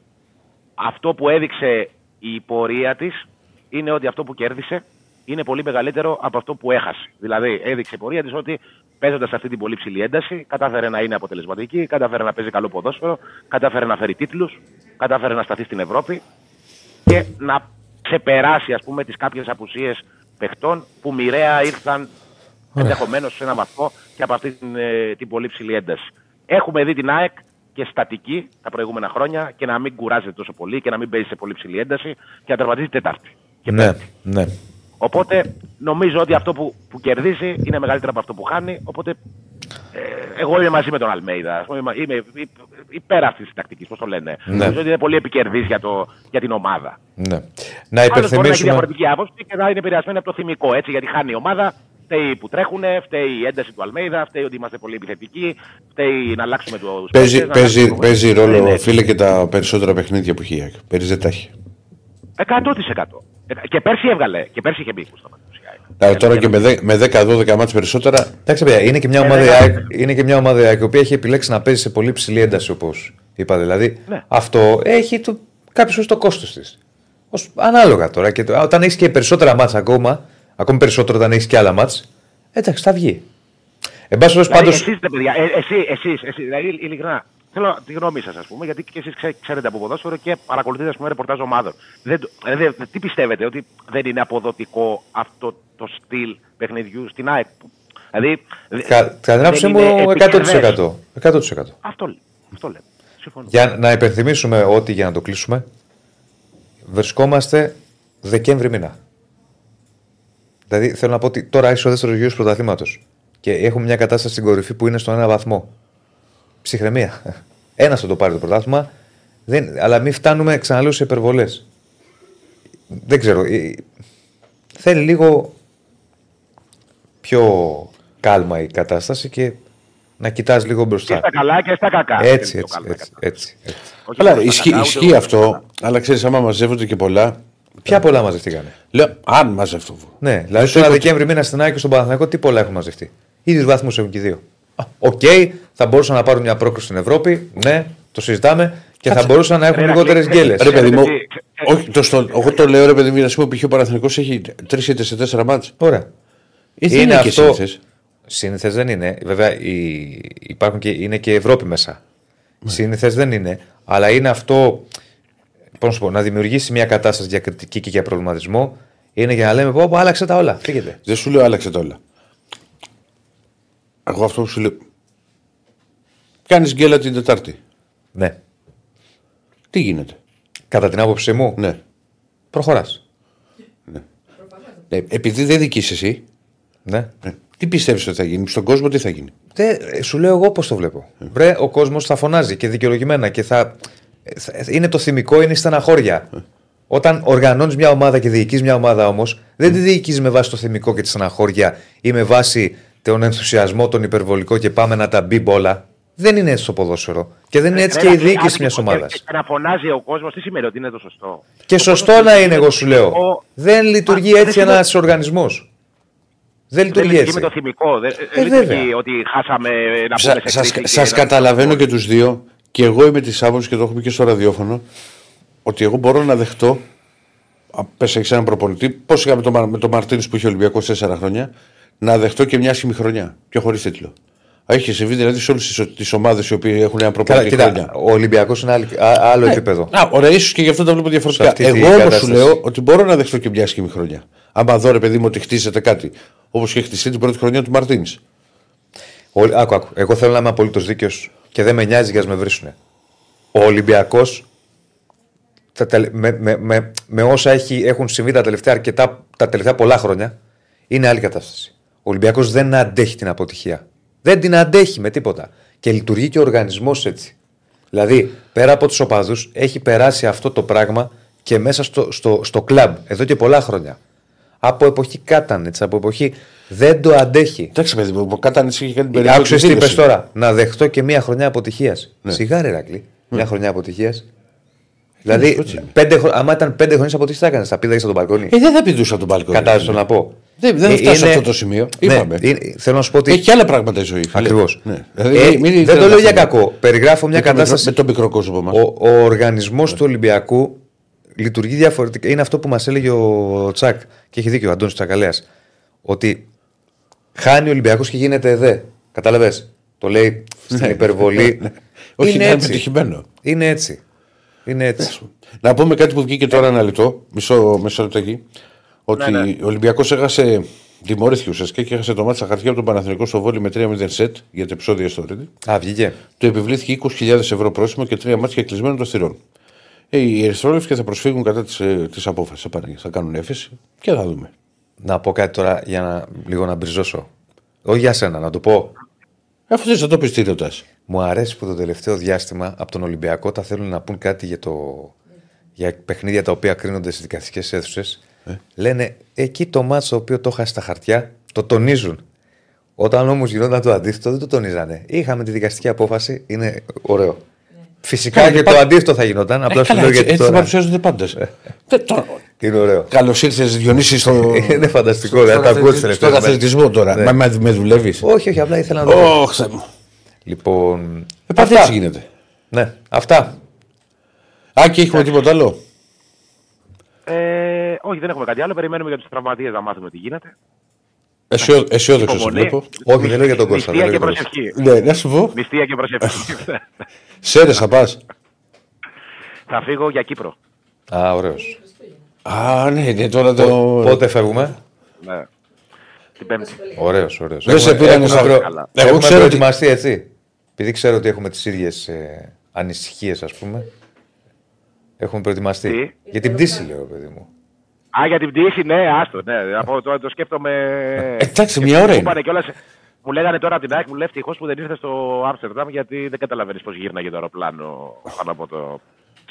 Αυτό που έδειξε η πορεία της είναι ότι αυτό που κέρδισε είναι πολύ μεγαλύτερο από αυτό που έχασε. Δηλαδή έδειξε η πορεία της ότι παίζοντας αυτή την πολύ ψηλή ένταση κατάφερε να είναι αποτελεσματική, κατάφερε να παίζει καλό ποδόσφαιρο, κατάφερε να φέρει τίτλους, κατάφερε να σταθεί στην Ευρώπη και να ξεπεράσει ας πούμε τις κάποιες απουσίες παιχτών που μοιραία ήρθαν ενδεχομένως σε ένα βαθμό και από αυτή την, ε, την πολύ ψηλή ένταση. Έχουμε δει την ΑΕΚ και στατική τα προηγούμενα χρόνια και να μην κουράζεται τόσο πολύ και να μην παίζει σε πολύ ψηλή ένταση και να τερματίζει Τετάρτη. Και Ναι, Πέμπτη. ναι. Οπότε νομίζω ότι αυτό που, που κερδίζει είναι μεγαλύτερο από αυτό που χάνει. Οπότε ε, εγώ είμαι μαζί με τον Αλμέιδα. Ας πούμε, Είμαι, είμαι υ- υπέρ αυτής της τακτικής, πώς το λένε. Ναι. Νομίζω ότι είναι πολύ επικερδής για, το, για την ομάδα. ναι. Να Άλλος μπορεί να έχει υπενθυμίσουμε. διαφορετική άποψη και να είναι επηρεασμένη από το θυμικό. Έτσι, γιατί χάνει η ομάδα, φταίει που τρέχουν, φταίει η ένταση του Αλμέιδα, φταίει ότι είμαστε πολύ επιθετικοί, φταίει να αλλάξουμε το Παίζει, παίζει, παίζει ρόλο, φίλε, και τα περισσότερα παιχνίδια που έχει η ΑΕΚ. Παίζει δεν τα έχει. 100%. Ε, Και πέρσι έβγαλε. Και πέρσι είχε μπει στο Δηλαδή, τώρα και με, δε- με 10-12 μάτς περισσότερα. Εντάξει, παιδιά, είναι και μια Ε, ομάδα, δεν η κάνει. ΑΕΚ- είναι και μια ομάδα η ΑΕΚ, η οποία έχει επιλέξει να παίζει σε πολύ ψηλή ένταση, όπως είπα. Δηλαδή, Ναι. αυτό έχει το, κάποιος το κόστος της. Ανάλογα τώρα. Και το, όταν έχεις και περισσότερα μάτσα ακόμα, ακόμη περισσότερο όταν έχεις και άλλα μάτσα, εντάξει, θα βγει. Εν πάση περιπτώσει, Δηλαδή, πάντως, εσείς, ρε παιδιά, ε, εσύ, εσείς, εσείς, δηλαδή, ειλικρινά, θέλω τη γνώμη σας, ας πούμε, γιατί και εσείς ξέ- ξέρετε από ποδόσφαιρο και παρακολουθείτε, ας πούμε, ρεπορτάζ ομάδων. Δεν, το- δηλαδή, τι πιστεύετε, ότι δεν είναι αποδοτικό αυτό το στυλ παιχνιδιού στην ΑΕΚ; που- Δηλαδή, δε- κα- κατά την δεν άποψή μου, είναι επικερδές. 100%. 100%. Αυτό λέω. Αυτό λέω. Συμφωνώ. Για να υπενθυμίσουμε ότι για να το κλείσουμε, βρισκόμαστε Δεκέμβρη μήνα. Δηλαδή θέλω να πω ότι τώρα είσαι ο δεύτερος γύρος πρωταθλήματος. Και έχουμε μια κατάσταση στην κορυφή που είναι στον ένα βαθμό. Ψυχραιμία. Ένας θα το πάρει το πρωτάθλημα. Δεν, αλλά μην φτάνουμε, ξαναλέω, σε υπερβολές. Δεν ξέρω. ε, Θέλει λίγο πιο κάλμα η κατάσταση και να κοιτάς λίγο Και μπροστά. στα καλά και στα κακά. Έτσι, Είναι το έτσι, καλό έτσι, κακά. έτσι, έτσι. Όχι Καλά, μόνο στα ισχύει, κακά, ούτε ισχύει ούτε αυτό, στα καλά. αλλά ξέρεις, άμα μαζεύονται και πολλά. Ποια πολλά μαζευτήκανε; Λέω, αν μαζεύω. Ναι, δηλαδή σου τώρα είπα Δεκέμβρη μήνα στην Άκη και στον Παναθηναϊκό τι πολλά έχουν μαζευτεί; ίδιους βαθμούς έχουν και οι δύο. Α, Οκ, θα μπορούσαν να πάρουν μια πρόκληση στην Ευρώπη. Ναι, το συζητάμε. Και θα μπορούσαν να έχουν Ρε, λιγότερες Ρακλή, γκέλες. Ρε παιδί μου, Ξέρετε τι- όχι, το στο, εγώ το λέω ρε παιδί μου, να σου πω π.χ. ο Παναθηναϊκός έχει τρεις ήττες σε τέσσερα μάτς. Ωραία. Ή δεν είναι, και σύνθεσες. Σύνηθες δεν είναι. Βέβαια οι- υπάρχουν και, είναι και Ευρώπη μέσα. Ναι. Σύνηθες δεν είναι. Αλλά είναι αυτό. Πώς να, σου πω, να δημιουργήσει μια κατάσταση διακριτική και για προβληματισμό Είναι για να λέμε πω, πω άλλαξε τα όλα. Φύγετε. Δεν σου λέω άλλαξε τα όλα. Εγώ αυτό που σου λέω. Κάνεις γκέλα την Τετάρτη. Ναι. Τι γίνεται; Κατά την άποψή μου, Ναι. προχωράς. Ε, επειδή δεν δικείς εσύ, Ναι. ε, τι πιστεύεις ότι θα γίνει; Στον κόσμο τι θα γίνει; Δεν, ε, σου λέω εγώ πώς το βλέπω. Βρε, ο κόσμος θα φωνάζει και δικαιολογημένα και θα. ε, θα- Είναι το θυμικό, είναι η στεναχώρια. Όταν οργανώνεις μια ομάδα και διοικείς μια ομάδα όμως, δεν τη διοικείς με βάση το θυμικό και τη στεναχώρια ή με βάση τον ενθουσιασμό, τον υπερβολικό και πάμε να τα μπει όλα. Δεν είναι έτσι το ποδόσφαιρο. Και δεν είναι έτσι και η Ένα- διοίκηση μιας άτυπο ομάδας. και- και να φωνάζει ο κόσμος, τι σημαίνει ότι είναι το σωστό; Και σωστό να είναι, εγώ σου λέω. Ο- Δεν λειτουργεί Μα, δεν έτσι σημαίνει- ένας οργανισμός. Δεν Δεν λειτουργεί λειτουργεί έτσι. με το θυμικό. Δεν Ε, δεν λειτουργεί βέβαια. ότι χάσαμε να Σα, πούμε σε σας, κρίση σας και να- καταλαβαίνω και τους δύο και εγώ είμαι της άποψης και το έχω πει και στο ραδιόφωνο ότι εγώ μπορώ να δεχτώ α, πες έχεις έναν προπονητή πώς είχαμε το, Μα- με τον Μαρτίνης που είχε Ολυμπιακός 4 χρόνια να δεχτώ και μια άσχημη χρονιά και χωρίς τίτλο. Έχει συμβεί δηλαδή σε όλες τις ομάδες οι οποίοι έχουν ένα Καλά, προπονητή κοίτα, χρόνια. ο Ολυμπιακός είναι άλλη- α- άλλο επίπεδο. Α, ωραία, ίσως και γι' αυτό τα βλέπω διαφορετικά. Σε αυτή τη Εγώ όμως σου κατάσταση. λέω ότι μπορώ να δεχτώ και μια άσχημη χρονιά. Άμα δω ρε παιδί μου ότι χτίζεται κάτι. Όπως είχε χτιστεί την πρώτη χρονιά του Μαρτίνης. Ο, άκου, άκου. Εγώ θέλω να είμαι απολύτως δίκαιος και δεν με νοιάζει για να με βρίσουν. Ο Ολυμπιακός με, με, με, με όσα έχει, έχουν συμβεί τα τελευταία, αρκετά, τα τελευταία πολλά χρόνια είναι άλλη κατάσταση. Ο Ολυμπιακός δεν αντέχει την αποτυχία. Δεν την αντέχει με τίποτα. Και λειτουργεί και ο οργανισμός έτσι. Δηλαδή, πέρα από τους οπαδούς, έχει περάσει αυτό το πράγμα και μέσα στο, στο, στο κλαμπ εδώ και πολλά χρόνια. Από εποχή Κάτανετς, από εποχή. Δεν το αντέχει. Εντάξει, παιδί μου, κατά είχε κάνει την περίοδο. Άκουσες της τι είπες δήλωσης. τώρα. Να δεχτώ και μία χρονιά αποτυχίας. Ναι. Σιγάρε, Ρακλή. Μια χρονιά αποτυχίας. Δηλαδή, έτσι είναι. πέντε, χρο- άμα ήταν πέντε χρονιέ αποτυχία, θα έκανες. Θα πήδαγες από τον μπαλκόνι; Ε, δεν θα πηδούσα τον μπαλκόνι. Κατάλαβες το να πω; Δεν, δεν Ε, φτάσει σε είναι- αυτό το σημείο. Ναι, Είπαμε. είναι- θέλω να σου πω ότι. Έχει και άλλα πράγματα η ζωή. φίλε. Ακριβώς. Ναι. Δηλαδή, Ε, μην- μην δεν το θέλετε λέω να για πούμε. κακό. Περιγράφω μια Είπαμε κατάσταση. Με τον μικρό κόσμο μας. Ο, ο οργανισμός του Ολυμπιακού λειτουργεί διαφορετικά. Είναι αυτό που μας έλεγε ο Τσακ και έχει δίκιο ο Αντώνης Τσακαλέας. Ότι χάνει ο Ολυμπιακός και γίνεται ΕΔΕ. Κατάλαβες; Το λέει στην υπερβολή. Ναι, Όχι, είναι είναι έτσι. πετυχημένο. Είναι έτσι. Είναι έτσι. Να πούμε κάτι που βγήκε τώρα ένα λεπτό, μισό, μισό λεπτό εκεί. Ότι Ναι, ναι. ο Ολυμπιακός έχασε. Τιμωρήθηκε ουσιαστικά και έχασε το μάτι στα χαρτιά από τον Παναθηνικό στο βόλι με 3-0 σετ για το επεισόδιο στο Ρέντι. Α, βγήκε. Του επιβλήθηκε 20.000 ευρώ πρόστιμο και τρία μάτια κλεισμένων των θυρών. Ε, οι Ερυθρόλευκοι θα προσφύγουν κατά της της απόφασης. Θα κάνουν έφεση και θα δούμε. Να πω κάτι τώρα για να λίγο να μπριζώσω. Όχι για σένα, να το πω. Αφού δεν θα το πεις, τι ρωτάς; Μου αρέσει που το τελευταίο διάστημα από τον Ολυμπιακό τα θέλουν να πούν κάτι για, το... για παιχνίδια τα οποία κρίνονται στις δικαστικές αίθουσες. Λένε εκεί το μάτσο το οποίο το είχα στα χαρτιά το τονίζουν. Όταν όμως γινόταν το αντίθετο δεν το τονίζανε. Είχαμε τη δικαστική απόφαση, είναι ωραίο. Φυσικά Καλά, και υπά- το αντίθετο θα γινόταν. Απλά Ε, σου καλά, λέω έτσι, γιατί έτσι θα τώρα. παρουσιάζονται πάντα. Είναι ωραίο. Καλώς ήρθες, Διονύσης, στο. Είναι φανταστικό, δεν στον τα ακούω αθλη- τις τελευταίες Στον μέρες. αθλητισμό τώρα. Ναι. Μα με, με δουλεύεις; Όχι, όχι, απλά ήθελα να δω. Όχι, Θεέ μου. Λοιπόν. Ε, πάντα έτσι γίνεται. Ναι, αυτά. Α, και έχουμε τίποτα άλλο; Ε, όχι, δεν έχουμε κάτι άλλο. Περιμένουμε για του τραυματίες να μάθουμε τι γίνεται. Αισιό- Αισιόδοξος σε Υπομονή. βλέπω. Όχι, δεν λέω για τον Κώστα. δεν Μυστία λέω και για τον Κώστα. προσευχή. Ναι, να σου πω. Μυστία και προσευχή. Σέρε θα πας. Θα φύγω για Κύπρο. Α, ωραίος. Α, ναι, ναι, τώρα το. Πότε φεύγουμε; Ναι. Την Πέμπτη. Ωραίος, ωραίος. Δεν σε πήρανε στα- προ... Καλά. Εγώ έχουμε ξέρω ότι- προετοιμαστεί έτσι. Επειδή ξέρω ότι έχουμε τις ίδιες ε, ανησυχίες, ας πούμε. Έχουμε προετοιμαστεί. Τι; Για την πτήση, λέω, παιδί μου. Α, για την πτήση, ναι, άστο. Ναι. Από, το, το σκέφτομαι. εντάξει, μια ώρα Μου είναι. είπανε κιόλας- μου λέγανε τώρα από την ΑΕΚ, μου λέει ευτυχώς που δεν ήρθες στο Άμστερνταμ γιατί δεν καταλαβαίνεις πώς γύρναγε το αεροπλάνο πάνω από το,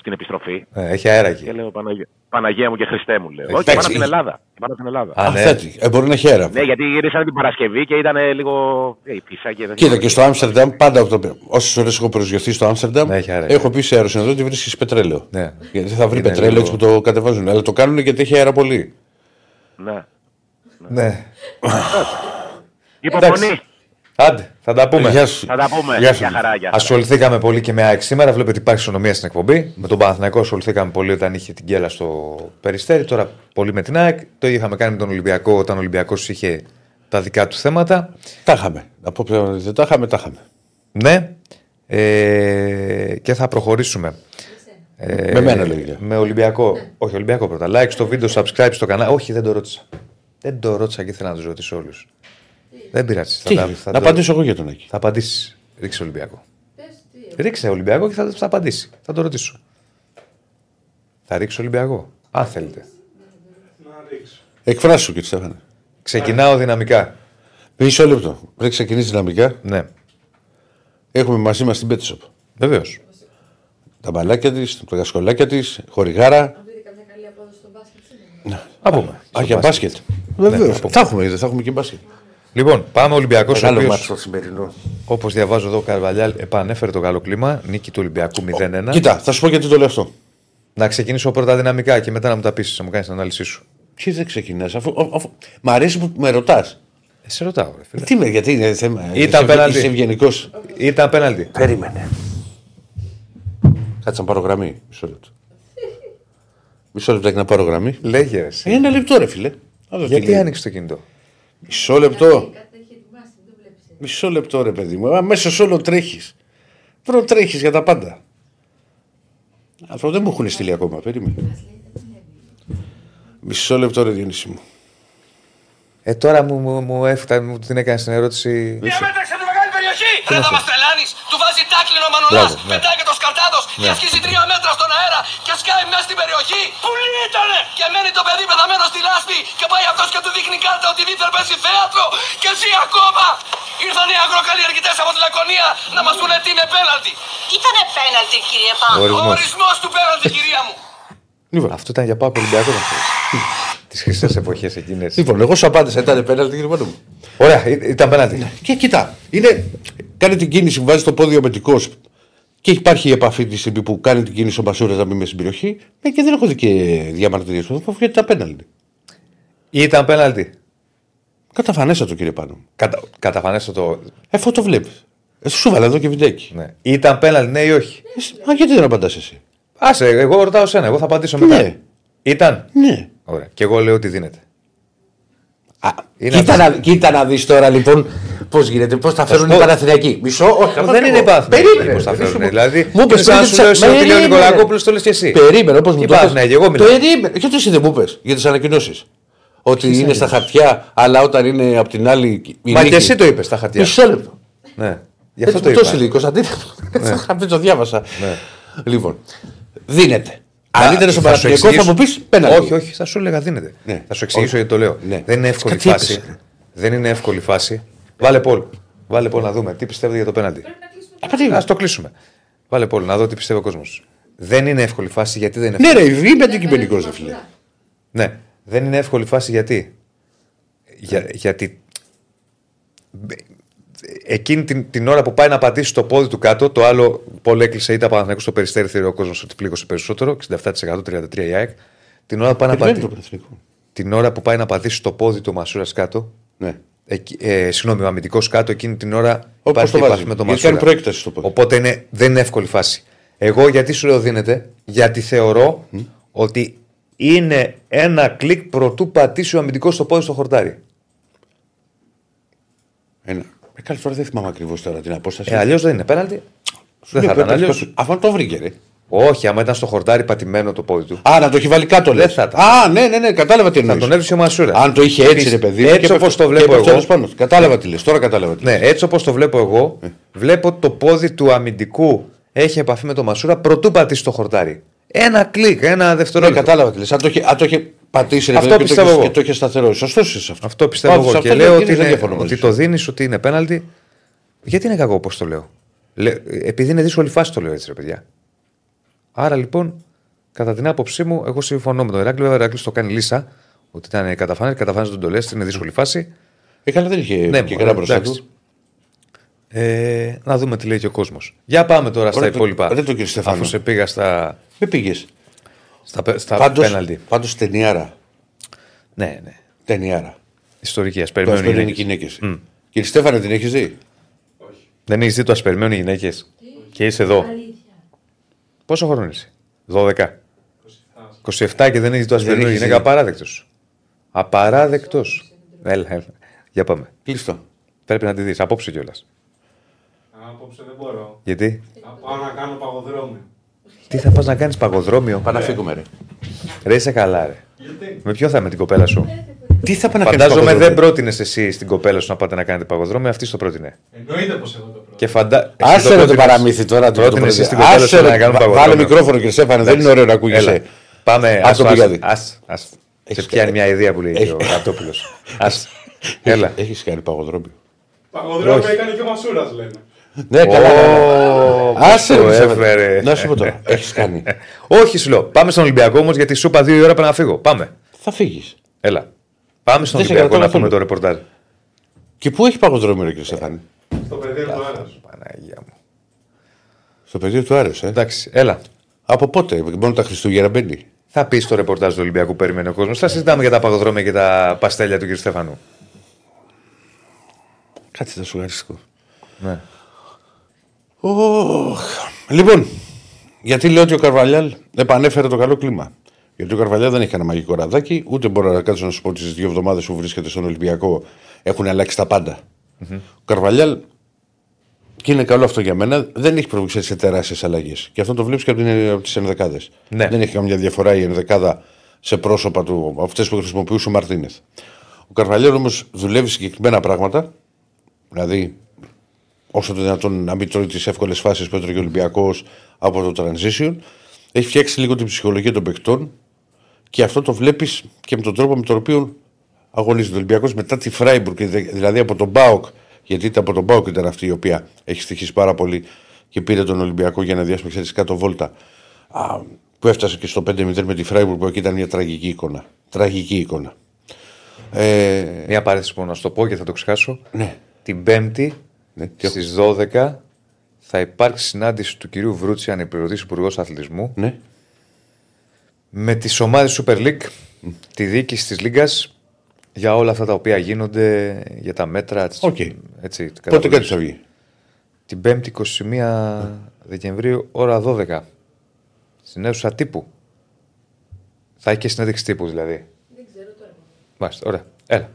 στην επιστροφή. Ε, έχει αέρα Και εκεί. λέω Παναγία, Παναγία μου και Χριστέ μου. Λέω. Όχι, Εντάξει. πάνω από την Ελλάδα. Πάνω από την Ελλάδα. Α, Α, ναι. θέτει. Ε, μπορεί να έχει αέρα. Ναι, γιατί γυρίσανε την Παρασκευή και ήταν λίγο. Ε, η πίσα και δεν Κοίτα και στο Άμστερνταμ, πάντα όσες ώρες έχω προσγειωθεί στο Άμστερνταμ, Ναι, έχει αέρα. έχω πει σε αεροσυνοδό ότι βρίσκεις πετρέλαιο. Ναι. Γιατί θα βρει Είναι πετρέλαιο λίγο- έτσι που το κατεβάζουν. Αλλά το κάνουν γιατί έχει αέρα πολύ. Ναι. Ναι. Υπομονή. Άντε, θα τα πούμε. Γεια σου. Θα τα πούμε. Γεια σου. Για χαρά. Για χαρά. Ασχοληθήκαμε πολύ και με ΑΕΚ σήμερα. Βλέπετε υπάρχει ισονομία στην εκπομπή. Με τον Παναθηναϊκό ασχοληθήκαμε πολύ όταν είχε την κέλα στο περιστέρι. Τώρα πολύ με την ΑΕΚ. Το ίδιο είχαμε κάνει με τον Ολυμπιακό όταν ο Ολυμπιακός είχε τα δικά του θέματα. Τα είχαμε. Να πω πλέον ότι δεν τα είχαμε, τα είχαμε. Ναι. Ε, και θα προχωρήσουμε. Ε, Με μένα λογικά. Με Ολυμπιακό. Όχι, Ολυμπιακό πρώτα. Like στο βίντεο, subscribe στο κανάλι. Όχι, δεν το ρώτησα. Δεν το ρώτησα και ήθελα να τους ρωτήσω όλους. Δεν πειράζει. Τι, Θα, τα- θα να το- απαντήσω εγώ για τον Άκη. Θα απαντήσεις. Ρίξε Ολυμπιακό. Πες τι. Ρίξε Ολυμπιακό και θα, θα απαντήσει. Θα το ρωτήσω. Θα ρίξει Ολυμπιακό. Αν θέλετε. Να ρίξω. Εκφράσου κύριε Στέφανε. Ξεκινάω δυναμικά. Μισό λεπτό. Πριν ξεκινήσεις δυναμικά, Ναι, έχουμε μαζί μας την Πέτσοπ. βεβαίως. Τα μπαλάκια της, τα κασκολάκια της, χορηγάρα. Αν βρείτε καμιά καλή απόδοση στο μπάσκετ σήμερα. Να πούμε. Α, για μπάσκετ. Ναι, Βεβαίως. θα πούμε. Θα έχουμε, θα έχουμε και μπάσκετ. Λοιπόν, πάμε Ολυμπιακός. Ο Μεγάλο οποίος, μάτσο το σημερινό. όπως διαβάζω εδώ, ο Καρβαλιάλ επανέφερε το καλό κλίμα. Νίκη του Ολυμπιακού 0-1. Κοίτα, θα σου πω γιατί το λέω αυτό. Να ξεκινήσω πρώτα δυναμικά και μετά να μου τα πεις, να μου κάνεις την ανάλυση σου. Τι δεν ξεκινάς, αφού, αφού. Μ' αρέσει που με ρωτάς. Ε, σε ρωτάω, ρε φίλε. Τι με, γιατί είναι θέμα. Ήταν είσαι, πέναλτι. Είσαι ευγενικός. Ήταν πέναλτι. Περίμενε. Κάτσε να πάρω γραμμή. Μισό λεπτό. Μισό λεπτό να πάρω γραμμή. Λέγε ρε, εσύ. Ε, Ένα λεπτό, ρε φίλε. Να δω τι Γιατί λέει. άνοιξε το κινητό; Μισό λεπτό. Κάτι έχει ετοιμάσει, δεν το βλέπεις. ε. Μισό λεπτό, ρε παιδί μου. Αμέσω όλο τρέχεις. Προ τρέχεις για τα πάντα. Αυτό δεν μου έχουν στείλει ακόμα. Περίμενε. Μισό λεπτό, ρε Διονύση μου. Ε, τώρα μου, μου, μου έφτανε, μου την έκανε την ερώτηση. Διαμέτρεξε τη μεγάλη περιοχή! Ρε θα μας τρελάνεις! Του βάζει τάκλινο ο Μανολάς, Μπράβο, ναι. πετάει και το σκαρτάδος και ασκήσει τρία μέτρα στον αέρα και σκάει μέσα στην περιοχή! Πουλί ήτανε! Και μένει το παιδί πεθαμένο στη λάσπη και πάει αυτός και του δείχνει κάρτα ότι δίθεν παίζει θέατρο και ζει ακόμα! Ήρθαν οι αγροκαλλιεργητές από τη Λακωνία να μας πούνε τι είναι πέναλτι! Ήτανε πέναλτι, κύριε Πάπα. Ο Ορισμός. ορισμός του πέναλτι, κυρία μου! Λοιπόν, Αυτό ήταν για πάω Ολυμπιακό. Τις χρυσές εποχές εκείνες. λοιπόν, εγώ σου απάντησα. Ήταν πέναλτι, κύριε Πάνο μου. Ωραία, ή- ήταν πέναλτι. Και κοιτά, είναι, κάνει την κίνηση που βάζεις το πόδι ο μετικό και υπάρχει η επαφή της στιγμή που κάνει την κίνηση ο Μπασούρας να μπει μέσα στην περιοχή. Ε, και δεν έχω δει και διαμαρτυρίες του. Γιατί ήταν πέναλτι. Ήταν πέναλτι. Καταφανέστατο κύριε Πάνο. μου. Κατα... Καταφανέστατο. Ε, αυτό το βλέπεις. Ε, σου βάλα εδώ και βιντεάκι. Ναι. Ήταν πέναλτι, ναι ή όχι; Εσύ, Μα γιατί δεν απαντάς εσύ; Άσε, εγώ ρωτάω σένα, εγώ θα απαντήσω μετά. Ναι. Ήταν; Ναι. Ωραία. Και εγώ λέω ότι δίνεται. Α, Είναι κοίτα, αυτό. να, κοίτα να δεις τώρα λοιπόν πώς γίνεται, πώς θα φέρουν πω. οι Παναθηναϊκοί. Μισό, όχι, θα δεν πάω είναι εγώ. Παναθηναϊκοί Περίμενε. πώς θα δεν σου φέρουν. πω. Δηλαδή, μου είναι είπες σαν να πριν σου τις- λέω εσύ ότι λέει ο Περίμενε. Νικολακόπουλος, το λες και εσύ. Περίμενε, όπως μου Τι το πας. Παναθηναϊκοί, εγώ μιλάω. Περίμενε. Γιατί εσύ δεν μου είπες για τις ανακοινώσεις. Ότι είναι στα χαρτιά, αλλά όταν είναι από την άλλη. η Μα νίκη- και εσύ το είπες στα χαρτιά. Μισό λεπτό. Ναι. Γι' αυτό Έτσι το μου το είπα. έλεγε η Κωνσταντίνα. Αυτό το διάβασα. Ναι. Λοιπόν, δίνεται. Αν ήταν στο Θα σου Παναθηναϊκό θα μου πεις εξηγήσω- πέναλτι. Όχι, όχι, θα σου έλεγα δίνεται. Ναι. Θα σου εξηγήσω Όχι. γιατί το λέω. Ναι. Δεν είναι εύκολη Κάτι φάση. έπεσε. Δεν είναι εύκολη φάση. Βάλε Πολ. Βάλε Πολ να δούμε τι πιστεύετε για το πέναλτι. Πρέπει να κλείσουμε. Α το κλείσουμε. Βάλε Πολ να δω τι πιστεύει ο κόσμος. Δεν είναι εύκολη φάση γιατί δεν είναι Ναι, εύκολη. ρε, είμαι αντικειμενικός, ρε φίλε. Ναι, δεν είναι εύκολη φάση γιατί; Για, γιατί εκείνη την, την ώρα που πάει να πατήσει το πόδι του κάτω, το άλλο Πολ έκλεισε είτε Παναθηναϊκός στο περιστέρι, θεωρεί ο κόσμος ότι πλήγωσε περισσότερο, 67% 33% η ΑΕΚ. Την ώρα, που πάει να Περιμένει το πατήσει, Παναθηναϊκό. την ώρα που πάει να πατήσει το πόδι του Μασούρας κάτω, Ναι. εκεί, ε, συγγνώμη, ο αμυντικός κάτω, εκείνη την ώρα Όπως υπάρχει το επαφή βάζει. με τον Γιατί Μασούρα. κάνει προέκταση στο πόδι. Οπότε είναι, δεν είναι εύκολη φάση. Εγώ γιατί σου λέω δίνεται, γιατί θεωρώ ότι είναι ένα κλικ προτού πατήσει ο αμυντικός στο πόδι στο χορτάρι. Ένα. Ε, καλή φορά δεν θυμάμαι ακριβώς τώρα την απόσταση. Ε, Αλλιώς δεν είναι πέναλτι. Δεν Ναι, θα ήταν πρέπει να αλλιώ. το- Αυτό το βρήκε, ρε. Όχι, άμα ήταν στο χορτάρι πατημένο το πόδι του. Α, να το έχει βάλει κάτω, λες. Δεν θα ήταν. Α, ναι, ναι, ναι, κατάλαβα τι Θα εννοείς. τον έδωσε ο Μασούρας. Αν το είχε έτσι, Επίσης, ρε παιδί. μου, Έτσι και όπως έπεφτε- το και βλέπω έπεφτε εγώ. όλος Πάνω. Κατάλαβα τι λες. Τώρα κατάλαβα τι Ναι, λες. έτσι όπως το βλέπω εγώ, βλέπω το πόδι του αμυντικού έχει επαφή με τον Μασούρα προτού πατήσει το χορτάρι. Ένα κλικ, ένα Ναι, δευτερόλεπτο. κατάλαβα τι λες. Αν το είχε- αν το είχε πατήσει ρε Αυτό παιδί, και το πιστεύω είχε- εγώ. και το είχες σταθερός. Σωστός είσαι αυτό. Αυτό πιστεύω Πάντως, εγώ. αυτό Και δεν λέω είναι- ότι, δεν είναι, διαφωνώ μαζί ότι σου. το δίνεις, ότι είναι πέναλτι. Γιατί είναι κακό, πώ το λέω. Λέ- επειδή είναι δύσκολη φάση το λέω έτσι, ρε παιδιά. Άρα λοιπόν, κατά την άποψή μου, εγώ συμφωνώ με τον Εράκλειο. Βέβαια, ο Εράκλειος το κάνει λύσα. Ότι ήταν καταφάνη, καταφάνη δεν το λε, είναι δύσκολη φάση. Ε, καλά, δεν είχε Ναι, και μωρέ, καλά μπροστά εντάξει. του. Ε, να δούμε τι λέει και ο κόσμος. Για πάμε τώρα στα Ωραία, το- υπόλοιπα. ωραία το, κύριε Στεφάνο. Αφού σε πήγα στα, Με πήγες. στα, πε- στα Πάντω πέναλτι. ταινιάρα. Ναι, ναι. Ταινιάρα. Ιστορική, α Το περιμένουν οι ασπερίνει γυναίκες. γυναίκες. Κύριε Στέφανε, την έχεις δει; Δεν έχεις δει το ασπερμένο οι γυναίκες. Και είσαι εδώ. Αλήθεια. Πόσο χρόνο είσαι, 12. 27 και δεν έχεις το ασπερμένο έχεις γυναίκα. δει. Απαράδεκτος. Απαράδεκτος. Έλα, έλα. Για πάμε. Κλείστο. Πρέπει να τη δεις απόψε κιόλας. Απόψε δεν μπορώ. Γιατί; Να πάω να κάνω παγοδρόμιο. Τι θα πας να κάνεις παγοδρόμιο; Πάμε να φύγουμε, ρε. Ρε είσαι καλά, ρε. Με ποιο θα με την κοπέλα σου; Τι θα πάμε να κάνεις Φαντάζομαι δεν παγοδρόμιο; πρότεινες εσύ στην κοπέλα σου να πάτε να κάνετε παγοδρόμιο, αυτή το πρότεινε. Εννοείται πως εγώ το πρώτο. Και φαντα... εσύ Άσε ρε το πρότεινες- παραμύθι τώρα. το- το πρότεινες πρωί. εσύ στην κοπέλα Άσε σου ρε, να κάνουμε βα- Βάλε παγοδρόμιο. μικρόφωνο και Στέφανε, δεν είναι ωραίο να Έλα. ακούγεσαι. Πάμε, Ας ας το το πηγάδι. ας, ας. Σε Έχεις πιάνει κάνει. μια ιδέα που λέει Έχει- ο Ραπτόπουλος. Ας. Έλα. Έχεις κάνει παγοδρόμιο. Παγοδρόμιο Όχι. έκανε και ο Μασούρας, λένε. Ναι, καλά. ναι, ναι. Ω, Άσε το ρε, Στέφανε. έφερε. Να σου πω τώρα. Έχεις κάνει. Όχι, σου λέω. Πάμε στον Ολυμπιακό όμως γιατί σου είπα δύο η ώρα πρέπει να φύγω. Πάμε. Θα φύγεις. Έλα. Πάμε στον Δεν σε Ολυμπιακό κρατάω να πούμε το καθόλου. ρεπορτάζ. Και πού έχει παγοδρόμιο, ρε κύριε Στέφανε. Στο πεδίο του Άρα. Παναγία μου. Στο πεδίο του άρεσε. Ε. Εντάξει, έλα. Από πότε, μόνο τα Χριστούγεννα μπαίνει; Θα πεις το ρεπορτάζ του Ολυμπιακού που περιμένει ο κόσμος. Θα συζητάμε για τα παγοδρόμια και τα παστέλια του κ. Στέφανου. Κάτσε να σου γαριστικό. Ναι. Οχ. Λοιπόν, γιατί λέω ότι ο Καρβαλιάλ επανέφερε το καλό κλίμα; Γιατί ο Καρβαλιάλ δεν έχει κανένα μαγικό ραδάκι, ούτε μπορώ να κάτσω να σου πω ότι στις δύο εβδομάδες που βρίσκεται στον Ολυμπιακό έχουν αλλάξει τα παντα Ο Καρβαλιάλ, και είναι καλό αυτό για μένα, δεν έχει προβεί σε τεράστιες αλλαγές. Και αυτό το βλέπεις και από τις ενδεκάδες. Ναι. Δεν έχει καμιά διαφορά η ενδεκάδα σε πρόσωπα του από αυτές που χρησιμοποιούσε ο Μαρτίνεθ. Ο Καρβαλιάλ όμως δουλεύει συγκεκριμένα πράγματα, δηλαδή όσο το δυνατόν να μην τρώει τις εύκολες φάσεις που έτρωγε ο Ολυμπιακός από το transition. Έχει φτιάξει λίγο την ψυχολογία των παικτών και αυτό το βλέπεις και με τον τρόπο με τον οποίο αγωνίζεται ο Ολυμπιακός μετά τη Φράιμπουργκ, δηλαδή από τον Μπάουκ, γιατί ήταν από τον Μπάουκ ήταν αυτή η οποία έχει στοιχήσει πάρα πολύ και πήρε τον Ολυμπιακό για να διάσουμε ξέρεις, κάτω βόλτα. Α, που έφτασε και στο 5-0 με τη Φράιμπουργκ που εκεί ήταν μια τραγική εικόνα. Τραγική εικόνα. Ε, Μια παρένθεση που να σου το πω και θα το ξεχάσω. ναι. Την Πέμπτη Ναι, τι στις 12 θα υπάρξει συνάντηση του κυρίου Βρούτσι, ανεπληρωτή Υπουργός Αθλητισμού, ναι. με τις ομάδες Super League, τη διοίκηση της Λίγκας για όλα αυτά τα οποία γίνονται, για τα μέτρα. τις- Οκ. Έτσι, Πότε καταβολής. κάτι θα βγει; Την 5η 21 Δεκεμβρίου, ώρα 12. Στην αίθουσα τύπου. Θα έχει και συνέντευξη τύπου δηλαδή. Δεν ξέρω τώρα. Μάλιστα, ωραία. Έλα.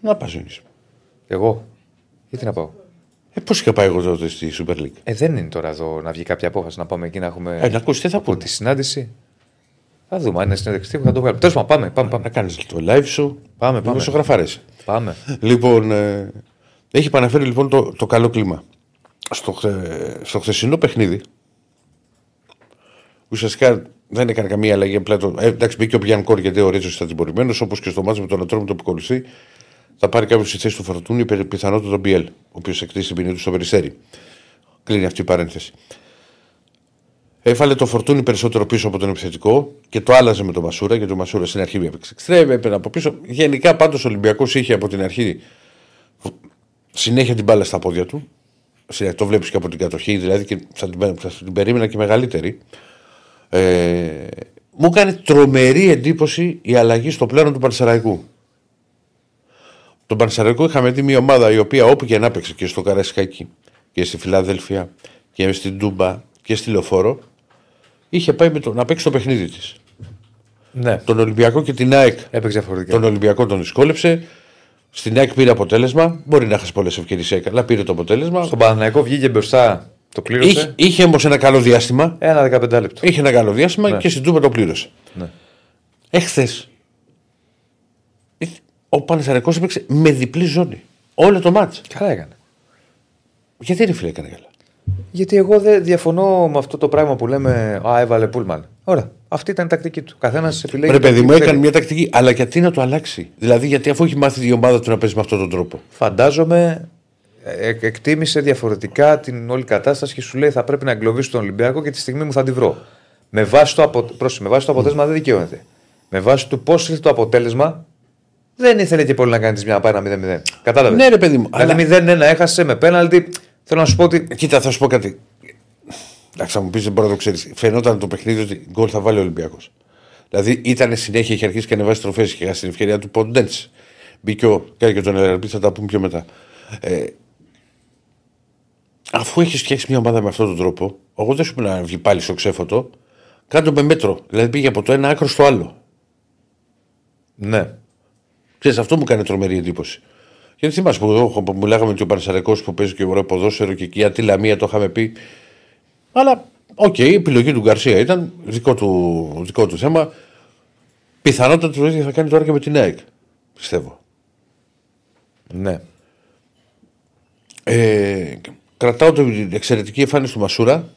Να πας Ζήνης. Εγώ. Γιατί να πάω. Ε, πώς είχα πάει εγώ τότε στη Super League; Ε, δεν είναι τώρα εδώ να βγει κάποια απόφαση να πάμε εκεί να έχουμε. Ε, να ακούσει τι θα από πούμε. τη συνάντηση. Θα δούμε. Αν είναι συνέντευξη τύπου θα το βγάλουμε. Τέλος πάντων, πάμε. Πάμε. Να Πάμε. κάνεις το live σου. Πάμε, πάμε. Δημοσιογραφάρε. πάμε. Λοιπόν, ε, έχει επαναφέρει λοιπόν το, το καλό κλίμα. Στο, χθε- στο χθεσινό παιχνίδι, ουσιαστικά δεν έκανε καμία αλλαγή. Απλά το, ε, εντάξει, μπήκε ο Πιάνκορ γιατί ο Ρέτσο ήταν τιμωρημένος, όπως και στο μάτι με τον Ατρόμο το επικολουθεί. Θα πάρει κάποιος στη θέση του Φορτούνη, πι- πιθανότατα τον Μπιέλ, ο οποίος εκτίσει την ποινή του στο Περιστέρι. Κλείνει αυτή η παρένθεση. Έβαλε το φορτούνι περισσότερο πίσω από τον επιθετικό και το άλλαζε με τον Μασούρα γιατί ο Μασούρα στην αρχή έπαιξε εξτρέμ, έπαιρνε από πίσω. Γενικά πάντως ο Ολυμπιακός είχε από την αρχή συνέχεια την μπάλα στα πόδια του. Σε- Το βλέπεις και από την κατοχή, δηλαδή και θα την, θα την περίμενα και μεγαλύτερη. Ε, μου έκανε τρομερή εντύπωση η αλλαγή στο πλάνο του Πανσεραϊκού. Τον Πανσεραϊκό είχαμε δει μια ομάδα η οποία όπου και να έπαιξε και στο Καραϊσκάκι και στη Φιλαδέλφια και στην Τούμπα και στη Λεωφόρο είχε πάει με το, να παίξει το παιχνίδι της. Ναι. Τον Ολυμπιακό και την ΑΕΚ Έπαιξε διαφορετικά. τον Ολυμπιακό τον δυσκόλεψε. Στην ΑΕΚ πήρε αποτέλεσμα. Μπορεί να χάσει πολλές ευκαιρίες, αλλά πήρε το αποτέλεσμα. Στον Παναθηναϊκό βγήκε μπροστά. Το πλήρωσε. Είχε, είχε όμως ένα καλό διάστημα. Ένα 15 λεπτό. Είχε ένα καλό διάστημα Ναι. και στην Τούμπα το πλήρωσε. Ναι. Εχθές ο Πανεσαρικό έπαιξε με διπλή ζώνη. Όλο το μάτς. Καλά έκανε. Γιατί ρε φίλε έκανε καλά; Γιατί εγώ δεν διαφωνώ με αυτό το πράγμα που λέμε Α, έβαλε Πούλμαν. Ωραία. Αυτή ήταν η τακτική του. Καθένας επιλέγει. Ρε το παιδί τι μου, θέλει. έκανε μια τακτική. Αλλά γιατί να το αλλάξει; Δηλαδή, γιατί αφού έχει μάθει η ομάδα του να παίζει με αυτόν τον τρόπο; Φαντάζομαι ε, ε, εκτίμησε διαφορετικά την όλη κατάσταση και σου λέει θα πρέπει να εγκλωβίσει τον Ολυμπιακό και τη στιγμή μου θα τη βρω. Με βάση το, απο... πρόσεχε, με βάση το αποτέλεσμα δεν δικαιώνεται. Με βάση του πώς ήρθε το αποτέλεσμα δεν ήθελε και πολύ να κάνει μια πάει ένα 0-0. Κατάλαβες; Ναι, ρε παιδί μου. Δηλαδή 0-1 έχασε με πέναλτι. Θέλω να σου πω ότι. Κοίτα, θα σου πω κάτι. Εντάξει, θα μου πεις δεν μπορεί να το ξέρεις. Φαινόταν το παιχνίδι ότι γκολ θα βάλει ο Ολυμπιακός. Δηλαδή ήταν συνέχεια, είχε αρχίσει και ανεβάσει τροφές και είχα στην ευκαιρία του Ποντέντς. Μπήκε ο Κάρι και τον Ελαρμπή, θα τα πούμε πιο μετά. Ε, αφού έχει φτιάξει μια ομάδα με αυτόν τον τρόπο, εγώ δεν σου πω να βγει πάλι στο ξέφωτο. Κάντο με μέτρο. Δηλαδή πήγε από το ένα άκρο στο άλλο. Ναι. Ξέρεις, αυτό μου κάνει τρομερή εντύπωση. Γιατί θυμάσαι που εδώ που μιλάγαμε ότι ο Πανεσαρικό που παίζει και ωραίο ποδόσφαιρο και εκεί η Ατήλα μία το είχαμε πει. Αλλά Οκ, η επιλογή του Γκαρσία ήταν δικό του, δικό του θέμα. Πιθανότατα το ίδιο θα κάνει τώρα και με την ΑΕΚ. Πιστεύω. Ναι. Ε, κρατάω την εξαιρετική εμφάνιση του Μασούρα.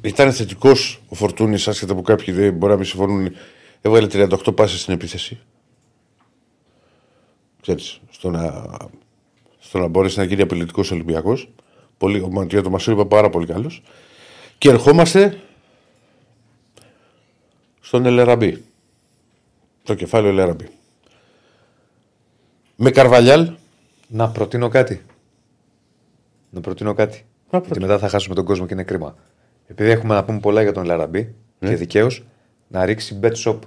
Ήταν θετικός ο Φορτούνης, άσχετα που κάποιοι δεν μπορεί να μην συμφωνούν. Έβγαλε 38 πάσει στην επίθεση. Ξέρεις, στο να, στο να μπορέσει να γίνει απειλητικός Ολυμπιακός. Πολύ, ο Μαντία το Μασούρα είπε πάρα πολύ καλός. Και ερχόμαστε στον Ελεραμπή. Το κεφάλαιο Ελεραμπή. Με Καρβαλιάλ, Να προτείνω κάτι. Να προτείνω κάτι. Να Γιατί μετά θα χάσουμε τον κόσμο και είναι κρίμα. Επειδή έχουμε να πούμε πολλά για τον Ελ Αραμπί Ναι. και δικαίως, να ρίξει bet shop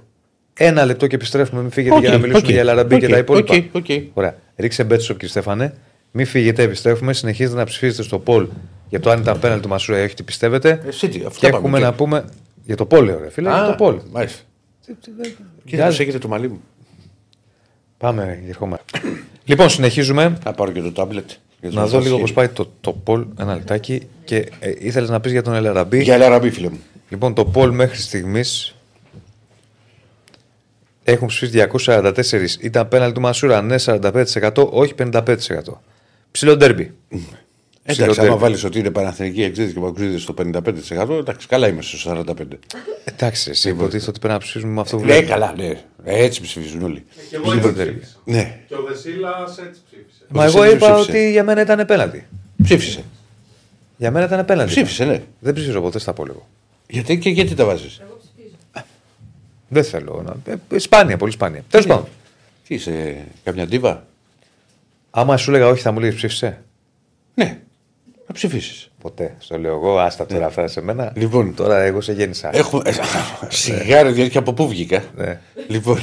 ένα λεπτό και επιστρέφουμε. Μην φύγετε Οκ, για να μιλήσουμε οκ, για Ελ Αραμπί και οκ, τα υπόλοιπα. OK, OK. Ωραία. Ρίξε bet shop, κύριε Στέφανε. Μην φύγετε, επιστρέφουμε. Συνεχίζετε να ψηφίζετε στο poll για το αν ήταν πέναλτι του Μασούρα ή όχι τι πιστεύετε. Εσύ τι, αυτά και πάμε, έχουμε και- να πούμε για το poll, ωραία φίλε. για το poll. Μάλιστα. Κύριε, Γεια- πώς έχετε το μαλλί μου. Πάμε, ερχόμαστε. λοιπόν, συνεχίζουμε. Να πάρω και το τάμπλετ. για Να το δω λίγο χέρι. πώς πάει το, το poll. Ένα λεπτάκι. Και ε, ήθελες να πεις για τον Ελαραμπή. Για Λαραμπή, φίλε μου. Λοιπόν, το poll μέχρι στιγμής έχουν ψηφίσει 244. Ήταν πέναλ του Μασούρα, ναι 45%, όχι 55%. Ψηλό ντέρμπι. Εντάξει, άμα βάλεις ότι είναι Παναθηνική εξή και παγκοσμίδε στο 55%, εντάξει, καλά είμαι στο 45%. Εντάξει, εσύ υποτίθεται ότι πρέπει να ψηφίσουμε με αυτό που Ναι, βλέπουμε. καλά, ναι. Ε, Έτσι ψηφίζουν όλοι. Και εγώ έτσι Λίβερπουλ. ψήφισα. Ναι, Και ο Δεσίλας έτσι ψήφισε. Μα Ο εγώ Βασίλης είπα ψήφισε. ότι για μένα ήταν πέναλτι. ψήφισε. Για μένα ήταν πέναλτι. Ψήφισε, ναι. Δεν ψήφισα ποτέ στα πόλεμο. Γιατί και γιατί τα βάζεις; Δεν θέλω να. Ε, σπάνια, πολύ σπάνια. Τέλος πάντων. Τι είσαι, καμιά ντίβα; Άμα σου έλεγα όχι, θα μου λέει ψήφισε. Ναι, να ψηφίσεις. Ποτέ. Στο λέω εγώ, άστα τώρα αυτά σε μένα. Λοιπόν. Τώρα εγώ σε γέννησα. Έχουμε. ε, Σιγάρι, δηλαδή και από πού βγήκα. Ναι. Λοιπόν.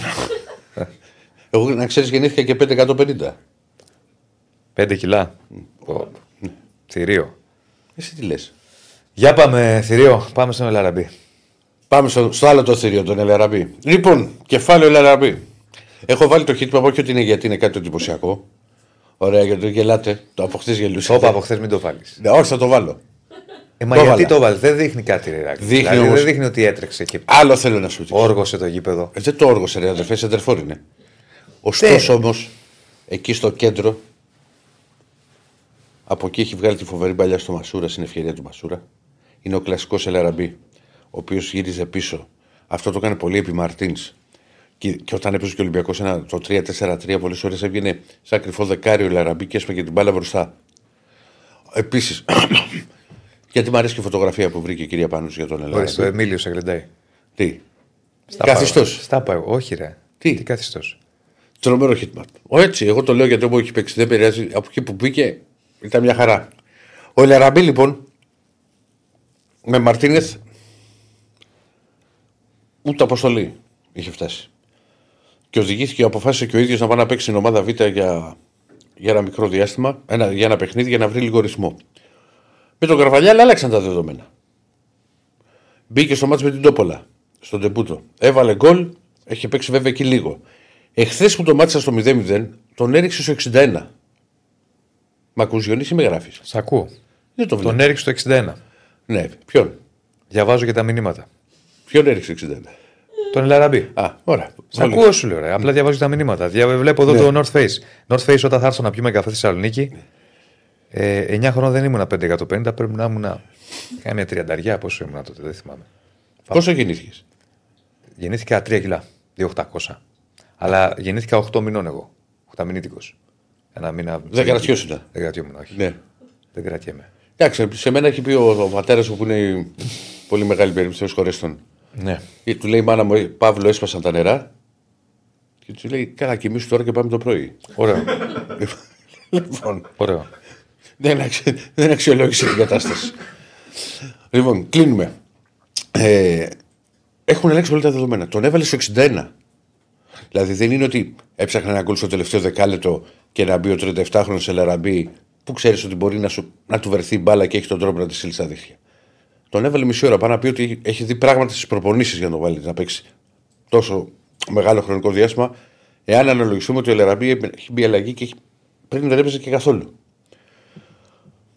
Εγώ να ξέρεις γεννήθηκα και 550. Πέντε κιλά. Πω. Θηρίο. Εσύ τι λες; Για πάμε, θηρίο. Πάμε στον Ελαραμπή. Πάμε στο, στο άλλο το θηρίο, τον Ελαραμπή. Λοιπόν, κεφάλαιο Ελαραμπή. Έχω βάλει το χίτμα, όχι ότι είναι γιατί είναι κάτι εντυπωσιακό. Ωραία, γιατί το γελάτε. Το από χθες γελούσατε. Όπα από χθες μην το βάλεις. Ναι, όχι, θα το βάλω. Ε, μα Το γιατί βάλα. το βάλεις, δεν δείχνει κάτι ρε Ράκη. Δείχνει δηλαδή, όμως- Δεν δείχνει ότι έτρεξε και Άλλο θέλω να σου δείξω. όργωσε το γήπεδο. Ε, δεν το όργωσε, ρε αδερφέ, σεντερφόρ είναι. Ωστόσο όμως, εκεί στο κέντρο, από εκεί έχει βγάλει τη φοβερή παλιά στο Μασούρα, στην ευκαιρία του Μασούρα. Είναι ο κλασικός Ελαραμπή, ο οποίος γύριζε πίσω. Αυτό το έκανε πολύ επί Μαρτίνς. Και, και όταν έπαιζε και ο Ολυμπιακός το 3-4-3, πολλές ώρες έβγαινε σαν κρυφό δεκάριο ο Ελαραμπή και έσπαγε την μπάλα μπροστά. Επίσης, γιατί μου αρέσει και η φωτογραφία που βρήκε η κυρία Πάνου για τον Ορίστε, ο Ελαραμπή. Εμίλιος σε γλεντάει. Τι, Στα Καθιστός. πάω. Στα πάω. Όχι, ρε. Τι; Τι καθιστός. Τρομερό χίτμα. Ο έτσι, εγώ το λέω γιατί μου έχει παίξει. Δεν πειράζει. Από εκεί που μπήκε ήταν μια χαρά. Ο Ελαραμπή λοιπόν με Μαρτίνεθ ούτε αποστολή είχε φτάσει. Και οδηγήθηκε, αποφάσισε και ο ίδιος να πάει να παίξει στην ομάδα Β για, για ένα μικρό διάστημα, ένα, για ένα παιχνίδι για να βρει λίγο ρυθμό. Με τον Καρβαλιάλ άλλαξαν τα δεδομένα. Μπήκε στο μάτς με την Τόπολα, στον Τεμπούτο. Έβαλε γκολ, έχει παίξει βέβαια εκεί λίγο. Εχθές που το μάτσα στο 0-0, τον έριξε στο 61. Μα ακούς ή με γράφεις. Σ' ακούω. Δεν το βλέπω. Τον έριξε το 61. Ναι, ποιον; Διαβάζω και τα μηνύματα. Ποιον έριξε 61. Τον Ελαραμπή. Α, ωραία. Σ' ακούω σου λέω, ρε. Απλά διαβάζω τα μηνύματα. Δια... Βλέπω εδώ Ναι. το North Face. North Face όταν θα έρθω να πιούμε καφέ στη Θεσσαλονίκη. Ε, 9 χρονών δεν ήμουν 550, πρέπει να ήμουν. Κάμια τριανταριά, πόσο ήμουν τότε, δεν θυμάμαι. Πόσο γεννήθηκες; Γεννήθηκα 3 κιλά, 2.800. Αλλά γεννήθηκα 8 μηνών εγώ. 8 μηνύτικο. Ένα μήνα. Δεν κρατιώσουν. Δεν κρατιόμουν, όχι. Ναι. Δεν κρατιέμαι. Εντάξει, σε μένα έχει πει ο, ο πατέρας μου που είναι η πολύ μεγάλη περίπτωση, Θεός χωρέστον. Ναι. Και του λέει η μάνα μου, «Ε, Παύλο, έσπασαν τα νερά. Και του λέει, Καλά, κοιμήσου τώρα και πάμε το πρωί. Ωραίο. λοιπόν, Ωραίο. δεν, αξι... δεν αξιολόγησε την κατάσταση. λοιπόν, κλείνουμε. Ε, έχουν αλλάξει όλα τα δεδομένα. Τον έβαλε στο 61. Δηλαδή δεν είναι ότι έψαχνε ένα γκολ στο τελευταίο δεκάλεπτο και να μπει ο 37χρονο Ελαραμπή που ξέρεις ότι μπορεί να, σου, να του βερθεί μπάλα και έχει τον τρόπο να τη στείλει στα δίχτυα. Τον έβαλε μισή ώρα πάνω να πει ότι έχει δει πράγματα στις προπονήσεις για να τον βάλει να παίξει τόσο μεγάλο χρονικό διάστημα. Εάν αναλογιστούμε ότι ο Ελαραμπή έχει μπει αλλαγή και έχει, πριν δεν έπαιζε και καθόλου.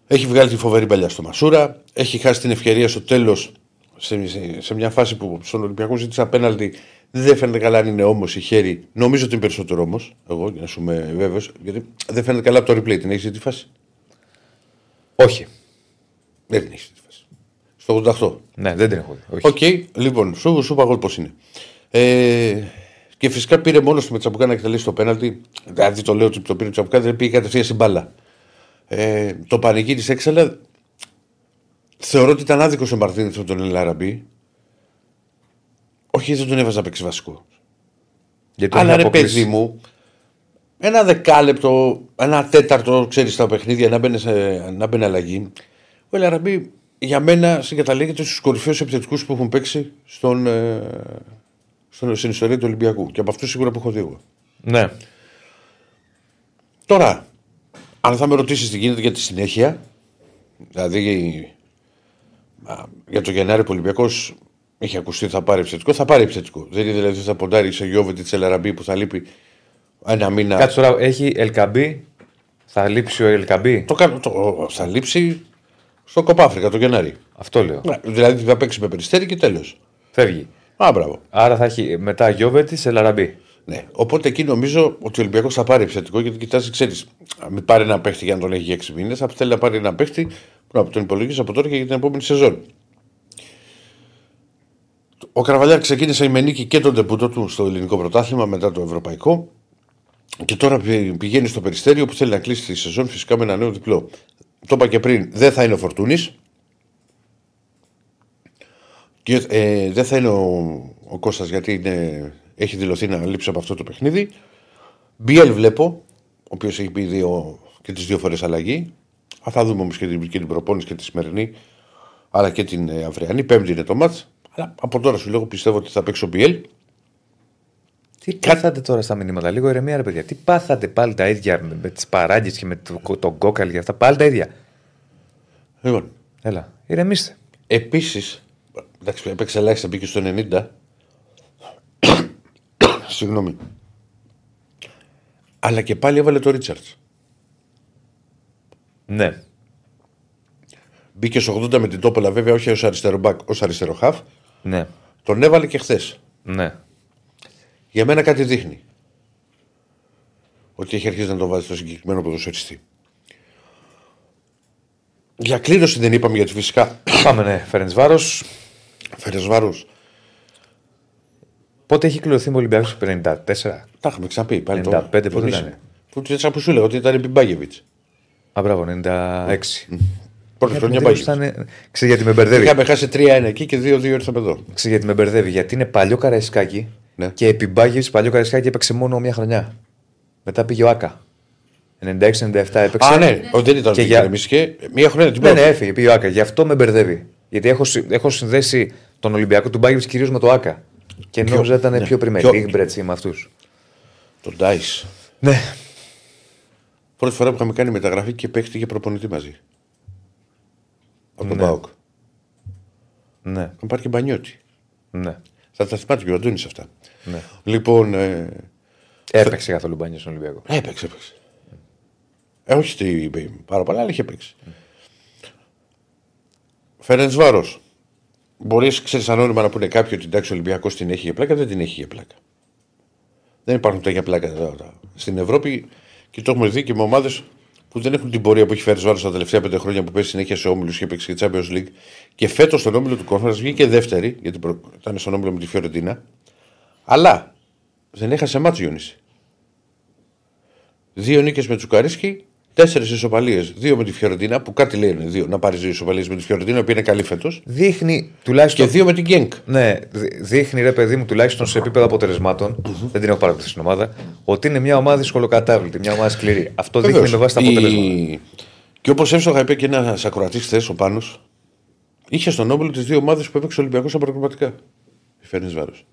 Έχει βγάλει τη φοβερή παλιά στο Μασούρα. Έχει χάσει την ευκαιρία στο τέλος σε, σε, σε μια φάση που στον Ολυμπιακό ζήτησε απέναντι. Δεν φαίνεται καλά αν είναι ώμος ή χέρι. Νομίζω ότι είναι περισσότερο ώμος. Εγώ για να σου είμαι βέβαιος. Γιατί δεν φαίνεται καλά από το replay. Την έχεις δει τη φάση; Όχι. Δεν την έχεις δει τη φάση. Στο 88. Ναι, δεν την έχω δει. Όχι. Οκ, λοιπόν, σου, σου είπα εγώ πώς είναι. Ε, και φυσικά πήρε μόνος του με τσαμπουκά να εκτελέσει το πέναλτι. Δηλαδή το λέω ότι το πήρε ο τσαμπουκά, δεν πήγε κατευθείαν στην μπάλα. Ε, το πανηγύρισε έξαλλα. Θεωρώ ότι ήταν άδικος ο Μαρτίνεθ με τον Ελ Αραμπί. Όχι, δεν τον έβαζα να παίξει βασικό. Γιατί Αλλά έχει ρε αποκλείσει. παιδί μου, ένα δεκάλεπτο, ένα τέταρτο, ξέρεις στα παιχνίδια να μπαίνεις, σε- να μπαίνει αλλαγή. Ο Ελαραμπή για μένα συγκαταλέγεται στου κορυφαίους επιθετικούς που έχουν παίξει στον, ε, στον, στην ιστορία του Ολυμπιακού. Και από αυτούς σίγουρα που έχω δει εγώ. Ναι. Τώρα, αν θα με ρωτήσεις τι γίνεται για τη συνέχεια, δηλαδή α, για το Γενάρη που ο Ολυμπιακός έχει ακουστεί ότι θα πάρει επιθετικό, θα πάρει επιθετικό. Δεν είναι δηλαδή ότι θα ποντάρει σε Γιώβετη τη Ελαραμπή που θα λείπει ένα μήνα. Κάτσε τώρα, έχει Ελκαμπή. Θα λείψει ο Ελκαμπή; Το, κάνω- το, θα λείψει στο Κοπάφρικα το Γενάρη. Αυτό λέω. Ναι, δηλαδή θα παίξει με περιστέρι και τέλος. Φεύγει. Α, μπράβο. Άρα θα έχει μετά Γιώβετης σε Λαραμπή. Ναι. Οπότε εκεί νομίζω ότι ο Ολυμπιακός θα πάρει επιθετικό γιατί κοιτάζει, ξέρεις, μην πάρει ένα παίχτη για να τον έχει για 6 μήνες. Θα θέλει να πάρει ένα παίχτη που να τον υπολογίσει από τώρα και για την επόμενη σεζόν. Ο Καραβαλιάρ ξεκίνησε η Μενίκη και τον τεπούτο του στο ελληνικό πρωτάθλημα μετά το ευρωπαϊκό. Και τώρα πη- πηγαίνει στο περιστέριο που θέλει να κλείσει τη σεζόν φυσικά με ένα νέο διπλό. Το είπα και πριν, δεν θα είναι ο Φορτούνης. Και ε, δεν θα είναι ο, ο Κώστας γιατί είναι, έχει δηλωθεί να λείψει από αυτό το παιχνίδι. Μπιέλ βλέπω, ο οποίος έχει πει δύο, και τις δύο φορές αλλαγή. Α, θα δούμε όμως και την, και την προπόνηση και τη σημερινή, αλλά και την ε, αυριανή. Πέμπτη είναι το μάτς. Αλλά από τώρα σου λέω πιστεύω ότι θα παίξει ο Μπιέλ. Τι πάθατε τώρα στα μηνύματα, λίγο ηρεμία ρε παιδιά. Τι πάθατε πάλι τα ίδια με, με τις παράγκε και με το, τον κόκαλ και αυτά; Πάλι τα ίδια; Λοιπόν, Έλα, ηρεμήστε. Επίσης, εντάξει, έπαιξε ελάχιστα, μπήκε στο 90. Συγγνώμη. Αλλά και πάλι έβαλε το Ρίτσαρτς. Ναι. Μπήκε στο 80 με την Τόπολα, βέβαια, όχι ως αριστερό μπακ, ως αριστερό χαφ. Ναι. Τον έβαλε και χθες. Ναι. Για μένα κάτι δείχνει. Ότι έχει αρχίσει να το βάζει στο συγκεκριμένο ποδοσφαιριστή. Για κλήρωση δεν είπαμε γιατί φυσικά Πάμε, ναι. Φέρνει βάρος. Φερεσβάρου. Πότε έχει κληρωθεί με Ολυμπιακό 54. Τα είχαμε ξαναπεί πάλι 95 τώρα. πότε Θυμίσαι. ήταν; Που έτσι που σου λέω ότι ήταν επί Μπάγεβιτ. Α, μπράβο, 96. Πρώτη χρονιά Μπάγεβιτ. Ξέρει γιατί με μπερδεύει. Είχαμε χάσει 3-1 εκεί και 2-2 ήρθαμε εδώ. Ξέρει γιατί με μπερδεύει. Γιατί είναι παλιό καραϊσκάκι Ναι. και επί Μπάγεβιτς παλιό καραϊσκάκι έπαιξε μόνο μια χρονιά. Μετά πήγε ο Άκα. 96-97 έπαιξε. Α, ναι, ότι δεν ήταν Και ότι για- γκρεμίστηκε. Μία χρονιά την Ναι, ναι, πρώτη. έφυγε, πήγε ο Άκα. Γι' αυτό με μπερδεύει. Γιατί έχω, συ- έχω συνδέσει τον Ολυμπιακό του Μπάγεβιτ κυρίω με το Άκα. Και Ποιο- νόμιζα ήταν ναι. πιο πριν. Ποιο- Λίγμπρετ με αυτούς. Τον Ντάι. Ναι. Πρώτη φορά που είχαμε κάνει μεταγραφή και παίχτη και προπονητή μαζί. Από τον Ναι. Πάοκ. Ναι. Είχαμε πάρει και μπανιώτη. ναι. Θα τα θυμάται και ο Αντώνης αυτά. Ναι. Λοιπόν, ε, Έπαιξε καθόλου μπάνιο στον Ολυμπιακό. έπαιξε, έπαιξε. Ε, όχι στη, πάρα πολλά, αλλά είχε παίξει. Φέρεντ Βάρος. Μπορείς, ξέρεις, ανώνυμα να πούνε κάποιοι ότι εντάξει, ο Ολυμπιακός την έχει για πλάκα, δεν την έχει για πλάκα. Δεν υπάρχουν τέτοια πλάκα τώρα. Στην Ευρώπη και το έχουμε δει και με ομάδες που δεν έχουν την πορεία που έχει φέρει Βάρος τα τελευταία πέντε χρόνια που παίζει συνέχεια σε όμιλους και παίξει και Champions League. Και φέτος στον όμιλο του Conference βγήκε δεύτερη, γιατί προ- ήταν στον όμιλο με τη Φιωρεντίνα. Αλλά δεν έχασε μάτσο Γιονίση. Δύο νίκες με Τσουκαρίσκι, τέσσερις ισοπαλίες. Δύο με τη Φιωρεντίνα, που κάτι λένε δύο, να πάρεις δύο ισοπαλίες με τη Φιωρεντίνα, που είναι καλή φέτος. Δείχνει τουλάχιστον. Και δύο με την Γκένκ. Ναι, δει- δείχνει ρε παιδί μου τουλάχιστον σε επίπεδο αποτελεσμάτων, δεν την έχω παρακολουθήσει στην ομάδα, ότι είναι μια ομάδα δυσκολοκατάβλητη, μια ομάδα σκληρή. Αυτό δείχνει Βεβαίως. με βάση τα Η- αποτελέσματα. Και όπως εύστοχα είπε και ένας ακροατής χθες, ο Πάνος, είχε στον όμιλο τις δύο ομάδες που έπαιξε ο Ολυμπιακός στα προκριματικά. Η Φέρνης Βάρος.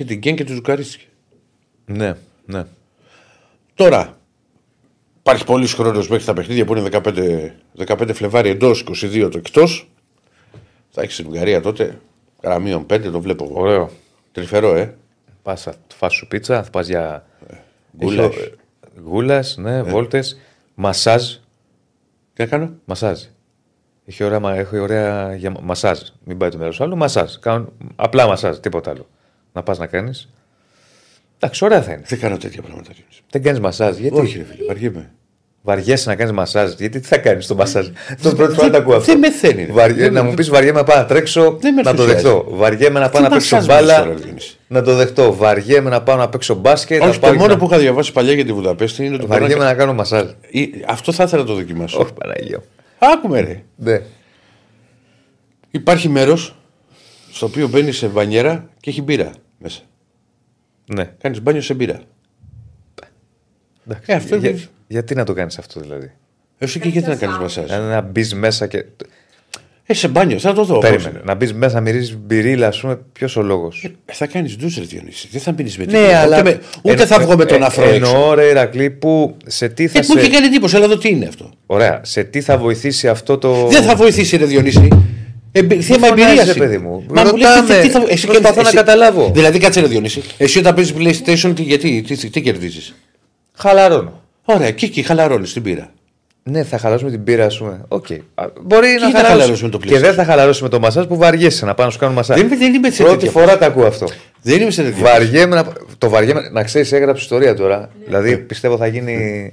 Είχε την Γκένκ και τη Ζουκαρίστηκε. Ναι, ναι. Τώρα, υπάρχει πολλή χρόνος μέχρι τα παιχνίδια που είναι 15, 15 Φλεβάρι εντός, 22 το εκτός. Θα έχεις στην Ουγγαρία τότε. Καραμίων 5, το βλέπω εγώ. Ωραίο. Τρυφερό, ε. Πας θα φας σου πίτσα, θα πας για. Γκούλας. Γούλα, ναι, βόλτες, μασάζ. Τι να κάνω; Μασάζ. Έχει ωραία, μα- έχει ωραία για μασάζ. Μην πάει το μέρο άλλο. Μασάζ. Κάνουν απλά μασάζ, τίποτα άλλο. Να πας να κάνεις. Εντάξει, ωραία θα είναι. Δεν κάνω τέτοια πράγματα. Διονύση. Δεν κάνεις μασάζ. Γιατί; Όχι, ρε φίλε, βαριέμαι. βαριέσαι να κάνεις μασάζ. Γιατί τι θα κάνεις το μασάζ; Το πρώτη φορά το ακούω αυτό. Δεν με θέλει. ρε. Βαρι... Δεν- Να μου πεις βαριέμαι να πάω να τρέξω Δεν με να το ενθουσιάζει. δεχτώ. Βαριέμαι να πάω Τι να παίξω μασάζ μου λες μπάλα τώρα, ρε Διονύση. να το δεχτώ. Βαριέμαι να πάω να παίξω μπάσκετ. να Όχι, πάω το μόνο να... που είχα διαβάσει παλιά για τη Βουδαπέστη είναι το Βαριέμαι κοράκι. να κάνω μασάζ. Ή- Αυτό θα ήθελα να το δοκιμάσω. Όχι, Παναγία. Άκουμε ρε. Ναι. Υπάρχει μέρος στο οποίο μπαίνει σε μπανιέρα και έχει μπύρα μέσα. ναι. Κάνεις μπάνιο σε μπύρα. Εντάξει. Ε, αυτό Για- είναι- Γιατί να το κάνεις αυτό δηλαδή; Εσύ και γιατί να κάνεις μασάζ; Δηλαδή να μπεις μέσα και. Ε, σε μπάνιο, θα το δω. Περίμενε. πώς. Να μπεις μέσα να μυρίζεις μπυρίλα, ας πούμε, ποιος ο λόγος; Ε, θα κάνεις ντουζ, ρε Διονύση. Δεν θα μπει με Ναι, τίποτα. Ούτε, με- ούτε θα βγω με τον αφρό έξω. Εννοώ, ρε Ηρακλή, που σε τι θα Ε, μου είχε σε. κάνει εντύπωση, αλλά εδώ τι είναι αυτό. Ωραία. Σε τι θα βοηθήσει αυτό το. Δεν θα βοηθήσει, ρε Διονύση. Εμπει... Θέμα φωνάζεις, εμπειρίας. ρε παιδί μου. Μα μου λες, Ρωτάμε. τι- τι θα... εσύ Προσπαθώ να καταλάβω. Δηλαδή, κάτσε ρε Διονύση. Εσύ όταν παίζεις PlayStation, τι, γιατί, τι, τι, τι κερδίζεις; Χαλαρώνω. Ωραία, και εκεί χαλαρώνεις την πύρα. Ναι, θα χαλαρώσουμε την πύρα, ας πούμε. Οκ. Α, Μπορεί να θα χαλαρώσει. χαλαρώσουμε το Και PlayStation. δεν θα χαλαρώσει με το μασάζ που βαριέσαι να πάνω να σου κάνουν μασάζ. Δεν, δεν είμαι σε Πρώτη τέτοια φορά τα ακούω αυτό. Δεν είμαι σε τέτοια. Βαριέμαι να... Το βαριέμαι, να ξέρεις, έγραψε ιστορία τώρα. Δηλαδή πιστεύω θα γίνει.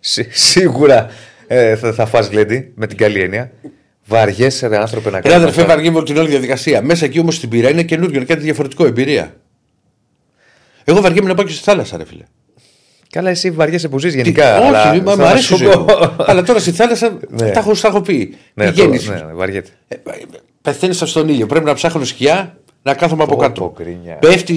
σι- σίγουρα ε, θα, θα φας γλέντι με την καλή έννοια. Βαριέσαι, ρε άνθρωπε, να Ρε κάνεις. αδερφέ, βαριέμαι όλη την όλη διαδικασία. Μέσα εκεί όμως στην πύρα είναι καινούριο, είναι κάτι διαφορετικό εμπειρία. Εγώ βαριέμαι να πάω και στη θάλασσα, ρε φίλε. Καλά, εσύ βαριέσαι που ζεις Τι- γενικά. Όχι, αλλά μα, θα μου αρέσει η σου ζωή μου. πω- Αλλά τώρα στη θάλασσα Ναι. τα, έχω, τα έχω πει. Ναι, το- Πηγαίνεις. ναι, ναι, βαριέται. Ε, Πεθαίνεις στον ήλιο. Πρέπει να ψάχνω σκιά να κάθομαι από Πω, κάτω. πω, κρίνια. Πέφτει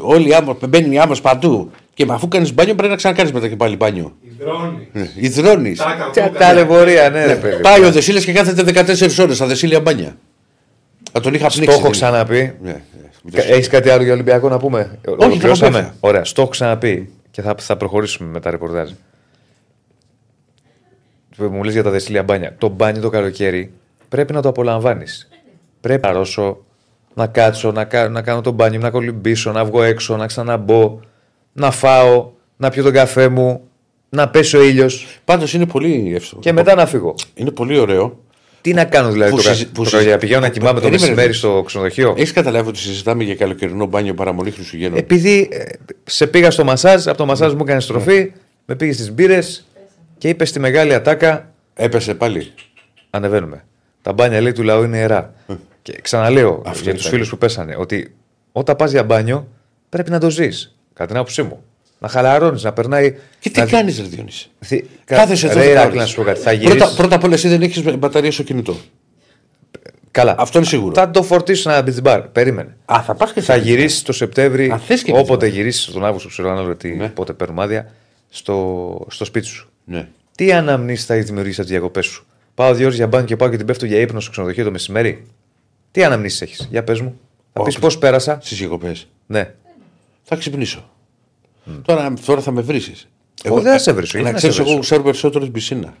όλη η άμμο, μπαίνει η άμμος παντού. Και αφού κάνεις μπάνιο πρέπει να ξανακάνεις μετά και πάλι μπάνιο. Υδρώνει. Υδρώνει. Τάκα, Τι τούκα. ταλαιπωρία, ναι, ρε παιδί. Πάει ο Δεσίλε και κάθεται 14 ώρες στα δεσίλια μπάνια. Θα τον είχα πνίξει. Το έχω την- ξαναπεί. Ναι, ναι. Έχεις κάτι άλλο για Ολυμπιακό να πούμε; θα πω Ολοκληρώσαμε. βέβαια. Ωραία, στο έχω ξαναπεί και θα, θα προχωρήσουμε με τα ρεπορτάζ. Μου λες για τα δεσίλια μπάνια. Το μπάνι το καλοκαίρι πρέπει να το απολαμβάνεις. Πρέπει να ρώσω, να κάτσω, να, κα- να κάνω το μπάνι μου, να κολυμπήσω, να βγω έξω, να ξαναμπω, να φάω, να πιω τον καφέ μου, να πέσει ο ήλιος Πάντως είναι πολύ εύστοχο. και μετά να φύγω. Είναι πολύ ωραίο. Τι να κάνω δηλαδή Που το, κα- συζη- που το συζη- καλοκαίρι, πηγαίνω να κοιμάμαι το Περίμενε, μεσημέρι ρε. στο ξενοδοχείο. Έχεις καταλάβει ότι συζητάμε για καλοκαιρινό μπάνιο παραμονή Χριστουγέννων; Επειδή ε, σε πήγα στο μασάζ, από το μασάζ μου έκανε στροφή, με πήγες στις μπύρες και είπες στη μεγάλη ατάκα: Έπεσε πάλι. Ανεβαίνουμε. Τα μπάνια λέει του λαού είναι ιερά. και ξαναλέω Αυτό για τους ήταν. φίλους που πέσανε ότι όταν πας για μπάνιο πρέπει να το ζεις. Κατά την άποψή μου. Να χαλαρώνεις, να περνάει. Και τι να... κάνεις, Ρε Διονύση; Θυ- Κάθεσαι Ρε, εδώ. δέκα Ηράκλη, ώρες. να σου πω κάτι. Θα Πρώτα, γυρίσεις... πρώτα απ' όλα, εσύ δεν έχεις μπαταρία στο κινητό. Καλά. Αυτό είναι σίγουρο. Θα το φορτίσω ένα beach bar. Περίμενε. Α, θα πας και Θα γυρίσεις το Σεπτέμβρη, Α, θες και όποτε beach bar. γυρίσεις τον Αύγουστο, ξέρω αν άλλο τι, Ναι. πότε παίρνουμε άδεια, στο, στο σπίτι σου. Ναι. Τι αναμνήσει θα έχει δημιουργήσει από τις διακοπές σου; Πάω δύο ώρες για μπάνιο και πάω και την πέφτω για ύπνο στο ξενοδοχείο το μεσημέρι. Τι αναμνήσεις έχεις, για πες μου. Θα πεις Όχι. πώς πέρασα; Στις διακοπές. Ναι. Θα ξυπνήσω. Τώρα, τώρα θα με βρει. Εγώ δεν θα σε βρίσω, γιατί Να να σε ξέρει, εγώ βρίσω. ξέρω περισσότερο την πισίνα.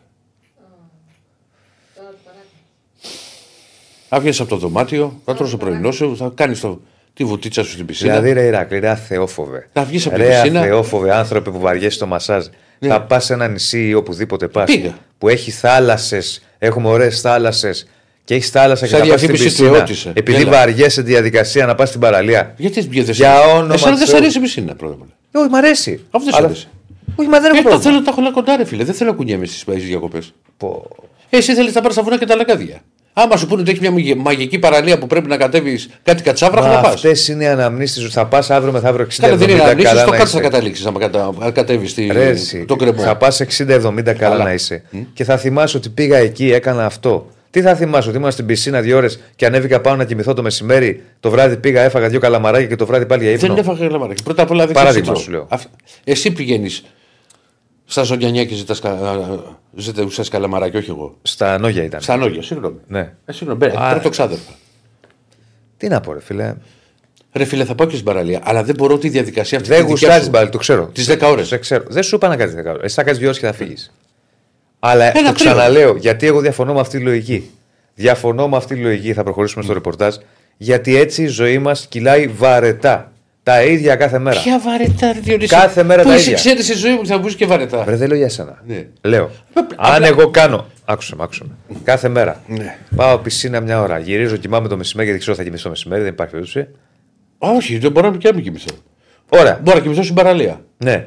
Θα βγεις από το δωμάτιο, θα τρώσει το πρωινό σου, θα κάνεις τη βουτίτσα σου στην πισίνα. Δηλαδή, ρε Ηράκλη, ρε αθεόφοβε. Θα βγεις από την ρε πισίνα. αθεόφοβε, άνθρωπε που βαριέσαι το μασάζ. Ναι. Θα πας σε ένα νησί ή οπουδήποτε πας. Πήγα. Που έχει θάλασσες, έχουμε ωραίες θάλασσες και έχεις θάλασσα και Σαν θα πας στην διαφήμιση του πισίνα. Εώτησε. Επειδή Έλα. βαριέσαι τη διαδικασία να πας στην παραλία. Γιατί δεν Για όνομα Εσένα δεν του σ' Θεού. αρέσει η πισίνα πρώτα απ' όλα. Ε, Όχι, μ' αρέσει. Αυτό δεν σ' Αλλά- αρέσει. Όχι, μα δεν Ε, έχω τα πρόβλημα. θέλω να τα έχω όλα κοντά, ρε φίλε. Δεν θέλω να κουνιέμαι στις διακοπές. Πω. Εσύ θέλεις να πάρεις τα βουνά και τα λακάδια. Άμα σου πούνε ότι έχει μια μαγε- μαγική παραλία που πρέπει να κατέβεις κάτι κατσάβρα, θα Μα να πας. αυτές είναι οι αναμνήσεις σου. Θα πας αύριο μεθαύριο 60-70 Καλά, δεν είναι αναλύσει, καλά στο να κάτω θα είσαι. καταλήξεις άμα κατα... κατέβεις Ρε, εσύ, τον κρεμό. Θα πας 60-70 καλά Καλά. να είσαι. Και θα θυμάσαι ότι πήγα εκεί, έκανα αυτό. Τι θα θυμάσαι, ότι ήμουν στην πισίνα δύο ώρες και ανέβηκα πάνω να κοιμηθώ το μεσημέρι. Το βράδυ πήγα, έφαγα δύο καλαμαράκια και το βράδυ πάλι για ύπνο. Δεν έφαγα καλαμαράκι. Πρώτα απ' όλα δεν Παράδειγμα ξέρεις τι σου λέω. τρώω. Αυ- Εσύ πηγαίνεις στα ζωντιανιά και ζητάς ζητάς καλαμαράκι, όχι εγώ. Στα νόγια ήταν. Στα νόγια, συγγνώμη. Ναι. Ε, συγγνώμη, μπε, Α, τρίτο ξάδερφα. Τι να πω, ρε φίλε. Ρε φίλε, θα πάω και στην παραλία, αλλά δεν μπορώ τη διαδικασία αυτή. Δεν τη δικιά γουστάρει σου. πάλι, το ξέρω. Τις 10 ώρες. Σε ξέρω. Δεν σου είπα να κάνεις 10 ώρες. Εσύ θα κάνεις δύο ώρες και θα φύγεις. Αλλά Ένα το τρίο. ξαναλέω, γιατί εγώ διαφωνώ με αυτή τη λογική. Διαφωνώ με αυτή τη λογική, θα προχωρήσουμε στο ρεπορτάζ. Γιατί έτσι η ζωή μας κυλάει βαρετά. Τα ίδια κάθε μέρα. Ποια βαρετά, ρε Διονύση. Κάθε μέρα Που τα εσύ ίδια. ξέρεις η ζωή μου και θα μου πεις και βαρετά. Βρε, δεν λέω για σένα. Ναι. Λέω. Απλά- Αν εγώ κάνω Άκουσα με, άκουσα με. Κάθε μέρα. Ναι. Πάω πισίνα μια ώρα. Γυρίζω, κοιμάμαι το μεσημέρι γιατί ξέρω θα κοιμηθώ το μεσημέρι, δεν υπάρχει περίπτωση. Όχι, δεν μπορώ να και να μην κοιμηθώ. Ωραία. Μπορώ να κοιμηθώ στην παραλία. Ναι.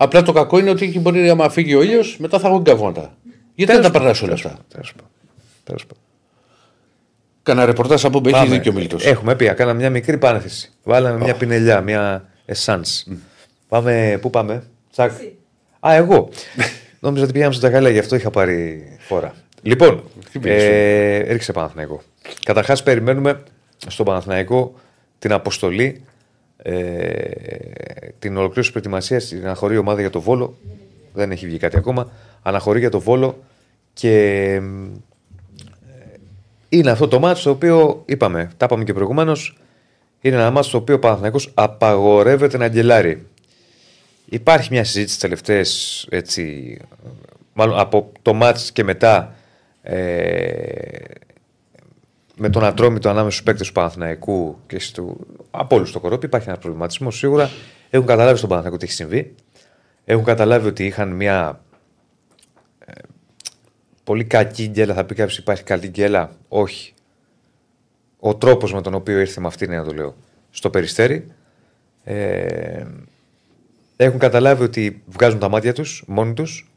Απλά το κακό είναι ότι εκεί μπορεί να φύγει ο ήλιος, μετά θα έχω γκαβόντα. Γιατί δεν τα περνάς όλα αυτά; Τέλος πάντων. Τέλος πάντων. Κάνα ρεπορτάζ από που έχει Πάμε. δίκιο ο Μίλτο. Έχουμε πει, κάναμε μια μικρή πάνθηση. Βάλαμε μια πινελιά, μια essence. Πάμε, πού πάμε, τσακ. Α, εγώ. Νόμιζα ότι πήγαμε στο Τακαλέ, γι' αυτό είχα πάρει φορά. Λοιπόν, Τι πήγες, ε, ρίξε Παναθηναϊκό. Καταρχάς, περιμένουμε στον Παναθηναϊκό την αποστολή, ε, την ολοκλήρωση προετοιμασίας στην αναχωρή ομάδα για το Βόλο. Δεν έχει βγει κάτι ακόμα. Αναχωρεί για το Βόλο και είναι αυτό το μάτσο το οποίο είπαμε, τα είπαμε και προηγουμένως. Είναι ένα μάτσο το οποίο ο Παναθηναϊκός απαγορεύεται να αγγελάρει. Υπάρχει μια συζήτηση τελευταίες έτσι. Μάλλον από το μάτς και μετά ε, με τον Ατρόμητο ανάμεσα στους παίκτες του Παναθηναϊκού και στου, από όλους στο κορόπι υπάρχει ένας προβληματισμός σίγουρα. Έχουν καταλάβει στον Παναθηναϊκό τι έχει συμβεί. Έχουν καταλάβει ότι είχαν μια ε, πολύ κακή γκέλα. Θα πει κάποιος υπάρχει καλή γκέλα. Όχι. Ο τρόπος με τον οποίο ήρθε με αυτήν είναι να το λέω στο περιστέρι. Ε, έχουν καταλάβει ότι βγάζουν τα μάτια τους μόνοι τους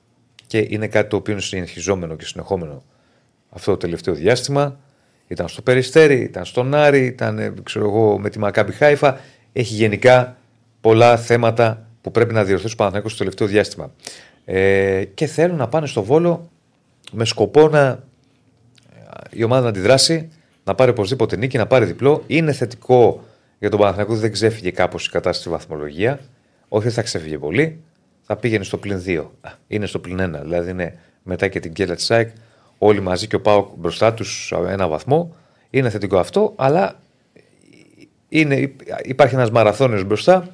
και είναι κάτι το οποίο είναι συνεχιζόμενο και συνεχόμενο αυτό το τελευταίο διάστημα. Ήταν στο Περιστέρι, ήταν στον Άρη, ήταν ε, ξέρω εγώ, με τη Μακάμπι Χάιφα. Έχει γενικά πολλά θέματα που πρέπει να διορθώσει ο Παναθηναϊκός στο τελευταίο διάστημα. Ε, και θέλουν να πάνε στο Βόλο με σκοπό να η ομάδα να αντιδράσει, να πάρει οπωσδήποτε νίκη, να πάρει διπλό. Είναι θετικό για τον Παναθηναϊκό ότι δεν ξέφυγε κάπως η κατάσταση στη βαθμολογία. Όχι, δεν θα ξέφυγε πολύ. Θα πήγαινε στο πλην 2. Είναι στο πλην 1. Δηλαδή είναι μετά και την κέλα της ΣΑΕΚ. Όλοι μαζί και ο Πάοκ μπροστά τους ένα βαθμό. Είναι θετικό αυτό, αλλά είναι, υπάρχει ένας μαραθώνιος μπροστά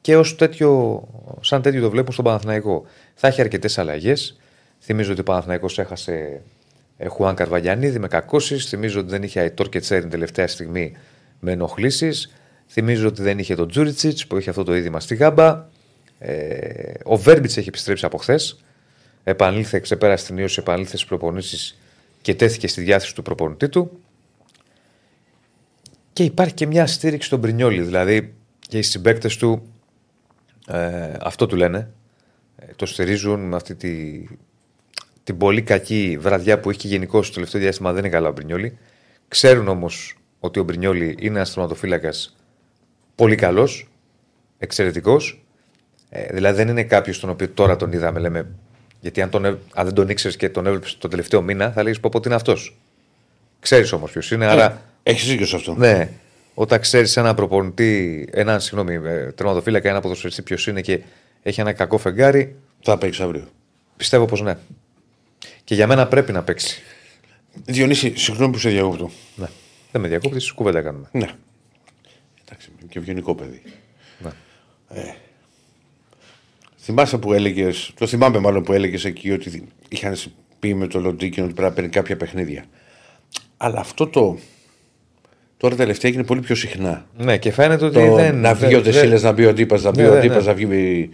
και ως τέτοιο, σαν τέτοιο το βλέπουν στον Παναθηναϊκό. Θα έχει αρκετές αλλαγές. Θυμίζω ότι ο Παναθηναϊκός έχασε ε, Χουάν Καρβαγιανίδη με κακώσεις. Θυμίζω ότι δεν είχε Αϊτόρ και Τσέριν τελευταία στιγμή με ενοχλήσεις. Θυμίζω ότι δεν είχε τον Τζούριτσιτς που είχε αυτό το είδημα στη γάμπα. Ε, ο Βέρμπιτς έχει επιστρέψει από χθες. Επανήλθε, ξεπέρασε την ίωση, επανήλθε στις προπονήσεις και τέθηκε στη διάθεση του προπονητή του. Και υπάρχει και μια στήριξη στον Πρινιόλη. Δηλαδή και οι συμπαίκτες του ε, αυτό του λένε. Ε, το στηρίζουν με αυτή τη, την πολύ κακή βραδιά που έχει και γενικώ στο τελευταίο διάστημα. Δεν είναι καλά ο Μπρινιόλη. Ξέρουν όμως ότι ο Μπρινιόλη είναι ένας τερματοφύλακα πολύ καλός, εξαιρετικός. Ε, δηλαδή δεν είναι κάποιος τον οποίο τώρα τον είδαμε, λέμε. Γιατί αν, τον, ε- αν δεν τον ήξερες και τον έβλεπες τον τελευταίο μήνα, θα λέγεις πω ότι είναι αυτός. Ξέρεις όμως ποιος είναι, άρα. Έχεις δίκιο σε αυτό. Ναι, όταν ξέρεις έναν προπονητή, έναν συγγνώμη, ε, τερματοφύλακα, ένα ποδοσφαιριστή ποιος είναι και έχει ένα κακό φεγγάρι, Θα παίξει αύριο. πιστεύω πως ναι. Και για μένα πρέπει να παίξει. Διονύση, συγγνώμη που σε διακόπτω. Ναι. Δεν με διακόπτεις, κουβέντα κάνουμε. Ναι. Εντάξει, είμαι και ευγενικό παιδί. Ναι. Ε, θυμάσαι που έλεγες, το θυμάμαι μάλλον που έλεγες εκεί ότι είχαν πει με το Λοντίκιν ότι πρέπει να παίρνει κάποια παιχνίδια. Αλλά αυτό το. Τώρα τελευταία έγινε πολύ πιο συχνά. Ναι, και φαίνεται ότι Το δεν. να βγει δεν- ο Δεσίλε, δεν- να μπει ο Αντίπα, να μπει Ναι, ο ναι, Αντίπα, ναι. να βγει,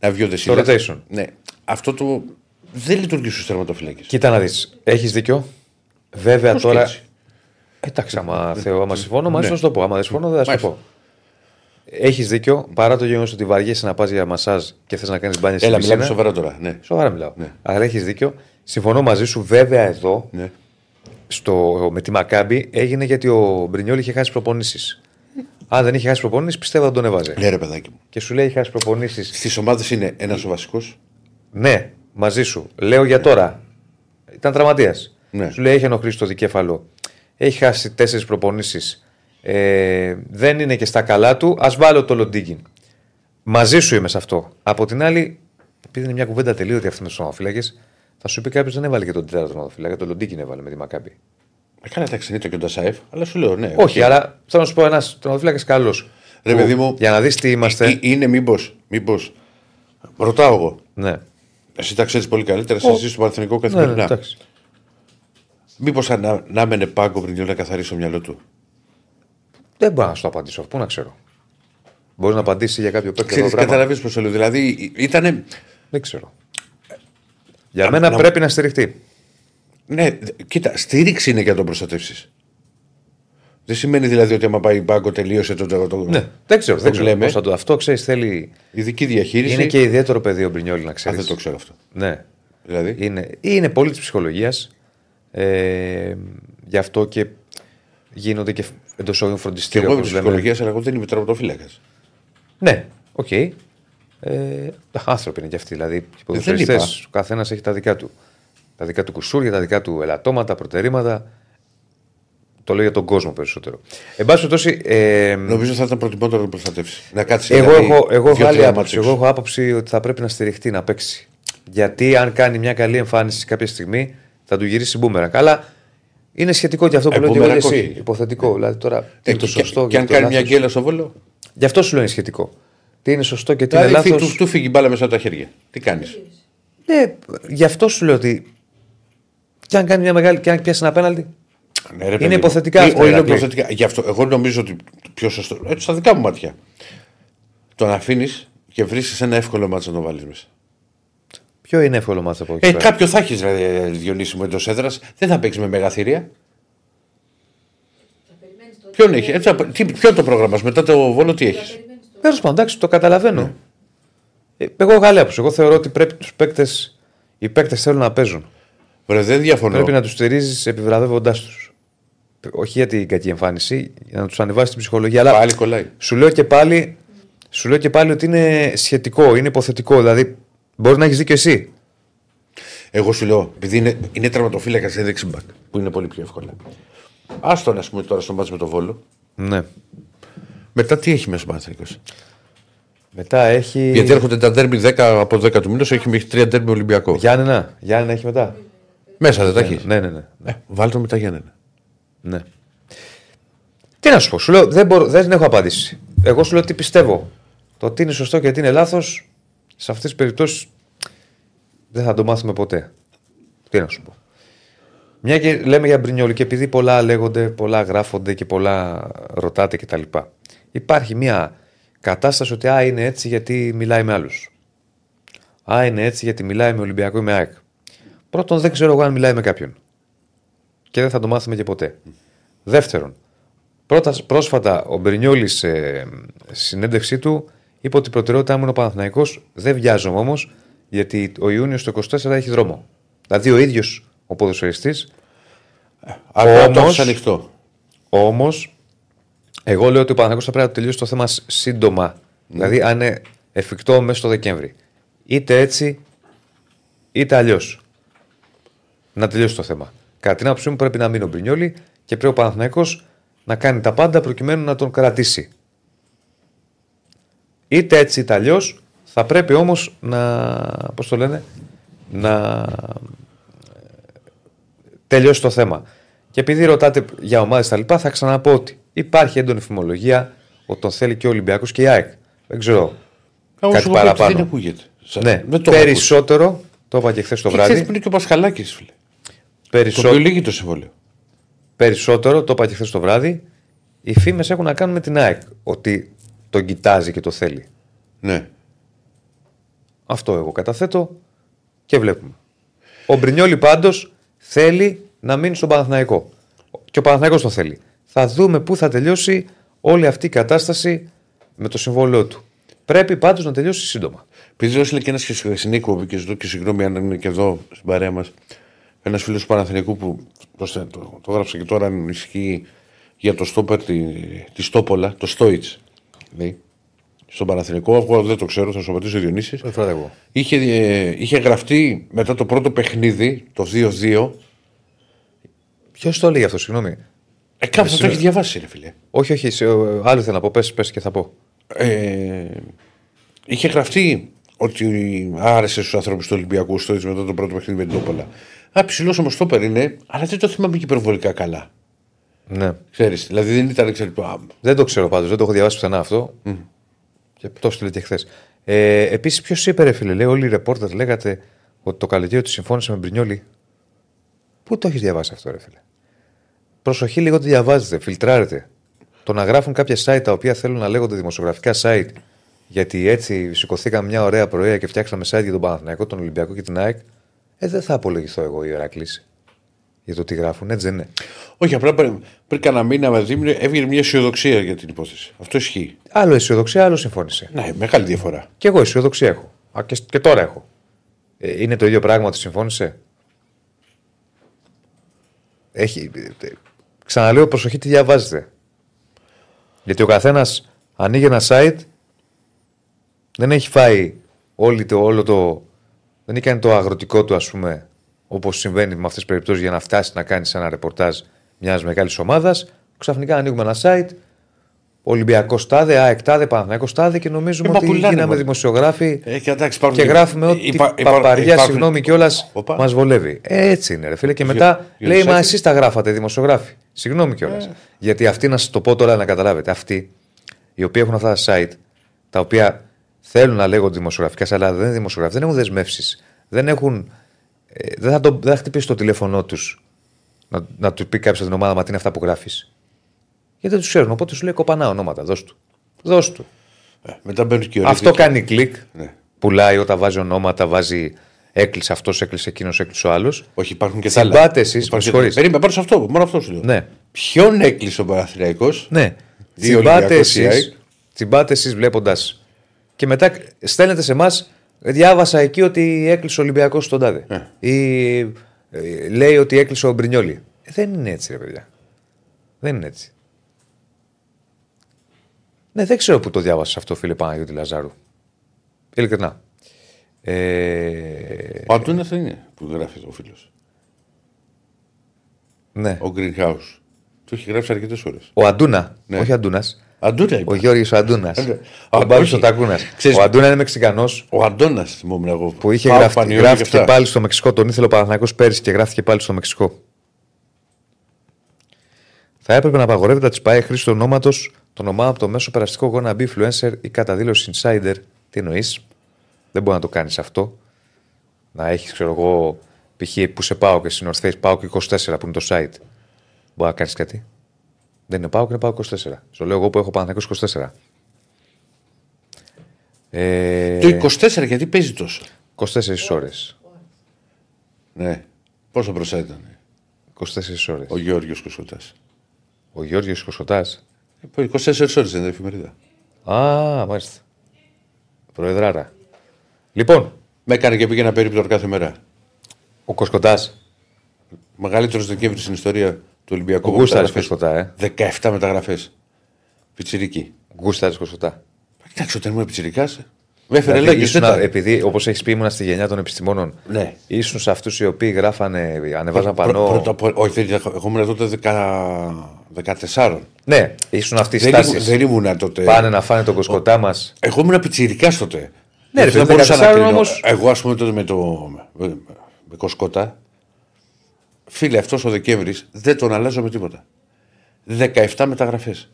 να βγει ο Δεσίλε. rotation. Ναι. Αυτό το δεν λειτουργεί στους τερματοφυλάκε. Κοίτα να δεις. Έχεις δίκιο. Βέβαια Πώς τώρα. και έτσι. Εντάξει, άμα, θέλω, άμα συμφωνώ, μαζί Ναι. θα σου το πω. Άμα δεν συμφωνώ, δεν θα σου το Μάλιστα. πω. Έχεις δίκιο, παρά το γεγονός ότι βαριέσαι να πας για μασάζ και θες να κάνεις μπάνια στην Έλα, μιλάμε πισίνα. σοβαρά τώρα. Ναι. Σοβαρά μιλάω. Ναι. Αλλά έχεις δίκιο. Συμφωνώ μαζί σου. Βέβαια εδώ ναι. στο, με τη Μακάμπη έγινε γιατί ο Μπρινιόλ είχε χάσει προπονήσεις. Αν δεν είχε χάσει προπονήσεις, πιστεύω θα τον έβαζε. Ναι, ρε παιδάκι μου. Και σου λέει: Έχει χάσεις προπονήσεις. Στις ομάδες είναι ένας ο βασικός. Ναι, μαζί σου. Λέω για τώρα. Ήταν τραυματίας. Ναι. Σου λέει: Έχει ενοχλήσει το δικέφαλο. Έχει χάσει τέσσερις προπονήσεις. Ε, δεν είναι και στα καλά του. Α βάλω το Λοντίγκιν. Μαζί σου είμαι σε αυτό. Από την άλλη, επειδή είναι μια κουβέντα τελείωτη αυτή με τους ομοφυλάκε, θα σου πει κάποιος δεν έβαλε και τον τέταρτο ομοφυλάκη. Το Λοντίγκιν έβαλε με τη Μακάμπη. Ε, Καλά, εντάξει, είναι το και ο Ντασάεφ, αλλά σου λέω ναι. Όχι, οκ. αλλά θέλω να σου πω ένας τερματοφύλακα καλός. Ρε παιδί μου, Για να δεις τι είμαστε. Ε, είναι μήπως. Μήπως, ρωτάω εγώ. Ναι. Εσύ τα ξέρεις πολύ καλύτερα, εσύ είσαι στο Παναθηνικό Ναι, ναι, καθημερινά. εντάξει. Μήπως να, να έμενε πάγκο πριν να καθαρίσει το μυαλό του. Δεν μπορώ να σου το απαντήσω. Πού να ξέρω. Μπορείς να απαντήσεις για κάποιο παίκτη. Ξέρεις, αυτό το πράγμα. καταλαβαίνεις πώ το λέω. Δηλαδή ήταν. Δεν ξέρω. Για μένα να- πρέπει να στηριχτεί. Ναι, δε- κοίτα, στήριξη είναι για να τον προστατεύσεις. Δεν σημαίνει δηλαδή ότι άμα πάει πάγκο τελείωσε το. το, το Ναι, δεν ξέρω, το δεν ξέρω λέμε. πώς θα το. Αυτό ξέρεις, θέλει. Ειδική διαχείριση. Είναι και ιδιαίτερο πεδίο ο Μπρινιόλη να Α, ξέρει. δεν το ξέρω αυτό. Ναι. Δηλαδή; Είναι, είναι πολύ της ψυχολογίας. Ε, γι' αυτό και γίνονται και εντός όρων Και φροντιστήρια. εγώ είμαι όπως λέμε. ψυχολογίας, αλλά εγώ δεν είμαι τερματοφύλακας. Ναι, οκ. Ε, άνθρωποι είναι και αυτοί. Δηλαδή, οι ποδοσφαιριστές, είπα. ο καθένας έχει τα δικά του. Τα δικά του κουσούρια, τα δικά του ελαττώματα, προτερήματα. Το λέω για τον κόσμο περισσότερο. Εν πάση περιπτώσει, ε, Νομίζω θα ήταν προτιμότερο να τον προστατεύσει. Να κάτσει. εγώ, δηλαδή, έχω, εγώ, έχω δύο-τρία άλλη μάτς άποψη. έξω. εγώ έχω άποψη ότι θα πρέπει να στηριχτεί, να παίξει. Γιατί αν κάνει μια καλή εμφάνιση κάποια στιγμή, θα του γυρίσει μπούμερα. Καλά, είναι σχετικό και αυτό που Ε, λέω και μπούμερακ εσύ. όχι. Υποθετικό. Δηλαδή τώρα, τι Ε, είναι το και- σωστό Και αν το κάνει μια λάθος; γκέλα στο βόλο; Γι' αυτό σου λέω είναι σχετικό. Τι είναι σωστό και τι είναι Δηλαδή λάθος; του, του φύγει η μπάλα μέσα από τα χέρια. Τι κάνεις; Ναι, γι' αυτό σου λέω ότι. Και αν κάνει μια μεγάλη. και αν πιάσει ένα πέναλτι. Ναι, ρε, Είναι παιδί μου. υποθετικά Ε, αυτά, όχι, είναι Ηρακλή. υποθετικά. Γι' αυτό εγώ νομίζω ότι το πιο σωστό. Έτσι στα δικά μου μάτια. Το να αφήνεις και βρίσκεις ένα εύκολο μάτσο να το βάλεις μέσα. Ποιο είναι εύκολο μάτσο από εκεί. Ε, πέρα; κάποιο θα έχεις δηλαδή, διονύσιμο εντός έδρας. Δεν θα παίξεις με μεγαθύρια. Θα περιμένεις το. Ποιον έχει. Έτσι, απ- τι, ποιο είναι το πρόγραμμα σου, μετά το βόλο τι έχεις; Περιμένεις το. Τέλος πάντων, εντάξει, το καταλαβαίνω. Ναι. Ε, εγώ έχω άλλη άποψη. Εγώ θεωρώ ότι πρέπει τους παίκτες. Οι παίκτες θέλουν να παίζουν. Βρε, δεν διαφωνώ. Πρέπει να τους στηρίζεις επιβραβεύοντά τους. Όχι για την κακή εμφάνιση, για να τους ανεβάσεις την ψυχολογία. Αλλά Πάλι κολλάει. σου λέω και πάλι, σου λέω και πάλι ότι είναι σχετικό, είναι υποθετικό. Δηλαδή, μπορεί να έχεις δίκιο εσύ. Εγώ σου λέω, επειδή είναι, είναι τραυματοφύλακα σε δεξιμπακ, που είναι πολύ πιο εύκολα. Άστον, α πούμε, τώρα στο μάτσο με το βόλο. Ναι. Μετά τι έχει μέσα ο Παναθηναϊκός; Μετά έχει. Γιατί έρχονται τα ντέρμπι 10 από 10 του μήνο, έχει μέχρι 3 ντέρμπι Ολυμπιακό. Γιάννενα. Γιάννενα έχει μετά; Μέσα δεν τα έχεις; Ναι, ναι, ναι. Ε, βάλτε το μετά Γιάννενα. ναι. Τι να σου πω, σου λέω, δεν, μπορώ, δεν έχω απάντηση. Εγώ σου λέω τι πιστεύω. Το τι είναι σωστό και τι είναι λάθος, σε αυτές τις περιπτώσεις δεν θα το μάθουμε ποτέ. Τι να σου πω. Μια και λέμε για Μπρινιόλη και επειδή πολλά λέγονται, πολλά γράφονται και πολλά ρωτάτε κτλ. Υπάρχει μια κατάσταση ότι α, είναι έτσι γιατί μιλάει με άλλους. Α, είναι έτσι γιατί μιλάει με Ολυμπιακό ή με ΑΕΚ. Πρώτον, δεν ξέρω εγώ αν μιλάει με κάποιον. Και δεν θα το μάθουμε και ποτέ. Δεύτερον, πρώτα, πρόσφατα ο Μπρινιόλης σε συνέντευξή του είπε ότι η προτεραιότητά μου είναι ο Παναθηναϊκός. Δεν βιάζομαι όμως, γιατί ο Ιούνιος το 24 έχει δρόμο. Δηλαδή ο ίδιος ο ποδοσφαιριστής Αλλά το Όμως- έχει ανοιχτό. Όμως, εγώ λέω ότι ο Παναγιώτο θα πρέπει να τελειώσει το θέμα σ- σύντομα. Δηλαδή, αν είναι εφικτό μέσα στο Δεκέμβρη. Είτε έτσι, είτε αλλιώς. Να τελειώσει το θέμα. Κατά την άποψή μου, πρέπει να μείνει ο Μπρινιόλη και πρέπει ο Παναθηναϊκός να κάνει τα πάντα προκειμένου να τον κρατήσει. Είτε έτσι είτε αλλιώς, θα πρέπει όμως να. Πώς το λένε, να τελειώσει το θέμα. Και επειδή ρωτάτε για ομάδες τα λοιπά, θα ξαναπώ ότι υπάρχει έντονη φημολογία ότι τον θέλει και ο Ολυμπιακός και η ΑΕΚ. Δεν ξέρω. Εγώ κάτι σου πω ότι παραπάνω. Δεν ακούγεται. Σα- Ναι, δεν το έχω περισσότερο. Το είπα και χθες το ακούσει. Και βράδυ. ξέρεις που είναι και ο Πασχαλάκης, φίλε. Το Περισσό... οποίο λύγει το συμβόλαιο. Περισσότερο, το είπα και χθες το βράδυ. Οι φήμες έχουν να κάνουν με την ΑΕΚ. Ότι τον κοιτάζει και το θέλει. Ναι. Αυτό εγώ καταθέτω και βλέπουμε. Ο Μπρινιόλη πάντως θέλει να μείνει στον Παναθηναϊκό. Και ο Παναθηναϊκός το θέλει. Θα δούμε πού θα τελειώσει όλη αυτή η κατάσταση με το συμβόλαιό του. Πρέπει πάντως να τελειώσει σύντομα. Επειδή έστειλε και ένας και στη χθεσινή εκπομπή και ζητώ και συγγνώμη αν είναι και εδώ στην παρέα μας, ένας φίλος του Παναθηνικού που δώστε, το, το γράψα και τώρα αν ισχύει για το στόπερ τη, της Στόπολα, το Στόιτ. Λέει, στον Παναθηνικό, εγώ δεν το ξέρω, θα σου απαντήσω ο Διονύσης. εγώ. Είχε, ε, είχε γραφτεί μετά το πρώτο παιχνίδι, το 2-2. Ποιος το λέει αυτό, συγγνώμη; Ε, κάπου θα το έχεις διαβάσει, ρε φίλε. Όχι, όχι, σε, ε, άλλο θέλω να πω. Πες πες και θα πω. Ε, είχε γραφτεί ότι άρεσε στους ανθρώπους του Ολυμπιακού στο μετά το πρώτο παιχνίδι με την Τόπολα. Α, ψηλός όμως το είναι, αλλά δεν το θυμάμαι και υπερβολικά καλά. Ναι. Ξέρεις, δηλαδή δεν ήταν εξαιρετικό. Α, Δεν το ξέρω πάντως, δεν το έχω διαβάσει πουθενά αυτό. Και το έστειλε και χθες. Ε, Επίσης, ποιος είπε, ρε φίλε, λέει, όλοι οι ρεπόρτερ λέγατε ότι το καλοκαίρι τους συμφώνησε με Μπρινιόλη; Πού το έχεις διαβάσει αυτό, ρε φίλε; Προσοχή λίγο τι διαβάζετε, φιλτράρετε. Το να γράφουν κάποια site τα οποία θέλουν να λέγονται δημοσιογραφικά site, γιατί έτσι σηκωθήκαμε μια ωραία πρωία και φτιάξαμε site για τον Παναθηναϊκό, τον Ολυμπιακό και την ΑΕΚ, ε, δεν θα απολογηθώ εγώ η Ερακλήση. Για το τι γράφουν, έτσι δεν είναι. Όχι, απλά πριν, πριν κανένα μήνα μαζί μου έβγαινε μια αισιοδοξία για την υπόθεση. Αυτό ισχύει. Άλλο αισιοδοξία, άλλο συμφώνησε. Ναι, μεγάλη διαφορά. Και εγώ αισιοδοξία έχω. Α, και, και τώρα έχω. Ε, είναι το ίδιο πράγμα ότι συμφώνησε; Έχει, ε, ε, ξαναλέω προσοχή τι διαβάζετε. Γιατί ο καθένας ανοίγει ένα site, δεν έχει φάει όλη το, όλο το. Δεν έχει κάνει το αγροτικό του, ας πούμε, όπως συμβαίνει με αυτές τις περιπτώσεις για να φτάσεις να κάνεις ένα ρεπορτάζ μιας μεγάλης ομάδας. Ξαφνικά ανοίγουμε ένα site, Ολυμπιακό τάδε, ΑΕΚ τάδε, Παναθηναϊκός τάδε και νομίζουμε Ε, μα ότι πουλάνε, γίναμε μωρέ. δημοσιογράφοι Ε, και, εντάξει, υπάρχουν και γράφουμε ότι υπά- υπά- παπαριά, υπάρχουν- συγγνώμη κιόλας, Οπα. μας βολεύει. Ε, έτσι είναι, ρε φίλε. Και Γιο- μετά λέει, Γιονυσάκη. μα εσείς τα γράφατε, δημοσιογράφοι. Συγγνώμη κιόλας. Ε. Γιατί αυτοί, να σας το πω τώρα να καταλάβετε, αυτοί οι οποίοι έχουν αυτά τα site, τα οποία θέλουν να λέγονται δημοσιογραφικά, αλλά δεν είναι δημοσιογράφοι, δεν έχουν δεσμεύσεις. Δεν έχουν. Ε, δεν, θα το, δεν θα χτυπήσει το τηλέφωνό τους να, να τους πει κάποιος από την ομάδα, μα τι είναι αυτά που γράφεις. Γιατί δεν τους ξέρουν. Οπότε σου λέει κοπανά ονόματα, δώσ' του. Δώσ' του. Ε, μετά μπαίνουν και οι Αυτό ορίζονες. κάνει κλικ. Ναι. Πουλάει όταν βάζει ονόματα, βάζει έκλεισε αυτός, έκλεισε εκείνος, έκλεισε ο άλλος. Όχι, υπάρχουν και τα άλλα. Συμπάτες εσείς, με Υπάρχουν και τα- συγχωρείτε. Περίμενε, πάνω σε αυτό, μόνο αυτό σου λέω. Ναι, Ποιον έκλεισε ο Παναθηναϊκός; Ναι. Δύο Τσιμπάτε Ολυμπιακός, η ΑΕΚ. εσεί. Τσιμπάτε εσείς βλέποντας. Και μετά στέλνετε σε εμάς. Διάβασα εκεί ότι έκλεισε ο Ολυμπιακός στον τάδε. Ε. Ή ε, λέει ότι έκλεισε ο Μπρινιόλη. Ε, δεν είναι έτσι, ρε παιδιά. Δεν είναι έτσι. Ναι, δεν ξέρω που το διάβασα αυτό, φίλε Παναγιώτη Λαζάρου. Ειλικρινά. Ε, Ο Αντούνα δεν είναι που γράφεις ο φίλος. ναι. Ο Greenhouse. Το έχει γράψει αρκετές φορέ. Ο Αντούνα. Ναι. Όχι Αντούνας. Αντούνα Ο είπα. Γιώργης ο Αντούνας. Ε, ναι. Ο Α, Μπάμπη όχι. ο Τακούνας. Ξέρεις- Ο Αντούνα είναι Μεξικανός Ο Αντώνας θυμόμουν εγώ. που είχε Πάω γραφτεί, Πανιόνιο γράφτηκε και αυτά. πάλι στο Μεξικό. Τον ήθελε ο Παναθηναϊκός πέρυσι και γράφτηκε πάλι στο Μεξικό. Θα έπρεπε να απαγορεύεται να της πάει χρήση του ονόματος των ομάδων από το μέσο περαστικό γόνα μπει influencer ή καταδήλωση insider. Τι εννοείς; Δεν μπορεί να το κάνεις αυτό. Να έχεις, ξέρω εγώ, π.χ. που σε πάω και στην North Face πάω και 24 που είναι το site. Μπορεί να κάνεις κάτι. Δεν είναι πάω και είναι πάω 24. Στο λέω εγώ που έχω Παναθηναϊκός 24. Ε, Το 24 γιατί παίζει τόσο; 24 ώρες. Ναι. Πόσο μπροστά ήταν; 24 ώρες. Ο Γιώργο Κοσοτά. Ο Γιώργο Κοσοτά. 24 ώρες είναι η εφημερίδα. Α, μάλιστα. Προεδράρα. Λοιπόν, Με έκανε και πήγαινα περίπτωση κάθε μέρα. ο Κοσκοτάς. Μεγαλύτερος Δεκέμβρης στην ιστορία του Ολυμπιακού. Ο Γκούσταρης Μεταγραφές. Κοσκοτά, ε. 17 μεταγραφές. Πιτσυρική. Γκούσταρης Κοσκοτά. Εντάξει, όταν ήμουν πιτσυρικά. Με έφερε Δηλαδή, λέγε. ήσουν, επειδή όπως έχεις πει, ήμουν στη γενιά των επιστημόνων. Ναι. Ήσουν σε αυτούς οι οποίοι γράφανε, ανεβάζαν πανό. Πρώτα, απ' όλα- όχι, δεν είχα- εγώ ήμουν τότε 14. Ναι, ήσουν αυτοί οι Δεν, ήμουν, στάσει. δεν ήμουν τότε. Πάνε να φάνε τον Κοσκοτά μας. Εγώ ήμουν πιτσυρικά τότε. Ναι, ρε Δεν παιδί, μπορούσα 14 να κρίνω. όμως- Εγώ, ας πούμε, τότε με το. με, με Κοσκότα. Φίλε, αυτός ο Δεκέμβρης δεν τον αλλάζω με τίποτα. 17 μεταγραφές.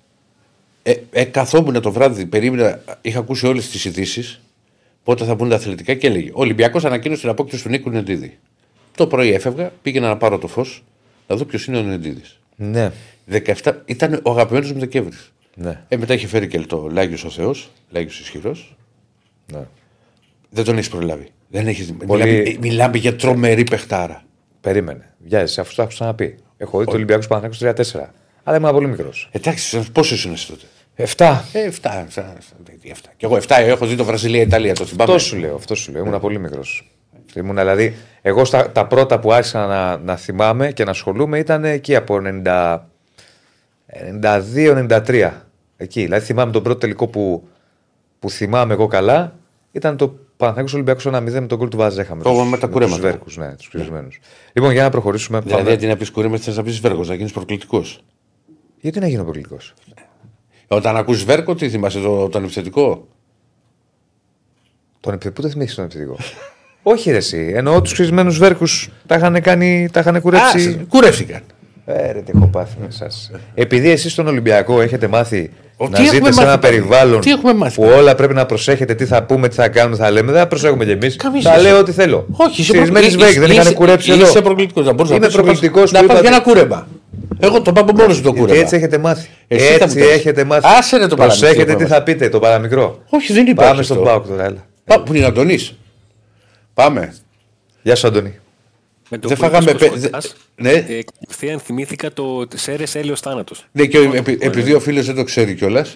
Ε, ε, καθόμουν το βράδυ, περίμενα, είχα ακούσει όλες τις ειδήσεις. Πότε θα μπουν τα αθλητικά και έλεγε: Ο Ολυμπιακός ανακοίνωσε την απόκτηση του Νίκου Νεντίδη. Το πρωί έφευγα, πήγαινα να πάρω το φως, να δω ποιος είναι ο Νεντίδης. Ναι, 17 ήταν ο αγαπημένος μου Δεκέμβρης. ναι, Ε, μετά είχε φέρει και το Λάγιος ο Θεός, Λάγιος ισχυρός. ναι. Δεν τον έχεις προλάβει. Δεν έχεις... Πολύ- Μιλάμε, μιλάμε για τρομερή παιχτάρα. Περίμενε. Βιάζει, αφού το έχω ξαναπεί. Έχω δει το Ολυμπιακός Παναθηναϊκός 3-4. Αλλά ήμουν πολύ μικρός. Εντάξει, πόσο ήσουν εσύ τότε; 7. Ε, 7. 7, 7. Και εγώ 7 έχω δει το Βραζιλία-Ιταλία, το θυμάμαι. Αυτό σου λέω, αυτό σου λέω. Ήμουν πολύ μικρός. Ήμουν δηλαδή, εγώ στα, τα πρώτα που άρχισα να, να θυμάμαι και να ασχολούμαι ήταν εκεί από 90, 92-93. Εκεί. Δηλαδή θυμάμαι τον πρώτο τελικό που, που θυμάμαι εγώ καλά ήταν το Παναθηναϊκός Ολυμπιακός 1-0 με τον γκολ του Βαζέχα. Το με τα κουρέματα. Τους Βέρκους, ναι, τους κλεισμένους. Λοιπόν, για να προχωρήσουμε. Δηλαδή, πάμε- αντί να πεις κουρέμα, θες να πεις βέργο, να γίνεις προκλητικός. Γιατί να γίνω προκλητικός; Όταν ακούς βέρκο, τι θυμάσαι το, τον επιθετικό; Τον επιθετικό δεν θυμήθηκες τον επιθετικό; Όχι, ρε, εσύ. Εννοώ τους κλεισμένους Βέρκους τα είχαν κάνει, τα είχαν κουρέψει. Α, κουρεύτηκαν. Ε, ρε, τι έχω πάθει με εσάς. Επειδή εσείς στον Ολυμπιακό έχετε μάθει Ο, να τι ζείτε έχουμε σε ένα μάθει, πάλι; περιβάλλον Τι έχουμε μάθει, που πάλι; όλα πρέπει να προσέχετε τι θα πούμε, τι θα κάνουμε, τι θα λέμε. Δεν θα προσέχουμε κι εμείς. Καμία Θα σχέση. λέω ό,τι θέλω. Όχι, είσαι Σφυρισμένοι είσαι- Σβέγγι, δεν είσαι- είχαν κουρέψει εδώ. Είσαι προκλητικός. Να μπορείς να Είμαι πας- να πας- προκλητικός Να που πα για είπατε. ένα κούρεμα. Εγώ το πάω μόνος στο Γιατί κούρεμα. έτσι έχετε μάθει. Εσύ θα μου έτσι το πεις. έχετε μάθει. Άσε ρε το παραμικρό Προσέχετε που τι έμαθα. θα πείτε, το παραμικρό. Όχι, δεν υπάρχει. Πάμε στον αυτό. Πάοκ τώρα, έλα. Πά- Πού είναι Αντωνής. Πάμε. Γεια σου, Αντώνη. Με το Δεν που φάγαμε. είπες πε- πως δε- κοντάς, Ναι, ε, Κατευθείαν θυμήθηκα το Σέρε Έλεο Θάνατο. ναι, και επει- επειδή ο φίλο δεν το ξέρει κιόλα,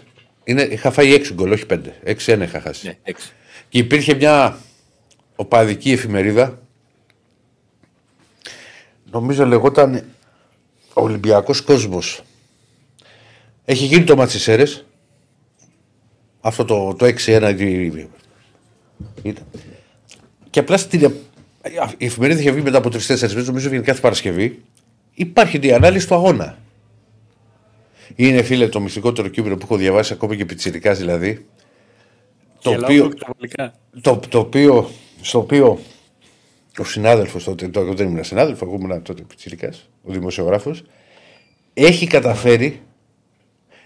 είχα φάει 6 γκολ, όχι 5. 6-1 είχα χάσει. Ναι, έξι. Και υπήρχε μια οπαδική εφημερίδα. Νομίζω λεγόταν Ολυμπιακό Κόσμο. Έχει γίνει το Ματσισέρε. Αυτό το, το 6-1. η- Ήταν. Και απλά στην. Η εφημερίδα είχε βγει μετά από τρει-τέσσερι μέρε, νομίζω βγαίνει κάθε Παρασκευή. Υπάρχει η ανάλυση του αγώνα. Είναι φίλε το μυστικότερο κείμενο που έχω διαβάσει ακόμα και πιτσιρικά δηλαδή. Το Γελάω οποίο, προκαταβολικά. το, το οποίο, στο οποίο ο συνάδελφος τότε, το, δεν ήμουν συνάδελφος, εγώ ήμουν τότε πιτσιρικάς, ο δημοσιογράφος, έχει καταφέρει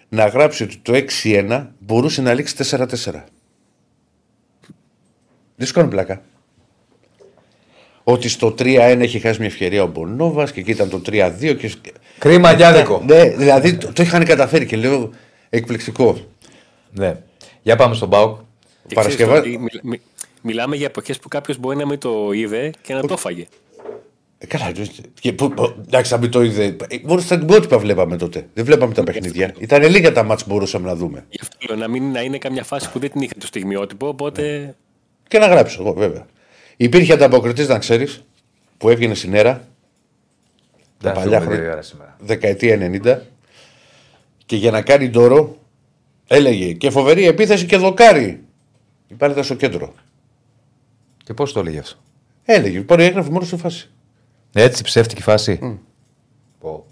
να γράψει ότι το 6-1 μπορούσε να λήξει 4-4. Δεν σου κάνω πλάκα. Ότι στο 3-1 έχει χάσει μια ευκαιρία ο Μπονόβας και εκεί ήταν το 3-2 και... Κρίμα κι άδικο. Ναι, δηλαδή το, το είχαν καταφέρει και λέω εκπληκτικό. Ναι. Για πάμε στον Πάοκ. Και Παρασκευά- ξέρεις ότι μιλ- μι- μιλάμε για εποχές που κάποιος μπορεί να μην το είδε και να το φάγε. Ε, καλά, εννοείται. και που, που, εντάξει, να μην το είδε. Ε, Μόνο στα τυπότυπα βλέπαμε τότε. Δεν βλέπαμε τα παιχνίδια. Ήταν λίγα τα μάτς που μπορούσαμε να δούμε. Γι' αυτό λέω να μην να είναι καμιά φάση που δεν την είχε το στιγμιότυπο. Οπότε Και να γράψω εγώ, βέβαια. Υπήρχε ανταποκριτής, να ξέρεις, που έβγαινε στην αίρα Δεν παλιά φύγουμε δύο χρόνια. ώρα σήμερα. δεκαετία 90 και για να κάνει ντόρο έλεγε και φοβερή επίθεση και δοκάρι. Υπάρχει στο κέντρο. Και πώς το έλεγε αυτό; Έλεγε, μπορεί έγραφε μόνο στη φάση. Έτσι ψεύτικη φάση. Πω.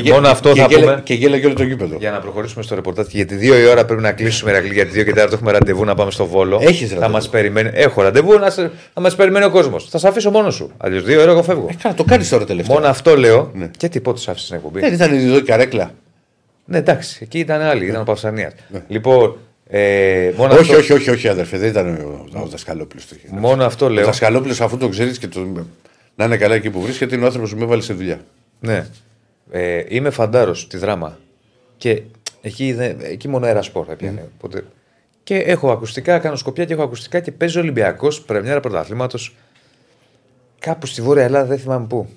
Και, Ε, Μόνο γέ- αυτό και θα γέλα- πούμε. Και γέλαγε όλο το γήπεδο. Για να προχωρήσουμε στο ρεπορτάζ. Γιατί δύο η ώρα πρέπει να κλείσουμε Ηρακλή. Γιατί δύο και τέταρτο έχουμε ραντεβού να πάμε στο Βόλο. Έχεις Θα ραντεβού. μας περιμένει. Έχω ραντεβού να, σε- να μας περιμένει ο κόσμος. Θα σε αφήσω μόνος σου. Αλλιώς δύο ώρα εγώ φεύγω. Ε, καλά, το κάνεις τώρα τελευταία. Μόνο αυτό λέω. Ναι. Και τι πότε άφησες την εκπομπή. Δεν ήταν εδώ η καρέκλα. Ναι, εντάξει, εκεί ήταν άλλοι, ήταν ο Παυσανίας. Λοιπόν, ε, μόνο, Ναι. όχι, αυτό, όχι, όχι, όχι, αδερφέ, δεν ήταν ο, ο Δασκαλόπουλος. μόνο αυτό Ο λέω. Δασκαλόπουλος, αφού το ξέρεις και το, να είναι καλά εκεί που βρίσκεται, είναι ο άνθρωπος που με έβαλε σε δουλειά. Ναι. Ε, είμαι φαντάρος τη δράμα. Και εκεί, δεν- εκεί μόνο αέρα σπορ θα πιάνε. Οπότε... Και έχω ακουστικά, κάνω σκοπιά και έχω ακουστικά και παίζει Ολυμπιακός πρεμιέρα πρωταθλήματος. Κάπου στη Βόρεια Ελλάδα, δεν θυμάμαι πού.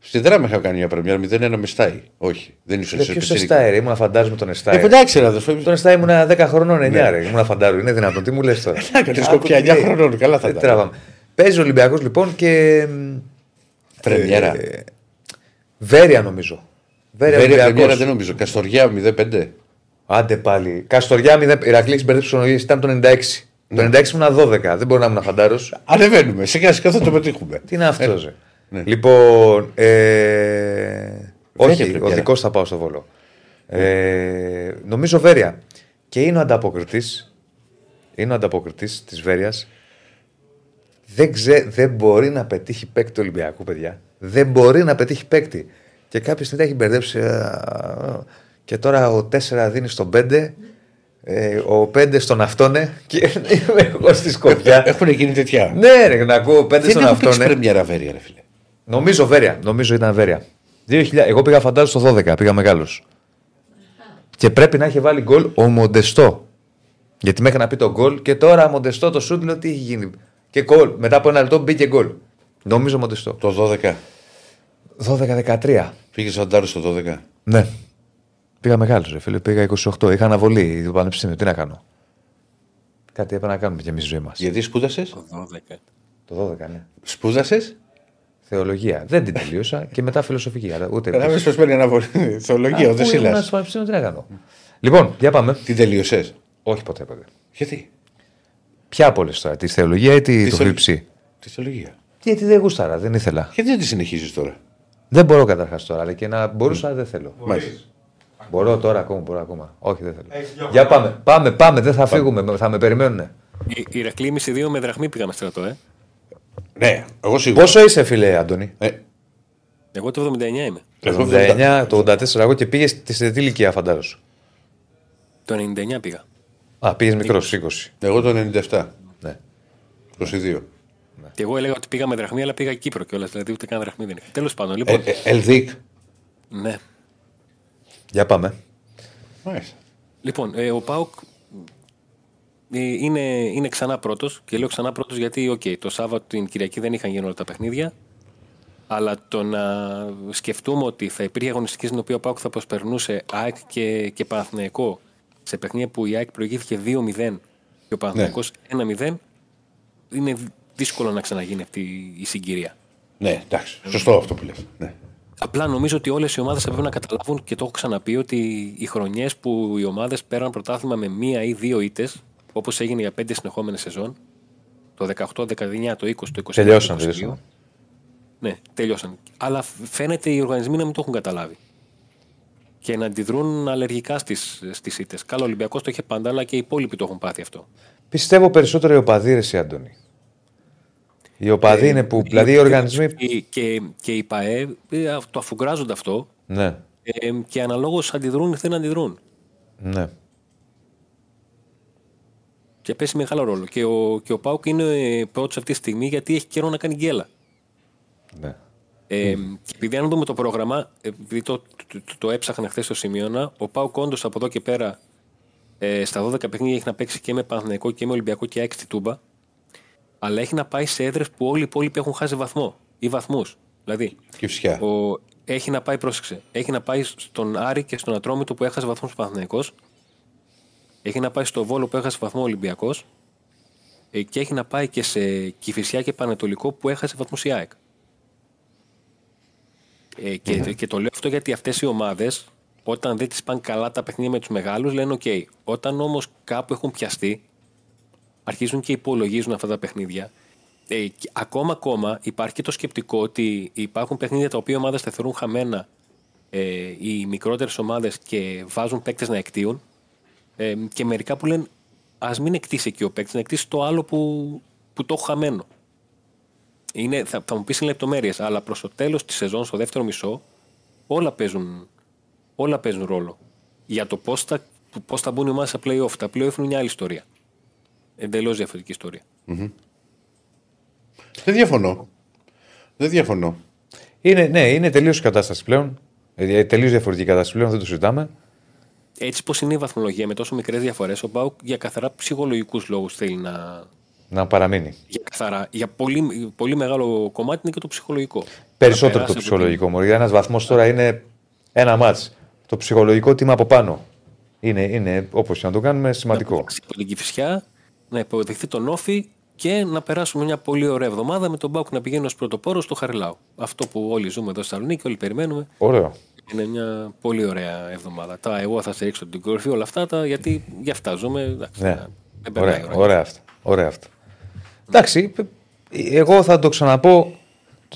Στη δράμα είχα κάνει μια πρεμιέρα, 0-1 με στάι. Όχι, δεν ήσουν Δεν σε ποιος πιτσίρικα. Εστάι, ρε. Ήμουν φαντάζομαι τον Εστάι. Ε, εντάξει, ρε αδερφέ. Τον Εστάι ήμουν 10 χρονών, 9 ρε. Ήμουν φαντάρο. Είναι δυνατόν. Τι μου λες τώρα; Να κάνεις Άκου σκοπιά, τι 9 λέει. χρονών, καλά θα Δεν ήταν. τραβάμε. Παίζει ο Ολυμπιακός λοιπόν και. Πρεμιέρα. Ε, Βέρεια νομίζω. Βέρεια, Βέρεια Ολυμπιακός. πρεμιέρα δεν νομίζω. Καστοριά 0-5. Άντε πάλι. Καστοριά 0. Ηρακλή μπερδέψη ο ήταν το 96. Το 96 ήμουν 12. Δεν μπορεί να ήμουν φαντάρο. Ανεβαίνουμε. Σιγά σιγά θα το πετύχουμε. Τι είναι αυτός, Ε, ρε. ναι. Λοιπόν. Ε... Όχι, πρεμιέρα. ο δικός θα πάω στο βόλο. Ε, νομίζω Βέρεια. Και είναι ο ανταποκριτή. Είναι ο ανταποκριτή της Βέρειας. Δεν, ξέ, δεν μπορεί να πετύχει παίκτη του Ολυμπιακού, παιδιά. Δεν μπορεί να πετύχει παίκτη. Και κάποια στιγμή τα έχει μπερδέψει. α, Και τώρα ο 4 δίνει στον 5. Ε, ο 5 στον αυτόνε. Και είμαι εγώ στη Σκοπιά. Έχουν γίνει τέτοια. ναι, ρε, να ακούω 5 Δεν στον έχω παίξει αυτόνε. πρεμιέρα Βέρεια, ρε φίλε. Νομίζω Βέρεια. Νομίζω ήταν Βέρεια. 2000, εγώ πήγα φαντάζομαι στο 12, πήγα μεγάλος. Και πρέπει να έχει βάλει γκολ ο Μοντεστό. Γιατί μέχρι να πει το γκολ και τώρα Μοντεστό το σούτ λέω τι έχει γίνει. Και γκολ. Μετά από ένα λεπτό μπήκε γκολ. Νομίζω Μοντεστό. Το 12. 12-13. Πήγε Σαντάρο στο 12. Ναι. Πήγα μεγάλος, ρε φίλε. Πήγα 28. Είχα αναβολή το πανεπιστήμιο. Τι να κάνω; Κάτι έπρεπε να κάνουμε και εμείς στη ζωή μας. Γιατί σπούδασες; το 12. Το 12, ναι. Σπούδασες; Θεολογία. Δεν την τελείωσα και μετά φιλοσοφική. Αλλά ούτε. Κατάλαβε πώ παίρνει αναβολή. Θεολογία, ο Αφού ήμουν Δεσίλα. στο πανεπιστήμιο, τι να κάνω; Λοιπόν, για πάμε. Τι τελείωσες; Όχι ποτέ ποτέ. Γιατί; Ποια από όλες τώρα, τη θεολογία ή τη, το θεο- χρυψή. Τη θεολογία. Γιατί δεν γούσταρα, δεν ήθελα. Γιατί δεν τη συνεχίζεις τώρα; Δεν μπορώ καταρχάς τώρα, αλλά και να μπορούσα δεν θέλω. Μάλιστα. Μπορώ τώρα ακόμα, μπορώ ακόμα. Όχι, δεν θέλω. Έχεις δύο Για χρόνια. πάμε, πάμε, πάμε, δεν θα φύγουμε, θα με περιμένουν. Η Ηρακλή εμείς οι δύο με δραχμή πήγαμε στρατό, ε. Ναι, εγώ σίγουρα. Πόσο είσαι, φίλε Αντώνη. Ε, Εγώ το 79 είμαι. εγώ Το 79. 89, το 84, εγώ και πήγες στη τι ηλικία, φαντάζομαι. Το 99 πήγα. Α, πήγες μικρός, 20. Εγώ το 97. Ναι. 22. Και εγώ έλεγα ότι πήγα με δραχμή, αλλά πήγα Κύπρο κιόλας. Δηλαδή ούτε καν δραχμή δεν είχα. Τέλος πάντων, λοιπόν. Ε, ε, ΕΛΔΥΚ. ναι. Για πάμε. Μάλιστα. Λοιπόν, ε, ο ΠΑΟΚ ε, είναι, είναι ξανά πρώτος. Και λέω ξανά πρώτος γιατί, οκ, το Σάββατο την Κυριακή δεν είχαν γίνει όλα τα παιχνίδια. Αλλά το να σκεφτούμε ότι θα υπήρχε αγωνιστική στην οποία ο ΠΑΟΚ θα προσπερνούσε ΑΕΚ και, και Παναθηναϊκό σε παιχνίδια που η ΑΕΚ προηγήθηκε 2-0 και ο Παναθηναϊκός 1-0, είναι δύσκολο να ξαναγίνει αυτή η συγκυρία. Ναι, εντάξει. Σωστό αυτό που λες. Ναι. Απλά νομίζω ότι όλες οι ομάδες θα πρέπει να καταλάβουν και το έχω ξαναπεί ότι οι χρονιές που οι ομάδες πέραν πρωτάθλημα με μία ή δύο ήττες, όπως έγινε για πέντε συνεχόμενες σεζόν, το 18, 19, το 20, το 21. Τελειώσαν, το 22, τελειώσαν. Ναι, τελειώσαν. Αλλά φαίνεται οι οργανισμοί να μην το έχουν καταλάβει. Και να αντιδρούν αλλεργικά στις στις ήττες. Καλό, ο Ολυμπιακός το είχε πάντα, αλλά και οι υπόλοιποι το έχουν πάθει αυτό. Πιστεύω περισσότερο οι οπαδοί, ρε εσύ, Άντωνη. Οι οπαδοί είναι που. Δηλαδή οι οργανισμοί. Και, και, και οι ΠαΕ ε, το αφουγκράζονται αυτό Ναι, ε, και αναλόγως αντιδρούν ή δεν αντιδρούν. ναι. Και παίζει μεγάλο ρόλο. Και ο, και ο Πάουκ είναι πρώτος αυτή τη στιγμή γιατί έχει καιρό να κάνει γκέλα. ναι. Ε, και επειδή αν δούμε το πρόγραμμα, επειδή το, το, το, το έψαχνα χθες στο σημείωνα, ο Πάουκ όντως από εδώ και πέρα ε, στα 12 παιχνίδια έχει να παίξει και με Παναθηναϊκό και με Ολυμπιακό και ΑΕΚ στη Τούμπα. Αλλά έχει να πάει σε έδρες που όλοι οι υπόλοιποι έχουν χάσει βαθμό ή βαθμούς. Δηλαδή, Και φυσικά. ο, έχει να πάει, πρόσεξε, έχει να πάει στον Άρη και στον Ατρόμητο που έχασε βαθμούς Παναθυναϊκό. Έχει να πάει στο Βόλο που έχασε βαθμό Ολυμπιακός. Ε, και έχει να πάει και σε Κηφισιά και Πανετολικό που έχασε βαθμούς η ΑΕΚ. Ε, και, και το λέω αυτό γιατί αυτές οι ομάδες, όταν δεν τις πάνε καλά τα παιχνίδια με τους μεγάλους, λένε: OK. Όταν όμως κάπου έχουν πιαστεί, αρχίζουν και υπολογίζουν αυτά τα παιχνίδια. Ε, και ακόμα, ακόμα υπάρχει και το σκεπτικό ότι υπάρχουν παιχνίδια τα οποία οι ομάδες τα θεωρούν χαμένα ε, οι μικρότερες ομάδες και βάζουν παίκτες να εκτίουν. Ε, και μερικά που λένε ας μην εκτίσει εκεί ο παίκτης, να εκτίσει το άλλο που, που το έχω χαμένο. Είναι, θα, θα μου πεις λεπτομέρειες, αλλά προς το τέλος της σεζόν, στο δεύτερο μισό, όλα παίζουν, όλα παίζουν ρόλο. Για το πώς θα, πώς θα μπουν οι ομάδες στα playoff. Τα playoff είναι μια άλλη ιστορία. Εντελώς διαφορετική ιστορία. Δεν διαφωνώ. Δεν διαφωνώ. Είναι, ναι, είναι τελείως η κατάσταση πλέον. Ε, τελείως διαφορετική κατάσταση πλέον, δεν το συζητάμε. Έτσι πως είναι η βαθμολογία με τόσο μικρές διαφορές, ο Μπάουκ για καθαρά ψυχολογικούς λόγους θέλει να. Να παραμείνει. Για, καθαρά, για πολύ, πολύ μεγάλο κομμάτι είναι και το ψυχολογικό. Περισσότερο Να το περάσει από ψυχολογικό μου. Ένας βαθμός τώρα είναι ένα μάτς. Το ψυχολογικό τι είμαι από πάνω. Είναι, είναι όπως και να το κάνουμε, σημαντικό. Να από την Κηφισιά, να υποδεχθεί τον Όφη και να περάσουμε μια πολύ ωραία εβδομάδα με τον Μπάουκ να πηγαίνει ως πρωτοπόρο στο Χαριλάου. Αυτό που όλοι ζούμε εδώ στη Θεσσαλονίκη, όλοι περιμένουμε. Ωραίο. Είναι μια πολύ ωραία εβδομάδα. Τα εγώ θα σε ρίξω την κορυφή όλα αυτά, τα, γιατί γι' αυτά ζούμε. Εντάξει, Ναι. δεν περνάει η Ωραία, ώρα. ωραία αυτά. Ωραία αυτά. Εντάξει, εγώ θα το ξαναπώ.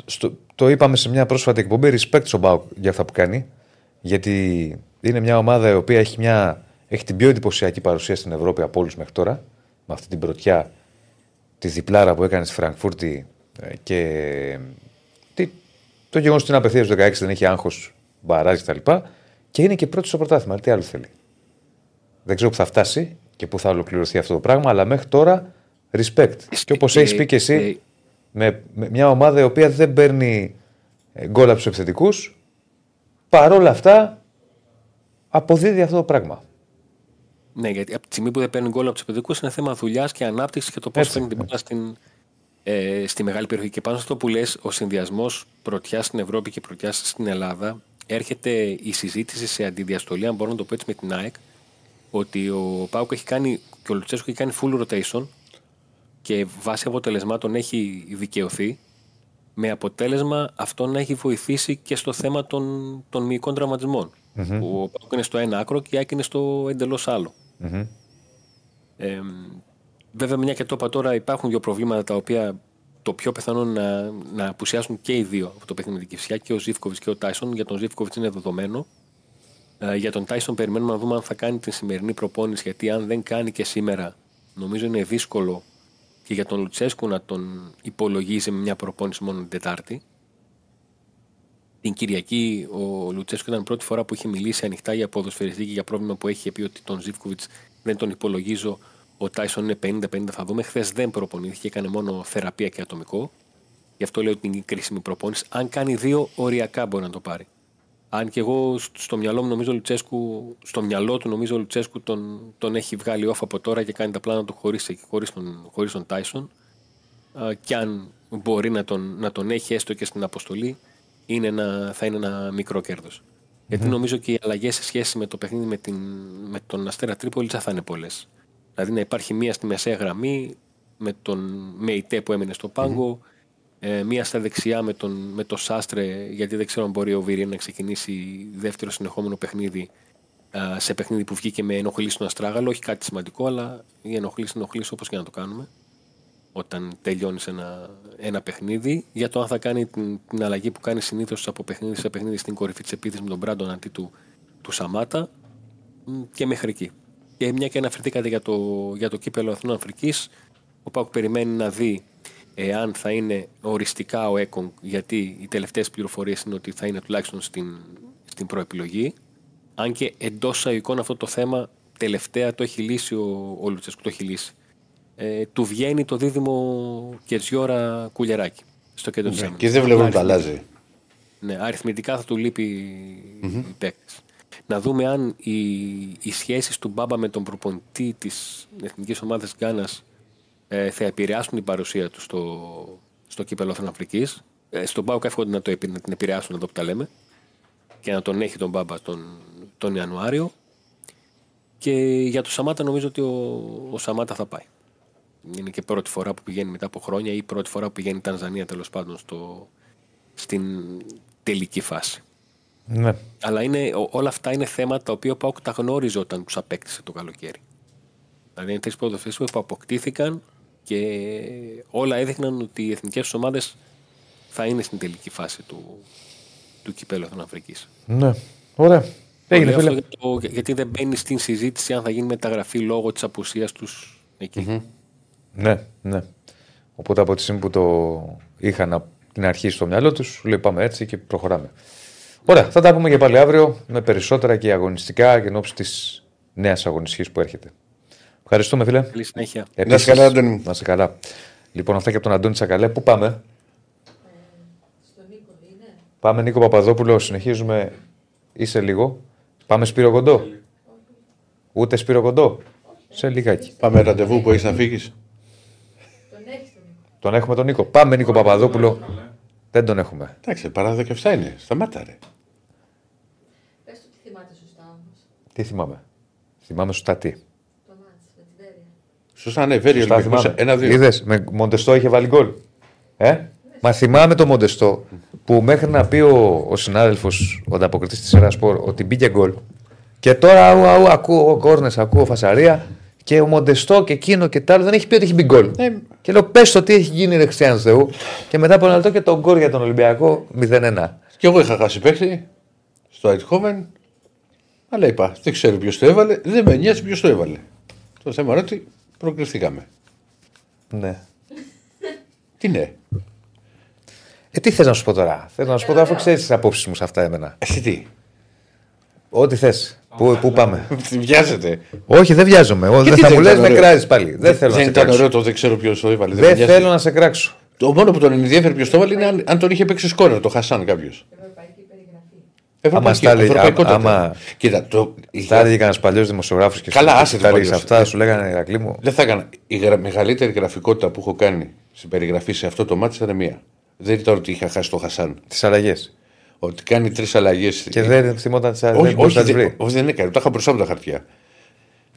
Στο, το είπαμε σε μια πρόσφατη εκπομπή. Respect στον Μπάουκ για αυτά που κάνει. Γιατί είναι μια ομάδα η οποία έχει, μια, έχει την πιο εντυπωσιακή παρουσία στην Ευρώπη από όλους μέχρι τώρα. Με αυτή την πρωτιά τη διπλάρα που έκανε στη Φραγκφούρτη ε, και τι, το γεγονός ότι είναι απευθείας στο 16 δεν έχει άγχος, μπαράζεις κτλ. Και είναι και πρώτο στο πρωτάθλημα. Τι άλλο θέλει; Δεν ξέρω που θα φτάσει και που θα ολοκληρωθεί αυτό το πράγμα, αλλά μέχρι τώρα respect. Και όπως και- έχεις πει και εσύ, και- με, με μια ομάδα η οποία δεν παίρνει ε, γκολ από τους επιθετικούς, παρόλα αυτά αποδίδει αυτό το πράγμα. Ναι, γιατί από τη στιγμή που δεν παίρνει γκολ από τους παιδικούς είναι θέμα δουλειάς και ανάπτυξης και το πώς Έτσι, φέρνει την μπάλα στην, ε, στη μεγάλη περιοχή. Και πάνω σε αυτό που λες, ο συνδυασμός πρωτιά στην Ευρώπη και πρωτιά στην Ελλάδα, έρχεται η συζήτηση σε αντιδιαστολή, αν μπορώ να το πω έτσι, με την ΑΕΚ, ότι ο Πάουκ έχει κάνει και ο Λουτσέσκο έχει κάνει full rotation και βάσει αποτελεσμάτων έχει δικαιωθεί. Με αποτέλεσμα αυτό να έχει βοηθήσει και στο θέμα των, των μυϊκών τραυματισμών. Που ο Πάουκ είναι στο ένα άκρο και η ΑΕΚ είναι στο εντελώς άλλο. Ε, βέβαια, μια και το είπα τώρα, υπάρχουν δύο προβλήματα τα οποία το πιο πιθανό να, να απουσιάσουν και οι δύο από το παιχνίδι με την Κυφσιά, και ο Ζήφκοβιτς και ο Τάισον. Για τον Ζήφκοβιτς είναι δεδομένο. Ε, για τον Τάισον περιμένουμε να δούμε αν θα κάνει την σημερινή προπόνηση, γιατί αν δεν κάνει και σήμερα, νομίζω είναι δύσκολο και για τον Λουτσέσκου να τον υπολογίζει με μια προπόνηση μόνο την Τετάρτη. Την Κυριακή ο Λουτσέσκου ήταν η πρώτη φορά που είχε μιλήσει ανοιχτά για ποδοσφαιριστή και για πρόβλημα που έχει πει ότι τον Ζήφκοβιτς δεν τον υπολογίζω. Ο Τάισον είναι 50-50, θα δούμε. Χθες δεν προπονήθηκε, έκανε μόνο θεραπεία και ατομικό. Γι' αυτό λέω ότι είναι κρίσιμη προπόνηση. Αν κάνει δύο, οριακά μπορεί να το πάρει. Αν και εγώ στο μυαλό μου νομίζω ο Λουτσέσκου, στο μυαλό του νομίζω ο Λουτσέσκου τον, τον έχει βγάλει off από τώρα και κάνει τα πλάνα του χωρίς, χωρίς, τον, χωρίς τον Τάισον. α, και αν μπορεί να τον, να τον έχει έστω και στην αποστολή, είναι ένα, θα είναι ένα μικρό κέρδος. Γιατί νομίζω και οι αλλαγές σε σχέση με το παιχνίδι με, την, με τον Αστέρα Τρίπολη δεν θα είναι πολλές. Δηλαδή να υπάρχει μία στη μεσαία γραμμή με τον Μεϊτέ που έμεινε στο πάγκο, ε, μία στα δεξιά με, τον, με το Σάστρε, γιατί δεν ξέρω αν μπορεί ο Βίρι να ξεκινήσει δεύτερο συνεχόμενο παιχνίδι α, σε παιχνίδι που βγήκε με ενοχλήσει στον Αστράγαλο. Όχι κάτι σημαντικό, αλλά η ενοχλήσει ενοχλήσει όπως και να το κάνουμε. Όταν τελειώνει ένα, ένα παιχνίδι, για το αν θα κάνει την, την αλλαγή που κάνει συνήθως από παιχνίδι σε παιχνίδι στην κορυφή της επίθεσης με τον Μπράντον αντί του, του Σαμάτα μ, και μέχρι εκεί. Και μια και αναφερθήκατε για το, για το κύπελο Αθηνών Αφρικής, ο Πάκου περιμένει να δει εάν θα είναι οριστικά ο ΕΚΟΝ, γιατί οι τελευταίες πληροφορίες είναι ότι θα είναι τουλάχιστον στην, στην προεπιλογή. Αν και εντός εικόνα αυτό το θέμα τελευταία το έχει λύσει ο, ο Λουτσέσκου, το έχει λύσει. Ε, του βγαίνει το δίδυμο Κερζιόρα Κουλιεράκη στο κέντρο της Ναι, άμυνας. Και δεν βλέπω να τα Αριθμητικά- αλλάζει. ναι, αριθμητικά θα του λείπει οι παίκτες. Να δούμε αν οι, οι σχέσεις του Μπάμπα με τον προπονητή της Εθνικής Ομάδας Γκάνας ε, θα επηρεάσουν την παρουσία του στο, στο κύπελο Αθηνών Αφρικής. Ε, στον Μπάουκ εύχονται να, το, επι- να την επηρεάσουν εδώ που τα λέμε και να τον έχει τον Μπάμπα τον, τον Ιανουάριο. Και για τον Σαμάτα νομίζω ότι ο, ο Σαμάτα θα πάει. Είναι και πρώτη φορά που πηγαίνει μετά από χρόνια ή πρώτη φορά που πηγαίνει η Τανζανία τέλος πάντων στο, στην τελική φάση. Ναι. Αλλά είναι, ό- όλα αυτά είναι θέματα τα οποία ο Πάουκ τα γνώριζε όταν τους απέκτησε το καλοκαίρι. Δηλαδή είναι τρεις ποδοσφαιριστέ που αποκτήθηκαν και όλα έδειχναν ότι οι εθνικές ομάδες θα είναι στην τελική φάση του, του κυπέλου των Αφρικής. ναι. Ωραία. Έγινε, φίλε. για το- γιατί δεν μπαίνει στην συζήτηση αν θα γίνει μεταγραφή λόγω της απουσίας τους εκεί. Ναι, ναι. Οπότε από τη στιγμή που το είχαν από την αρχή στο μυαλό τους, σου λέει πάμε έτσι και προχωράμε. Ωραία, θα τα πούμε και πάλι αύριο με περισσότερα και αγωνιστικά και εν ώψη της νέας αγωνιστικής που έρχεται. Ευχαριστούμε, φίλε. Καλή συνέχεια. Επίσης, Να είσαι καλά, Αντώνη μου. Να είσαι καλά. Λοιπόν, αυτά και από τον Αντώνη Τσακαλέ. Πού πάμε; Στον Νίκο είναι. Πάμε Νίκο Παπαδόπουλο, συνεχίζουμε. Είσαι λίγο. Πάμε Σπύρο Κοντό; Ούτε Σπύρο Κοντό; Σε λιγάκι. Πάμε ραντεβού που έχεις να φύγεις. Τον έχει τον Νίκο. Τον έχουμε τον Νίκο. Πάμε Νίκο Παπαδόπουλο. Δεν τον έχουμε. Εντάξει, παρά 17 είναι. Σταμάτα ρε. Πες του τι θυμάται σωστά όμως. Τι θυμάμαι; Θυμάμαι σωστά τι. Το μάτς με την Βέρεια. Σωστά, ναι, βέρει Σωστά Ολυμπιακός. θυμάμαι. Ένα-δύο. Είδες, με Μοντεστό είχε βάλει γκολ. Ε; Μα θυμάμαι το Μοντεστό που μέχρι να πει ο, ο συνάδελφος, ο ανταποκριτής της Ερασπορ, ότι μπήκε γκολ. Και τώρα αου, αου, ακούω κόρνες, ακούω φασαρία και ο Μοντεστό και εκείνο και τ' άλλο δεν έχει πει ότι έχει μπει γκολ. Και λέω, πες το τι έχει γίνει, ρε Χριστιανός Θεού. Και μετά από ένα λεπτό και τον γκολ για τον Ολυμπιακό 0-1. Και εγώ είχα χάσει παίχτη στο Αιτχόβεν. Αλλά είπα, δεν ξέρω ποιος το έβαλε. Δεν με νοιάζει ποιος το έβαλε. Το θέμα είναι ότι προκριθήκαμε. Ναι. Τι ναι; Ε, τι θες να σου πω τώρα; Θέλω να σου πω τώρα, αφού ξέρεις τις απόψεις μου σε αυτά εμένα. Εσύ τι; Ό,τι θες. Πού, πού πάμε; Βιάζεται. Όχι, δεν βιάζομαι. Ο, Γιατί δεν θα δεν μου λες, ήταν με ωραίο; κράζεις πάλι. Δεν θέλω να Δεν σε ήταν κράξω. ωραίο το δεν ξέρω ποιος το έβαλε. Δεν με νοιάζει. θέλω να σε κράξω. Το μόνο που τον ενδιαφέρει ποιος το έβαλε είναι αν, αν τον είχε παίξει σκόρερ, το Χασάν κάποιος. Ευρωπαϊκή περιγραφή. Άμα στα έλεγε- ευρωπαϊκότατα. άμα- Κοίτα, το, Θα έλεγε κανένας παλιός δημοσιογράφος και Καλά, σου- άσε το τα έλεγε παλιός. αυτά, σου λέγανε Ηρακλή μου. Δεν θα έκανα. Η γρα... μεγαλύτερη γραφικότητα που έχω κάνει στην περιγραφή σε αυτό το μάτι ήταν μία. Δεν ήταν ότι είχα χάσει το Χασάν. Τις αλλαγές. Ότι κάνει τρεις αλλαγές. Και δεν θυμόταν τις αλλαγέ. όχι, Δεν όχι, μπορούσε να τις δεν, βρεις. όχι, δεν έκανε. Τα είχα μπροστά μου τα χαρτιά.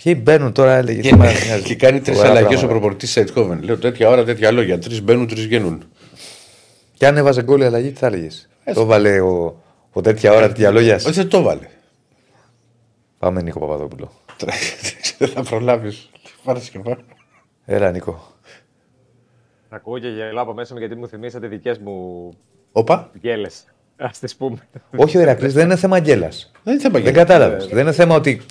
Ποιοι μπαίνουν τώρα, έλεγε. Και, τι μας νοιάζει. και κάνει τρεις Φοβερά αλλαγές ο πράγματα. προπορτή Σαϊτχόβεν. Λέω τέτοια ώρα, τέτοια λόγια. Τρεις μπαίνουν, τρεις βγαίνουν. Και αν έβαζε γκολ η αλλαγή, τι θα έλεγες; Το βάλε ο, ο τέτοια ώρα, τέτοια λόγια. Όχι, δεν το έβαλε. Πάμε Νίκο Παπαδόπουλο. Δεν θα προλάβεις. Πάρε και πάρε. Έλα Νίκο. Ακούω και γελάω από μέσα μου γιατί μου θυμίσατε δικές μου Όπα. γκέλε. Α τις πούμε. Όχι ο Ηρακλής δεν είναι θέμα γκέλα. Δεν είναι θέμα Δεν για- κατάλαβες. Δεν είναι θέμα ότι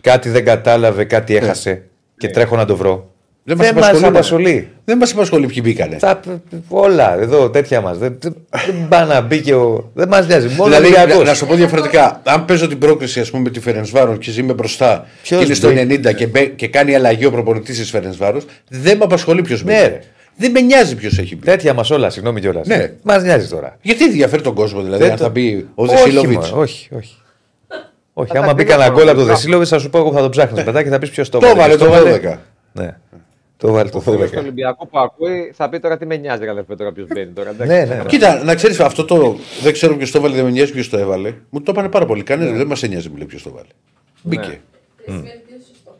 κάτι δεν κατάλαβε, κάτι έχασε και τρέχω να το βρω. Δεν μας Δεν μας απασχολεί, ναι. απασχολεί. Δεν μας απασχολεί ποιοι μπήκανε. Τα, όλα εδώ τέτοια μας. Δεν, δεν, δεν πάει να μπει και ο. Δεν μας νοιάζει. Μόνο Δηλαδή, ο να, Ολυμπιακός. να σου πω διαφορετικά, αν παίζω την πρόκριση ας πούμε, με τη Φερενσβάρο και είμαι μπροστά Ποιος και είναι στο μπήκε; 90 και, μπε- και κάνει αλλαγή ο προπονητής της Φερενσβάρος, δεν με απασχολεί ποιος Ναι, ρε. Δεν με νοιάζει ποιος έχει μπει. Τέτοια μας όλα, συγγνώμη κιόλας. Ναι. Μας νοιάζει τώρα. Γιατί ενδιαφέρει τον κόσμο, δηλαδή, Δεν αν το- θα μπει ο όχι, Δεσίλοβιτ. μωρέ, όχι, όχι. Όχι, τα άμα μπει κρύβω κανένα τώρα, γκολ από το μπράβο. Δεσίλοβιτ, θα σου πω εγώ θα το ψάχνει μετά και θα πεις ποιος το Το έβαλε. έβαλε ποιος το έβαλε. 12. Ναι. Το βάλει το Ο φίλος 12. του Ολυμπιακού που ακούει θα πει τώρα τι με νοιάζει, ρε αδερφέ, τώρα ποιος μπαίνει τώρα. εντάξει. Ναι, ναι. Κοίτα, να ξέρεις αυτό το. Δεν ξέρω ποιος το έβαλε, δεν με νοιάζει ποιος το έβαλε. Μου το είπανε πάρα πολύ. Κανένας δεν μας νοιάζει, μου λέει ποιος το βάλε. Μπήκε. Δεν σημαίνει ότι είναι σωστό.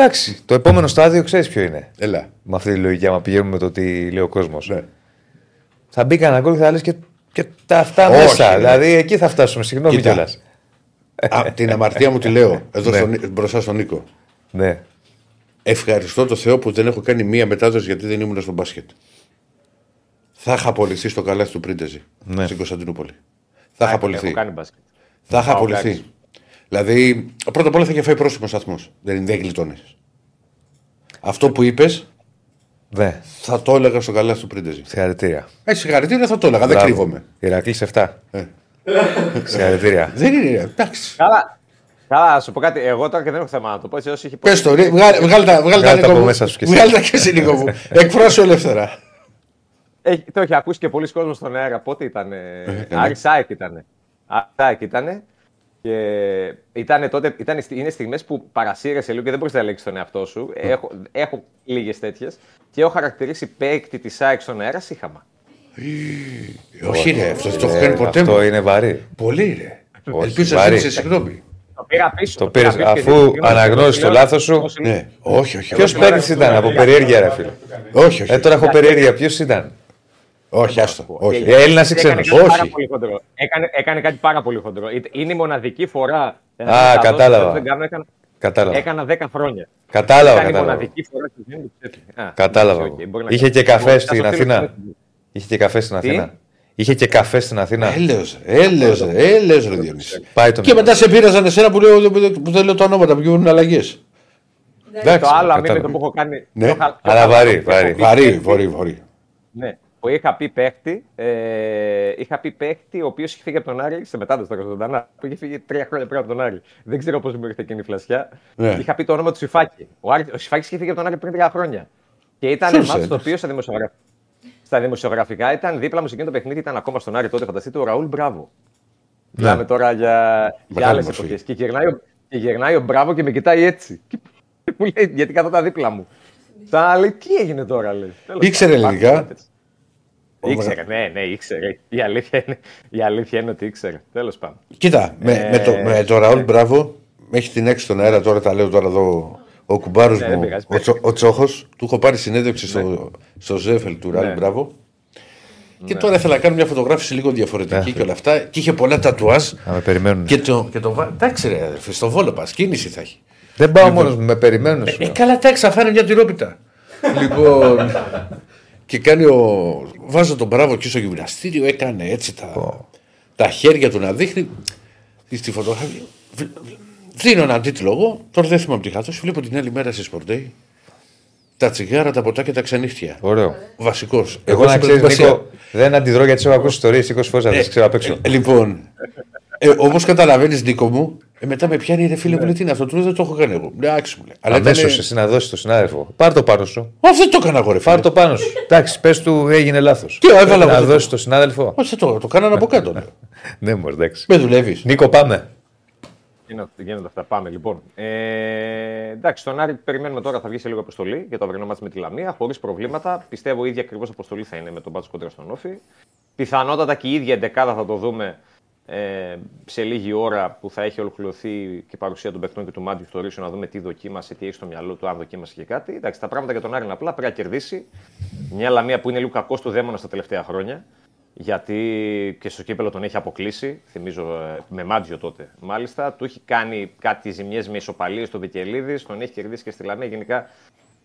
Εντάξει, το επόμενο στάδιο ξέρεις ποιο είναι. Έλα. Με αυτή τη λογική, άμα πηγαίνουμε με το τι λέει ο κόσμος. Ναι. Θα μπει κανένα γκολ και θα λες και, και τα αυτά Όχι, μέσα. ρε. Δηλαδή εκεί θα φτάσουμε. Συγγνώμη Κοίτα. κιόλας. Α, την αμαρτία μου τη λέω εδώ Ναι. στον, μπροστά στον Νίκο. Ναι. Ευχαριστώ το Θεό που δεν έχω κάνει μία μετάδοση γιατί δεν ήμουν στο μπάσκετ. Θα είχα απολυθεί στο καλάθι του Πρίντεζη Ναι. στην Κωνσταντινούπολη. Θα είχα Έχω απολυθεί. κάνει μπάσκετ. Θα είχα Πάω απολυθεί. Εντάξει. Δηλαδή, πρώτα απ' όλα θα είχε φάει πρόσημο σταθμός. Δεν, δεν γλιτώνεις. Αυτό που είπες, Ναι. θα το έλεγα στο καλάθι του Πρίντεζη. Συγχαρητήρια. Έτσι, συγχαρητήρια θα το έλεγα. Δεν Μπράβο. κρύβομαι. Ηρακλής 7. Ε. Συγχαρητήρια. Δεν είναι, ρε, εντάξει. Καλά, καλά, να σου πω κάτι. Εγώ τώρα και δεν έχω θέμα να το πω. Έτσι, όσοι έχει Πες το, ρε, βγάλε, βγάλε τα, βγάλε τα, Βγάλε τα Νίκο από μου. μέσα σου κι εσύ. Βγάλε τα και εσύ, Νίκο μου. Εκφράσου ελεύθερα. Έχει, το έχει ακούσει και πολλοί κόσμος στον αέρα. Πότε ήταν. Άρη Σάικ ήταν. Άρη Σάικ ήταν. Και ήταν τότε, ήταν, είναι στιγμές που παρασύρεσαι λίγο και δεν μπορείς να ελέγξεις τον εαυτό σου. Έχω, έχω λίγες τέτοιες. Και έχω χαρακτηρίσει παίκτη της Σάικ στον αέρα σύχαμα. Όχι, ρε, αυτό δεν το έχω Ε, κάνει ποτέ. Αυτό μου. είναι βαρύ. Πολύ, ρε. Όχι, Ελπίζω να βαρύ. ζήτησε συγγνώμη. Το πήρα πίσω. Το πήρα πήρες, πίσω και αφού συγγνώμη, αναγνώρισες το λέω, λάθος σου. πώς είναι. Ναι, όχι, όχι. Ποιος όχι. παίκτης ήταν από περιέργεια, ρε φίλε. Όχι, όχι. Ε, τώρα έχω περιέργεια. Ποιος ήταν; Όχι, άστο. Όχι. Ε, Έλληνας ή Έκανε ξένος; κάτι πάρα Όχι. πολύ χοντρό. Έκανε, έκανε κάτι πάρα πολύ χοντρό. Είτε- Είναι η μοναδική φορά. ε, Α, να τα δώσω, κατάλαβα. δεν κάνω, έκανα, Κατάλαβα. έκανα 10 χρόνια. Κατάλαβα, Ήταν η κατάλαβα. μοναδική φορά που δεν μου ξέρει. Α, Κατάλαβα. οκ, μπορεί να Είχε κάνει. και καφέ Λοιπόν, στην θα το Αθήνα. στείλω. Είχε και καφέ στην Τι; Αθήνα. Είχε και καφέ στην Αθήνα. Έλεος, έλεος, ρε, έλεος, ρε Διονύση. Πάει το Και μυαλό. μετά σε πήραζαν εσένα που, λέω, που δεν λέω τα όνόματα που γίνουν αλλαγές. Εντάξει, Το άλλο αμήνυτο κατάλαβα. που έχω κάνει. Ναι. το είχα- το Αλλά είχα- βαρύ, το έχω βαρύ. πει Βαρύ, παίκτη, βορεί, βορεί. Ναι. Που είχα πει παίχτη, ε, είχα πει παίχτη ο οποίος είχε φύγει από τον Άρη σε μετάδοση τώρα ζωντανά. Που είχε φύγει τρία χρόνια πριν από τον Άρη. Δεν ξέρω πώς μου ήρθε εκείνη η φλασιά. Ναι. Είχα πει το όνομα του Σιφάκη. Ο, Άρης, ο Σιφάκης είχε φύγει από τον Άρη πριν τρία χρόνια. Και ήταν Ποιος μάτσο το ένας; οποίο στα, δημοσιογραφ... στα δημοσιογραφικά ήταν δίπλα μου σε εκείνο το παιχνίδι, ήταν ακόμα στον Άρη τότε, φανταστείτε, ο Ραούλ Μπράβο. Μιλάμε τώρα για, για Μεγάλη άλλες μορφή. εποχές. Και, γυρνάει ο- και γυρνάει ο Μπράβο και με κοιτάει έτσι. Και μου λέει, γιατί καθόταν δίπλα μου. Τα λέει, τι έγινε τώρα, λέει. Τέλος Ήξερε πάντων, ελληνικά; υπάρχουν τέτοιες. Ήξερε, ναι, ναι, ήξερε. Η αλήθεια είναι, η αλήθεια είναι ότι ήξερε. Τέλος πάντων. Κοίτα, με, Ε, με, το, με το Ραούλ Μπράβο, έχει την έξι στον αέρα τώρα, τα λέω τώρα εδώ. Ο κουμπάρος Ναι, δεν μου, πειράζει, ο, πες. Τσο, ο Τσόχος, του έχω πάρει συνέντευξη στο, στο Ζέφελ του Ραούλ Ναι. Μπράβο. Και τώρα ήθελα να κάνω μια φωτογράφηση λίγο διαφορετική και όλα αυτά. Και είχε πολλά τατουάζ. Να με περιμένουν. Και το, και το βά- Εντάξει, ρε, αδερφέ, στο βόλο πας, κίνηση θα έχει. Δεν πάω μόνος μου, με περιμένουν. σου Ε, λέω. καλά, τάξη, θα φάνε μια τυρόπιτα. λοιπόν. Και κάνει ο. Βάζω τον μπράβο εκεί στο γυμναστήριο, έκανε έτσι τα, τα χέρια του να δείχνει. Στη φωτογραφία. Β- β- Δίνω έναν τίτλο εγώ, τώρα δεν θυμάμαι τι είχα δώσει. Βλέπω την άλλη μέρα σε σπορτέι. Τα τσιγάρα, τα ποτά και τα ξενύχτια. Ωραίο. Βασικός. Εγώ να ξέρεις, Νίκο, δεν αντιδρώ γιατί σε έχω ακούσει ιστορίες 20 φορέ, δεν τι ξέρω απ' έξω. Ε, λοιπόν, ε, όπως καταλαβαίνεις, Νίκο μου, ε, μετά με πιάνει ρε φίλε μου, λέει τι είναι αυτό, του λέω, δεν το έχω κάνει εγώ. Εντάξει μου λέει. Αλλά Αμέσως ήτανε- εσύ να δώσει το συνάδελφο. Πάρ το πάνω σου. Όχι, δεν το έκανα εγώ, ρε φίλε. Πάρ το πάνω σου. Εντάξει, πες του έγινε λάθος. Τι, έβαλα εγώ Να το- δώσεις το συνάδελφο. Όχι, δεν το, το κάνανε από κάτω. λέω. Ναι, μου εντάξει. Με δουλεύεις. Νίκο, πάμε. Γίνονται, γίνονται αυτά. Πάμε λοιπόν. Ε, εντάξει, στον Άρη περιμένουμε τώρα θα βγει σε λίγο αποστολή για το αυριανό μάτς με τη Λαμία. Χωρίς προβλήματα. Πιστεύω η ίδια ακριβώς αποστολή θα είναι με τον μπάτσο κόντρα στον Όφη. Πιθανότατα και η ίδια εντεκάδα θα το δούμε ε, σε λίγη ώρα που θα έχει ολοκληρωθεί και η παρουσία των παιχτών και του Μάντιου στο Ρήσο να δούμε τι δοκίμασε, τι έχει στο μυαλό του, αν δοκίμασε και κάτι. Εντάξει, τα πράγματα για τον Άρη είναι απλά. Πρέπει να κερδίσει. Μια Λαμία που είναι λίγο κακό του δαίμονα τα τελευταία χρόνια. Γιατί και στο κύπελο τον έχει αποκλείσει, θυμίζω ε, με Μάτζιο τότε. Μάλιστα, του έχει κάνει κάτι ζημιές με ισοπαλίες στο Βικελίδης, τον έχει κερδίσει και στη Λαμία. Γενικά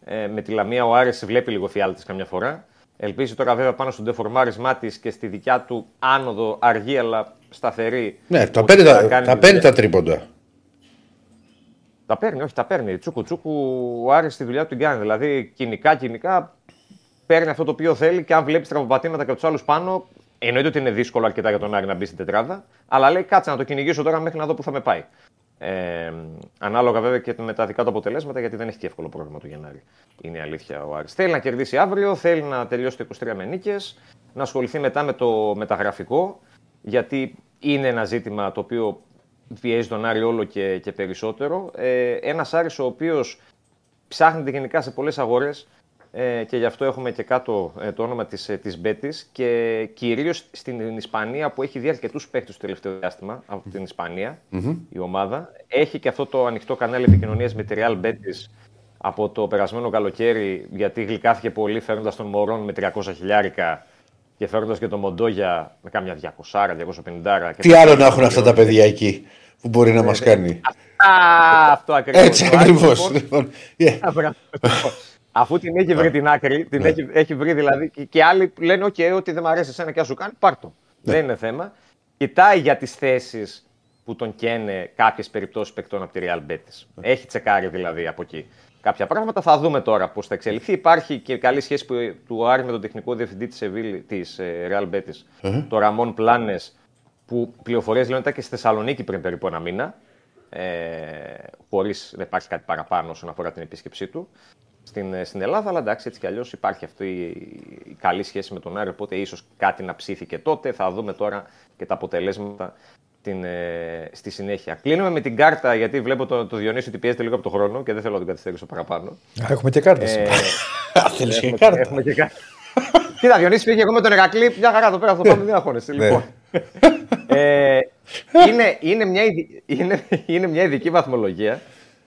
ε, με τη Λαμία ο Άρης βλέπει λίγο φιάλτης καμιά φορά. Ελπίζει τώρα βέβαια πάνω στον ντεφορμάρισμά τη και στη δικιά του άνοδο αργή αλλά σταθερή. Ναι, τα ότι παίρνει θα τα, κάνει τα, τη παίρνει δουλειά. τα τρίποντα. Τα παίρνει, όχι, τα παίρνει. Τσούκου τσούκου, ο Άρης τη δουλειά του την κάνει. Δηλαδή, κοινικά, κοινικά, παίρνει αυτό το οποίο θέλει και αν βλέπεις τραυματίματα και τους άλλους πάνω, εννοείται ότι είναι δύσκολο αρκετά για τον Άρη να μπει στην τετράδα, αλλά λέει κάτσε να το κυνηγήσω τώρα μέχρι να δω που θα με πάει. Ε, ανάλογα βέβαια και με τα δικά του αποτελέσματα, γιατί δεν έχει και εύκολο πρόγραμμα του Γενάρη. Είναι η αλήθεια ο Άρης. Θέλει να κερδίσει αύριο, θέλει να τελειώσει το 23 με νίκες, να ασχοληθεί μετά με το μεταγραφικό, γιατί είναι ένα ζήτημα το οποίο πιέζει τον Άρη όλο και, και περισσότερο. Ε, Ένας Άρης ο οποίος ψάχνεται γενικά σε πολλές αγορές ε, και γι' αυτό έχουμε και κάτω ε, το όνομα της, ε, της Μπέτης και κυρίως στην Ισπανία που έχει δει αρκετούς παίχτες το τελευταίο διάστημα από την ισπανια η ομάδα. Έχει και αυτό το ανοιχτό κανάλι επικοινωνίας με τη Real Betis από το περασμένο καλοκαίρι γιατί γλυκάθηκε πολύ φέρνοντας τον Μωρόν με 300 χιλιάρικα και φέρνοντας και τον Μοντόγια με κάμια 200, 250. Τι άλλο να έχουν αυτά τα παιδιά εκεί που μπορεί να μας κάνει; Α, αυτό ακριβώς. Έτσι ακριβώς. Λοιπόν, Αφού την έχει βρει την άκρη, την έχει, έχει βρει δηλαδή και, και άλλοι λένε: OK, ότι δεν μου αρέσει εσένα και να σου κάνει, πάρτο. Δεν είναι θέμα. Κοιτάει για τις θέσεις που τον καίνε κάποιες περιπτώσεις παικτών από τη Real Betis. Έχει τσεκάρει δηλαδή από εκεί κάποια πράγματα. Θα δούμε τώρα πώς θα εξελιχθεί. Υπάρχει και καλή σχέση που, του Άρη με τον τεχνικό διευθυντή της της, ε, Real Betis, τον Ραμόν Πλάνες, που πληροφορίες λένε ήταν και στη Θεσσαλονίκη πριν περίπου ένα μήνα. Ε, Χωρίς να υπάρχει κάτι παραπάνω όσον αφορά την επίσκεψή του στην, ε, στην Ελλάδα. Αλλά εντάξει, έτσι κι αλλιώς υπάρχει αυτή η, καλή σχέση με τον Άρη. Οπότε ίσως κάτι να ψήθηκε τότε. Θα δούμε τώρα και τα αποτελέσματα την, ε, στη συνέχεια. Κλείνουμε με την κάρτα, γιατί βλέπω το, το Διονύση ότι πιέζεται λίγο από τον χρόνο και δεν θέλω να τον καθυστερήσω παραπάνω. Έχουμε και κάρτα. Ε, Θέλεις και κάρτα; Έχουμε και κάρτα. Κοίτα, Διονύση πήγε εγώ με τον Ερακλή, μια χαρά το πέρα, αυτό πάμε, δεν αγχώνεσαι. Ναι. Λοιπόν. ε, είναι, είναι, μια, ειδική- είναι, είναι μια ειδική βαθμολογία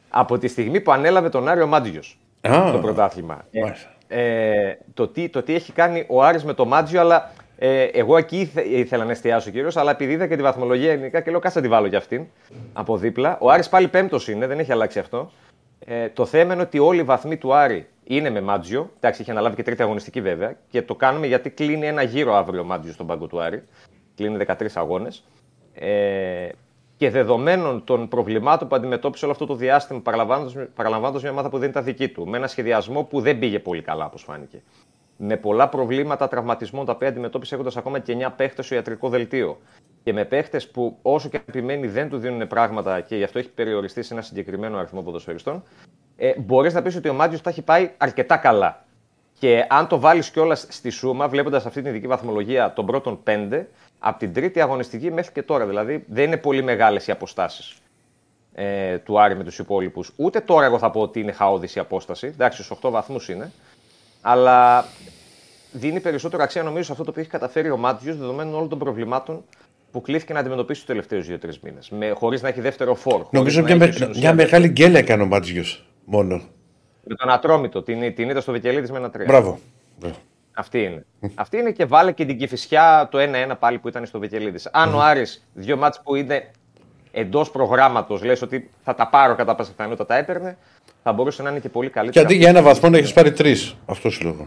από τη στιγμή που ανέλαβε τον Άριο Μάντζιος Α, το πρωτάθλημα. Ε, μάλιστα. ε, το, τι, το τι έχει κάνει ο Άρης με το Μάτζιο, αλλά ε, εγώ εκεί ήθε- ήθελα να εστιάσω κύριο, αλλά επειδή είδα και τη βαθμολογία ελληνικά και λέω κάτσε να τη βάλω για αυτήν από δίπλα. Ο Άρης πάλι πέμπτος είναι, δεν έχει αλλάξει αυτό. Ε, το θέμα είναι ότι όλοι οι βαθμοί του Άρη είναι με Μάτζιο. Εντάξει, είχε αναλάβει και τρίτη αγωνιστική βέβαια. Και το κάνουμε γιατί κλείνει ένα γύρο αύριο ο Μάτζιο στον πάγκο του Άρη. Κλείνει 13 αγώνες. Ε, και δεδομένων των προβλημάτων που αντιμετώπισε όλο αυτό το διάστημα, παραλαμβάνοντα μια ομάδα που δεν ήταν δική του, με ένα σχεδιασμό που δεν πήγε πολύ καλά, όπως φάνηκε. Με πολλά προβλήματα τραυματισμών τα οποία αντιμετώπισε έχοντας ακόμα και 9 παίχτες στο ιατρικό δελτίο. Και με παίχτες που όσο και επιμένει δεν του δίνουν πράγματα και γι' αυτό έχει περιοριστεί σε ένα συγκεκριμένο αριθμό ποδοσφαιριστών, ε, μπορείς να πεις ότι ο Μάτζιο τα έχει πάει αρκετά καλά. Και αν το βάλεις κιόλας στη σούμα, βλέποντας αυτή την ειδική βαθμολογία των πρώτων πέντε, από την τρίτη αγωνιστική μέχρι και τώρα. Δηλαδή δεν είναι πολύ μεγάλες οι αποστάσεις ε, του Άρη με τους υπόλοιπους. Ούτε τώρα εγώ θα πω ότι είναι χαόδης η απόσταση. Εντάξει, στους 8 βαθμούς είναι. Αλλά δίνει περισσότερο αξία νομίζω σε αυτό το οποίο έχει καταφέρει ο Μάτζιος δεδομένων όλων των προβλημάτων που κλείθηκε να αντιμετωπίσει τους τελευταίους 2-3 μήνες. Χωρίς να έχει δεύτερο φόρ. χωρίς Νομίζω να μια, έχει με- στην ουσία μια μεγάλη γκέλα έκανε ο Μάτζιος μόνο. Με τον Ατρόμητο. Την, την είδα στο Βικελίδης με ένα τρία. Μπράβο. Αυτή είναι. Αυτή είναι και βάλε και την Κηφισιά το 1-1 πάλι που ήταν στο Βικελίδης. Αν ο Άρης δύο μάτς που είναι εντός προγράμματος, λες ότι θα τα πάρω κατά πάσα πιθανότητα, τα έπαιρνε, θα μπορούσε να είναι και πολύ Και καλύτερα. αντί για ένα βαθμό να έχεις πάρει τρεις. Αυτό σου λέω.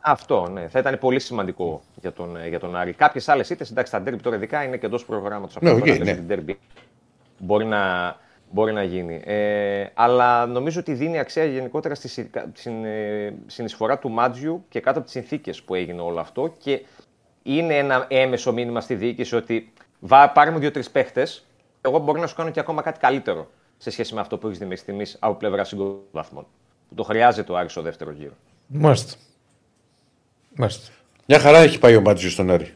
Αυτό, ναι. Θα ήταν πολύ σημαντικό για τον, ε, για τον Άρη. Κάποιες άλλες ήττες, εντάξει, τα ντέρμπι τώρα ειδικά είναι και εντός προγράμματος. Ναι, οκέι, ναι. Μπορεί να, μπορεί να γίνει. Ε, αλλά νομίζω ότι δίνει αξία γενικότερα στη συ- στην ε, συνεισφορά του Μάτζιου και κάτω από τις συνθήκες που έγινε όλο αυτό. Και είναι ένα έμμεσο μήνυμα στη διοίκηση ότι βρε, πάρε μου δύο-τρεις παίχτες. Εγώ μπορεί να σου κάνω και ακόμα κάτι καλύτερο σε σχέση με αυτό που έχεις δει μέχρι στιγμής από πλευρά συγκροτών Που το χρειάζεται ο Άρης στο δεύτερο γύρο. Μάλιστα. Μάλιστα. Μια χαρά έχει πάει ο Μάτζιος στον Άρη.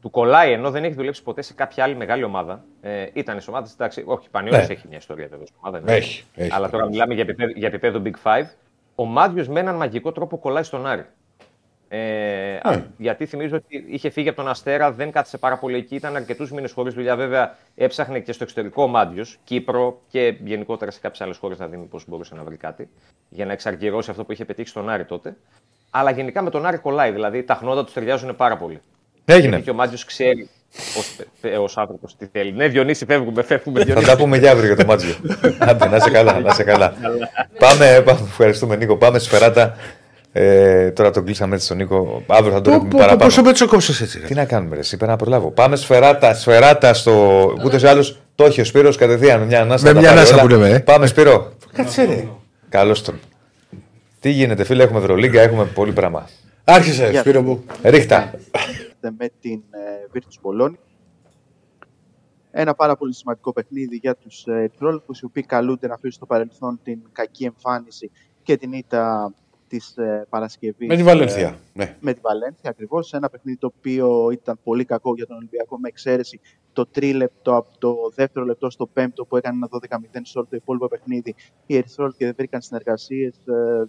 Του κολλάει ενώ δεν έχει δουλέψει ποτέ σε κάποια άλλη μεγάλη ομάδα. Ε, ήταν σε ομάδα, εντάξει, όχι, Πανιώτη Ναι. έχει μια ιστορία βέβαια. στην ομάδα, ναι. Έχει, έχει. Αλλά τώρα μιλάμε για επίπεδο, για επίπεδο Big Five. Ο Μάτιο με έναν μαγικό τρόπο κολλάει στον Άρη. Ε, α, γιατί θυμίζω ότι είχε φύγει από τον Αστέρα, δεν κάθισε πάρα πολύ εκεί, ήταν αρκετούς μήνες χωρίς δουλειά. Βέβαια, έψαχνε και στο εξωτερικό ο Μάτιο, Κύπρο και γενικότερα σε κάποιες άλλες χώρες να δει πώς μπορούσε να βρει κάτι για να εξαργυρώσει αυτό που είχε πετύχει στον Άρη τότε. Αλλά γενικά με τον Άρη κολλάει, δηλαδή τα χνότα τους ταιριάζουν πάρα πολύ. Έγινε. Γιατί και ο Μάτζιο ξέρει ως άνθρωπος τι θέλει. Ναι, Διονύση, φεύγουμε, φεύγουμε. Θα Διονύση. τα πούμε για αύριο για το Μάτζιο. Άντε, να είσαι καλά, να είσαι καλά. πάμε, πάμε, ευχαριστούμε Νίκο. Πάμε σφαιράτα. Ε, τώρα τον κλείσαμε έτσι στον Νίκο. Αύριο θα τον έχουμε παραπάνω. Πόσο με τσοκόψε έτσι. ρε. Τι να κάνουμε, ρε, είπα να προλάβω. Πάμε σφαιράτα, σφαιράτα στο. Ούτε ή άλλως το έχει ο Σπύρος κατευθείαν. Μια ανάσα. Με τα μια πάρει ανάσα όλα. που λέμε, ε. Πάμε, Σπύρο. Κάτσε ρε. Καλώς τον. Τι γίνεται, φίλε, έχουμε Ευρωλίγκα, έχουμε πολύ πράγμα. Άρχισε, Γεια Σπύρο μου. Ρίχτα. με την ε, Virtus Bologna. Ένα πάρα πολύ σημαντικό παιχνίδι για τους ε, Ερυθρόλεπτους, οι οποίοι καλούνται να αφήσουν στο παρελθόν την κακή εμφάνιση και την ήττα της ε, Παρασκευής. Με τη Βαλένθια. Ναι. με τη Βαλένθια ακριβώς. Ένα παιχνίδι το οποίο ήταν πολύ κακό για τον Ολυμπιακό με εξαίρεση το τρίλεπτο από το δεύτερο λεπτό στο πέμπτο που έκανε ένα 12-0 σε όλο το υπόλοιπο παιχνίδι. Οι Ερυθρόλεπτοι δεν βρήκαν συνεργασίες,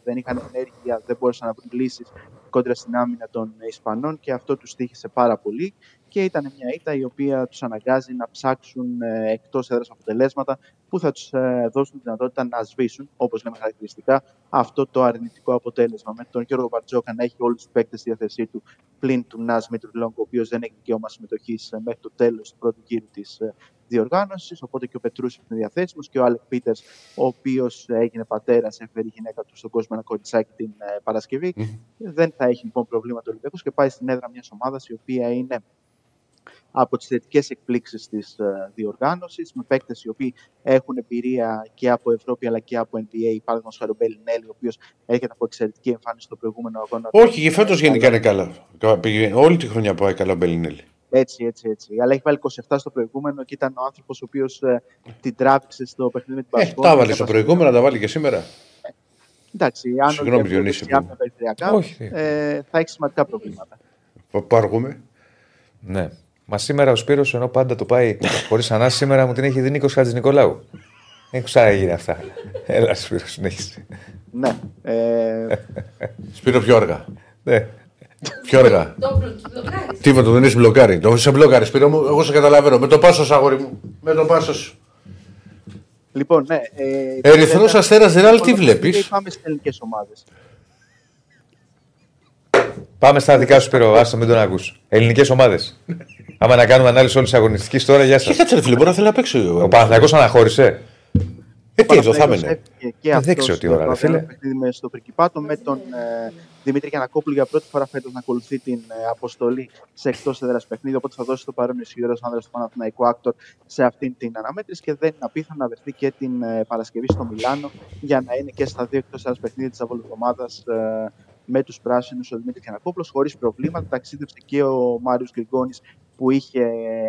δεν είχαν ενέργεια, δεν μπόρεσαν να βρουν λύσεις κόντρα στην άμυνα των Ισπανών και αυτό τους τύχησε πάρα πολύ. Και ήταν μια ήττα η οποία τους αναγκάζει να ψάξουν ε, εκτός έδρας αποτελέσματα που θα τους ε, δώσουν τη δυνατότητα να σβήσουν, όπως λέμε χαρακτηριστικά, αυτό το αρνητικό αποτέλεσμα. Με τον Γιώργο Μπαρτζόκα να έχει όλους τους παίκτες στη διάθεσή του, πλην του Νάζ Μητρουλόγκο, ο οποίος δεν έχει δικαίωμα συμμετοχής ε, μέχρι το τέλος του πρώτου γύρου της διοργάνωσης. Οπότε και ο Πετρούσεφ είναι διαθέσιμος και ο Άλεκ Πίτερς, ο οποίος έγινε πατέρας, έφερε η γυναίκα του στον κόσμο ένα κοριτσάκι την Παρασκευή. Δεν θα έχει λοιπόν προβλήματα ο Ολυμπιακός και πάει στην έδρα μιας ομάδας η οποία είναι από τις θετικές εκπλήξεις της uh, διοργάνωσης, με παίκτες οι οποίοι έχουν εμπειρία και από Ευρώπη αλλά και από NBA. Παράδειγμα, ο Μπελινέλη, ο οποίος έρχεται από εξαιρετική εμφάνιση στο προηγούμενο αγώνα. Όχι, και φέτος γενικά είναι καλά. Όλη τη χρονιά πάει καλά ο Μπελινέλη. Έτσι, έτσι, έτσι. Αλλά έχει βάλει 27 στο προηγούμενο και ήταν ο άνθρωπος ο οποίος ε, την τράβηξε στο παιχνίδι με την Πασκόνη. Ε, τα βάλει στο προηγούμενο, τα βάλει και σήμερα. Εντάξει, αν Συγγνώμη, Διονύση. Ε, θα έχει σημαντικά προβλήματα. Πάργουμε. Ναι. Μα σήμερα ο Σπύρος ενώ πάντα το πάει χωρίς ανάση, σήμερα μου την έχει δει Νίκος Χατζης Νικολάου. Δεν ξαναγίνει αυτά. Έλα, Σπύρος, συνέχισε. Ναι. Ε... Σπύρο πιο αργά. Ναι. Πιο αργά. Τίποτα, δεν είσαι μπλοκάρι. Το είσαι μπλοκάρι, Σπύρο μου. Εγώ σε καταλαβαίνω. Με το πάσος, αγόρι μου. Με το πάσος. Λοιπόν, ναι. Ε, Ερυθρό Αστέρας Ρεάλ, τι βλέπεις; Πάμε στι ελληνικές ομάδες. Πάμε στα δικά σου, Σπύρο. Άστο, μην τον ακούς. Ελληνικές ομάδες. Άμα να κάνουμε ανάλυση όλης της αγωνιστικής τώρα, γεια σας. Και κάτσε, ρε φίλε, μπορεί να θέλει να παίξει. Ο Παναθηναϊκός αναχώρησε. Ε, τι εδώ θα έμενε. Δεν ξέρω τι ώρα, ρε φίλε. Με στο Περκυπάτο με τον ε, Δημήτρη Γιανακόπουλο για πρώτη φορά φέτος να ακολουθεί την ε, αποστολή σε εκτός έδρας παιχνίδι. Οπότε θα δώσει το παρόν ισχυρό άνδρα του Παναθηναϊκού Άκτορ σε αυτήν την αναμέτρηση και δεν είναι απίθανο να βρεθεί και την ε, Παρασκευή στο Μιλάνο για να είναι και στα δύο εκτός έδρας παιχνίδια της εβδομάδας ε, με τους πράσινους ο Δημήτρη Γιανακόπουλο χωρίς προβλήματα. Ταξίδευσε και ο Μάριος Γκριγκόνη που είχε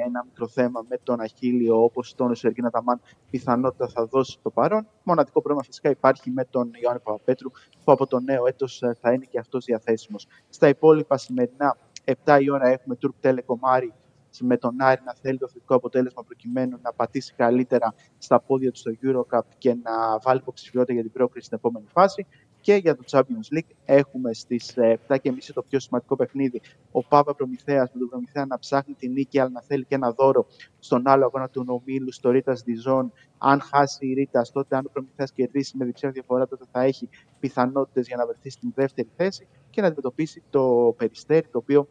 ένα μικρό θέμα με τον Αχίλιο, όπως τον Σεργίνα Ταμάν, πιθανότητα θα δώσει το παρόν. Μοναδικό πρόβλημα φυσικά υπάρχει με τον Ιωάννη Παπαπέτρου, που από το νέο έτος θα είναι και αυτός διαθέσιμος. Στα υπόλοιπα σημερινά, 7 η ώρα έχουμε Τουρκ Τελεκομάρι με τον Άρη να θέλει το θετικό αποτέλεσμα προκειμένου να πατήσει καλύτερα στα πόδια του στο Eurocup και να βάλει υποψηφιότητα για την πρόκριση στην επόμενη φάση. Και για το Champions League έχουμε στις 7.30 το πιο σημαντικό παιχνίδι. Ο Πάπα Προμηθέας με τον Προμηθέα να ψάχνει την νίκη, αλλά να θέλει και ένα δώρο στον άλλο αγώνα του Νομίλου, στο Ρίτας Διζών. Αν χάσει η Ρίτας, τότε αν ο Προμηθέας κερδίσει με διψία διαφορά, τότε θα έχει πιθανότητες για να βρεθεί στην δεύτερη θέση και να αντιμετωπίσει το Περιστέρι, το οποίο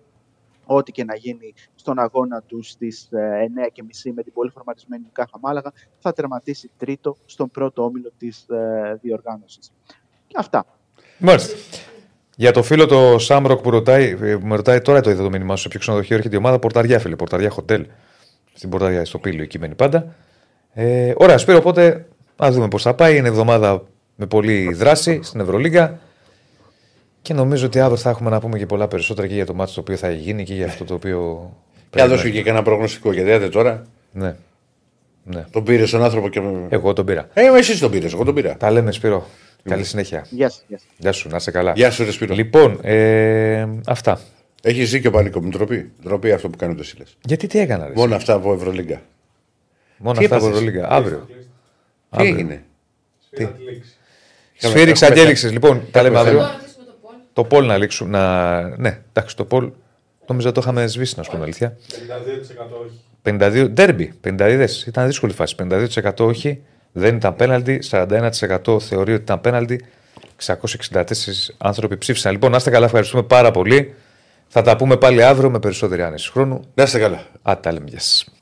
ό,τι και να γίνει στον αγώνα του στις 9.30 με την πολύ φορματισμένη Κάχα Μάλαγα, θα τερματίσει τρίτο στον πρώτο όμιλο της διοργάνωσης. Αυτά. Μάλιστα. Για το φίλο το Σάμροκ που, ρωτάει, που με ρωτάει τώρα το είδα το μήνυμά σου σε ποιο ξενοδοχείο έρχεται η ομάδα Πορταριά, φίλε. Πορταριά Χοτέλ. Στην Πορταριά, στο Πύλιο, εκεί μένει πάντα. Ε, ωραία, Σπύρο, οπότε ας δούμε πώς θα πάει. Είναι εβδομάδα με πολλή δράση στην Ευρωλίγκα. Και νομίζω ότι αύριο θα έχουμε να πούμε και πολλά περισσότερα και για το μάτι το οποίο θα γίνει και για αυτό το οποίο. Και να δώσω και ένα προγνωστικό γιατί είδατε τώρα. Ναι. ναι. Τον πήρε τον άνθρωπο και. Εγώ τον πήρα. Ε, εσύ τον πήρες, εγώ τον πήρα. Τα λέμε, Σπύρο. Καλή συνέχεια. Γεια σου. Γεια σου, να είσαι καλά. Γεια σου, Ρεσπίρο. Λοιπόν, ε, αυτά. Έχεις δίκιο πανικό μου. Τροπή. Τροπή αυτό που κάνει το Σίλε. Γιατί τι έκανα, ρε. Μόνο αυτά από Ευρωλίγκα. Μόνο αυτά από Ευρωλίγκα. Αύριο. Τι έγινε; Τι; Σφύριξα και έληξε. Λοιπόν, τα λέμε αύριο. Το Πολ να λήξουν. Να... Ναι, εντάξει, το Πολ. Νομίζω το είχαμε σβήσει, να σου πω αλήθεια. 52% όχι. 52, ντέρμπι, 52 Ήταν δύσκολη φάση. 52% όχι. Δεν ήταν πέναλτι. 41% θεωρεί ότι ήταν πέναλτι. 664 άνθρωποι ψήφισαν. Λοιπόν, να είστε καλά, ευχαριστούμε πάρα πολύ. Θα τα πούμε πάλι αύριο με περισσότερη άνεση χρόνου. Να είστε καλά. Α, τα λέμε. Γεια σας.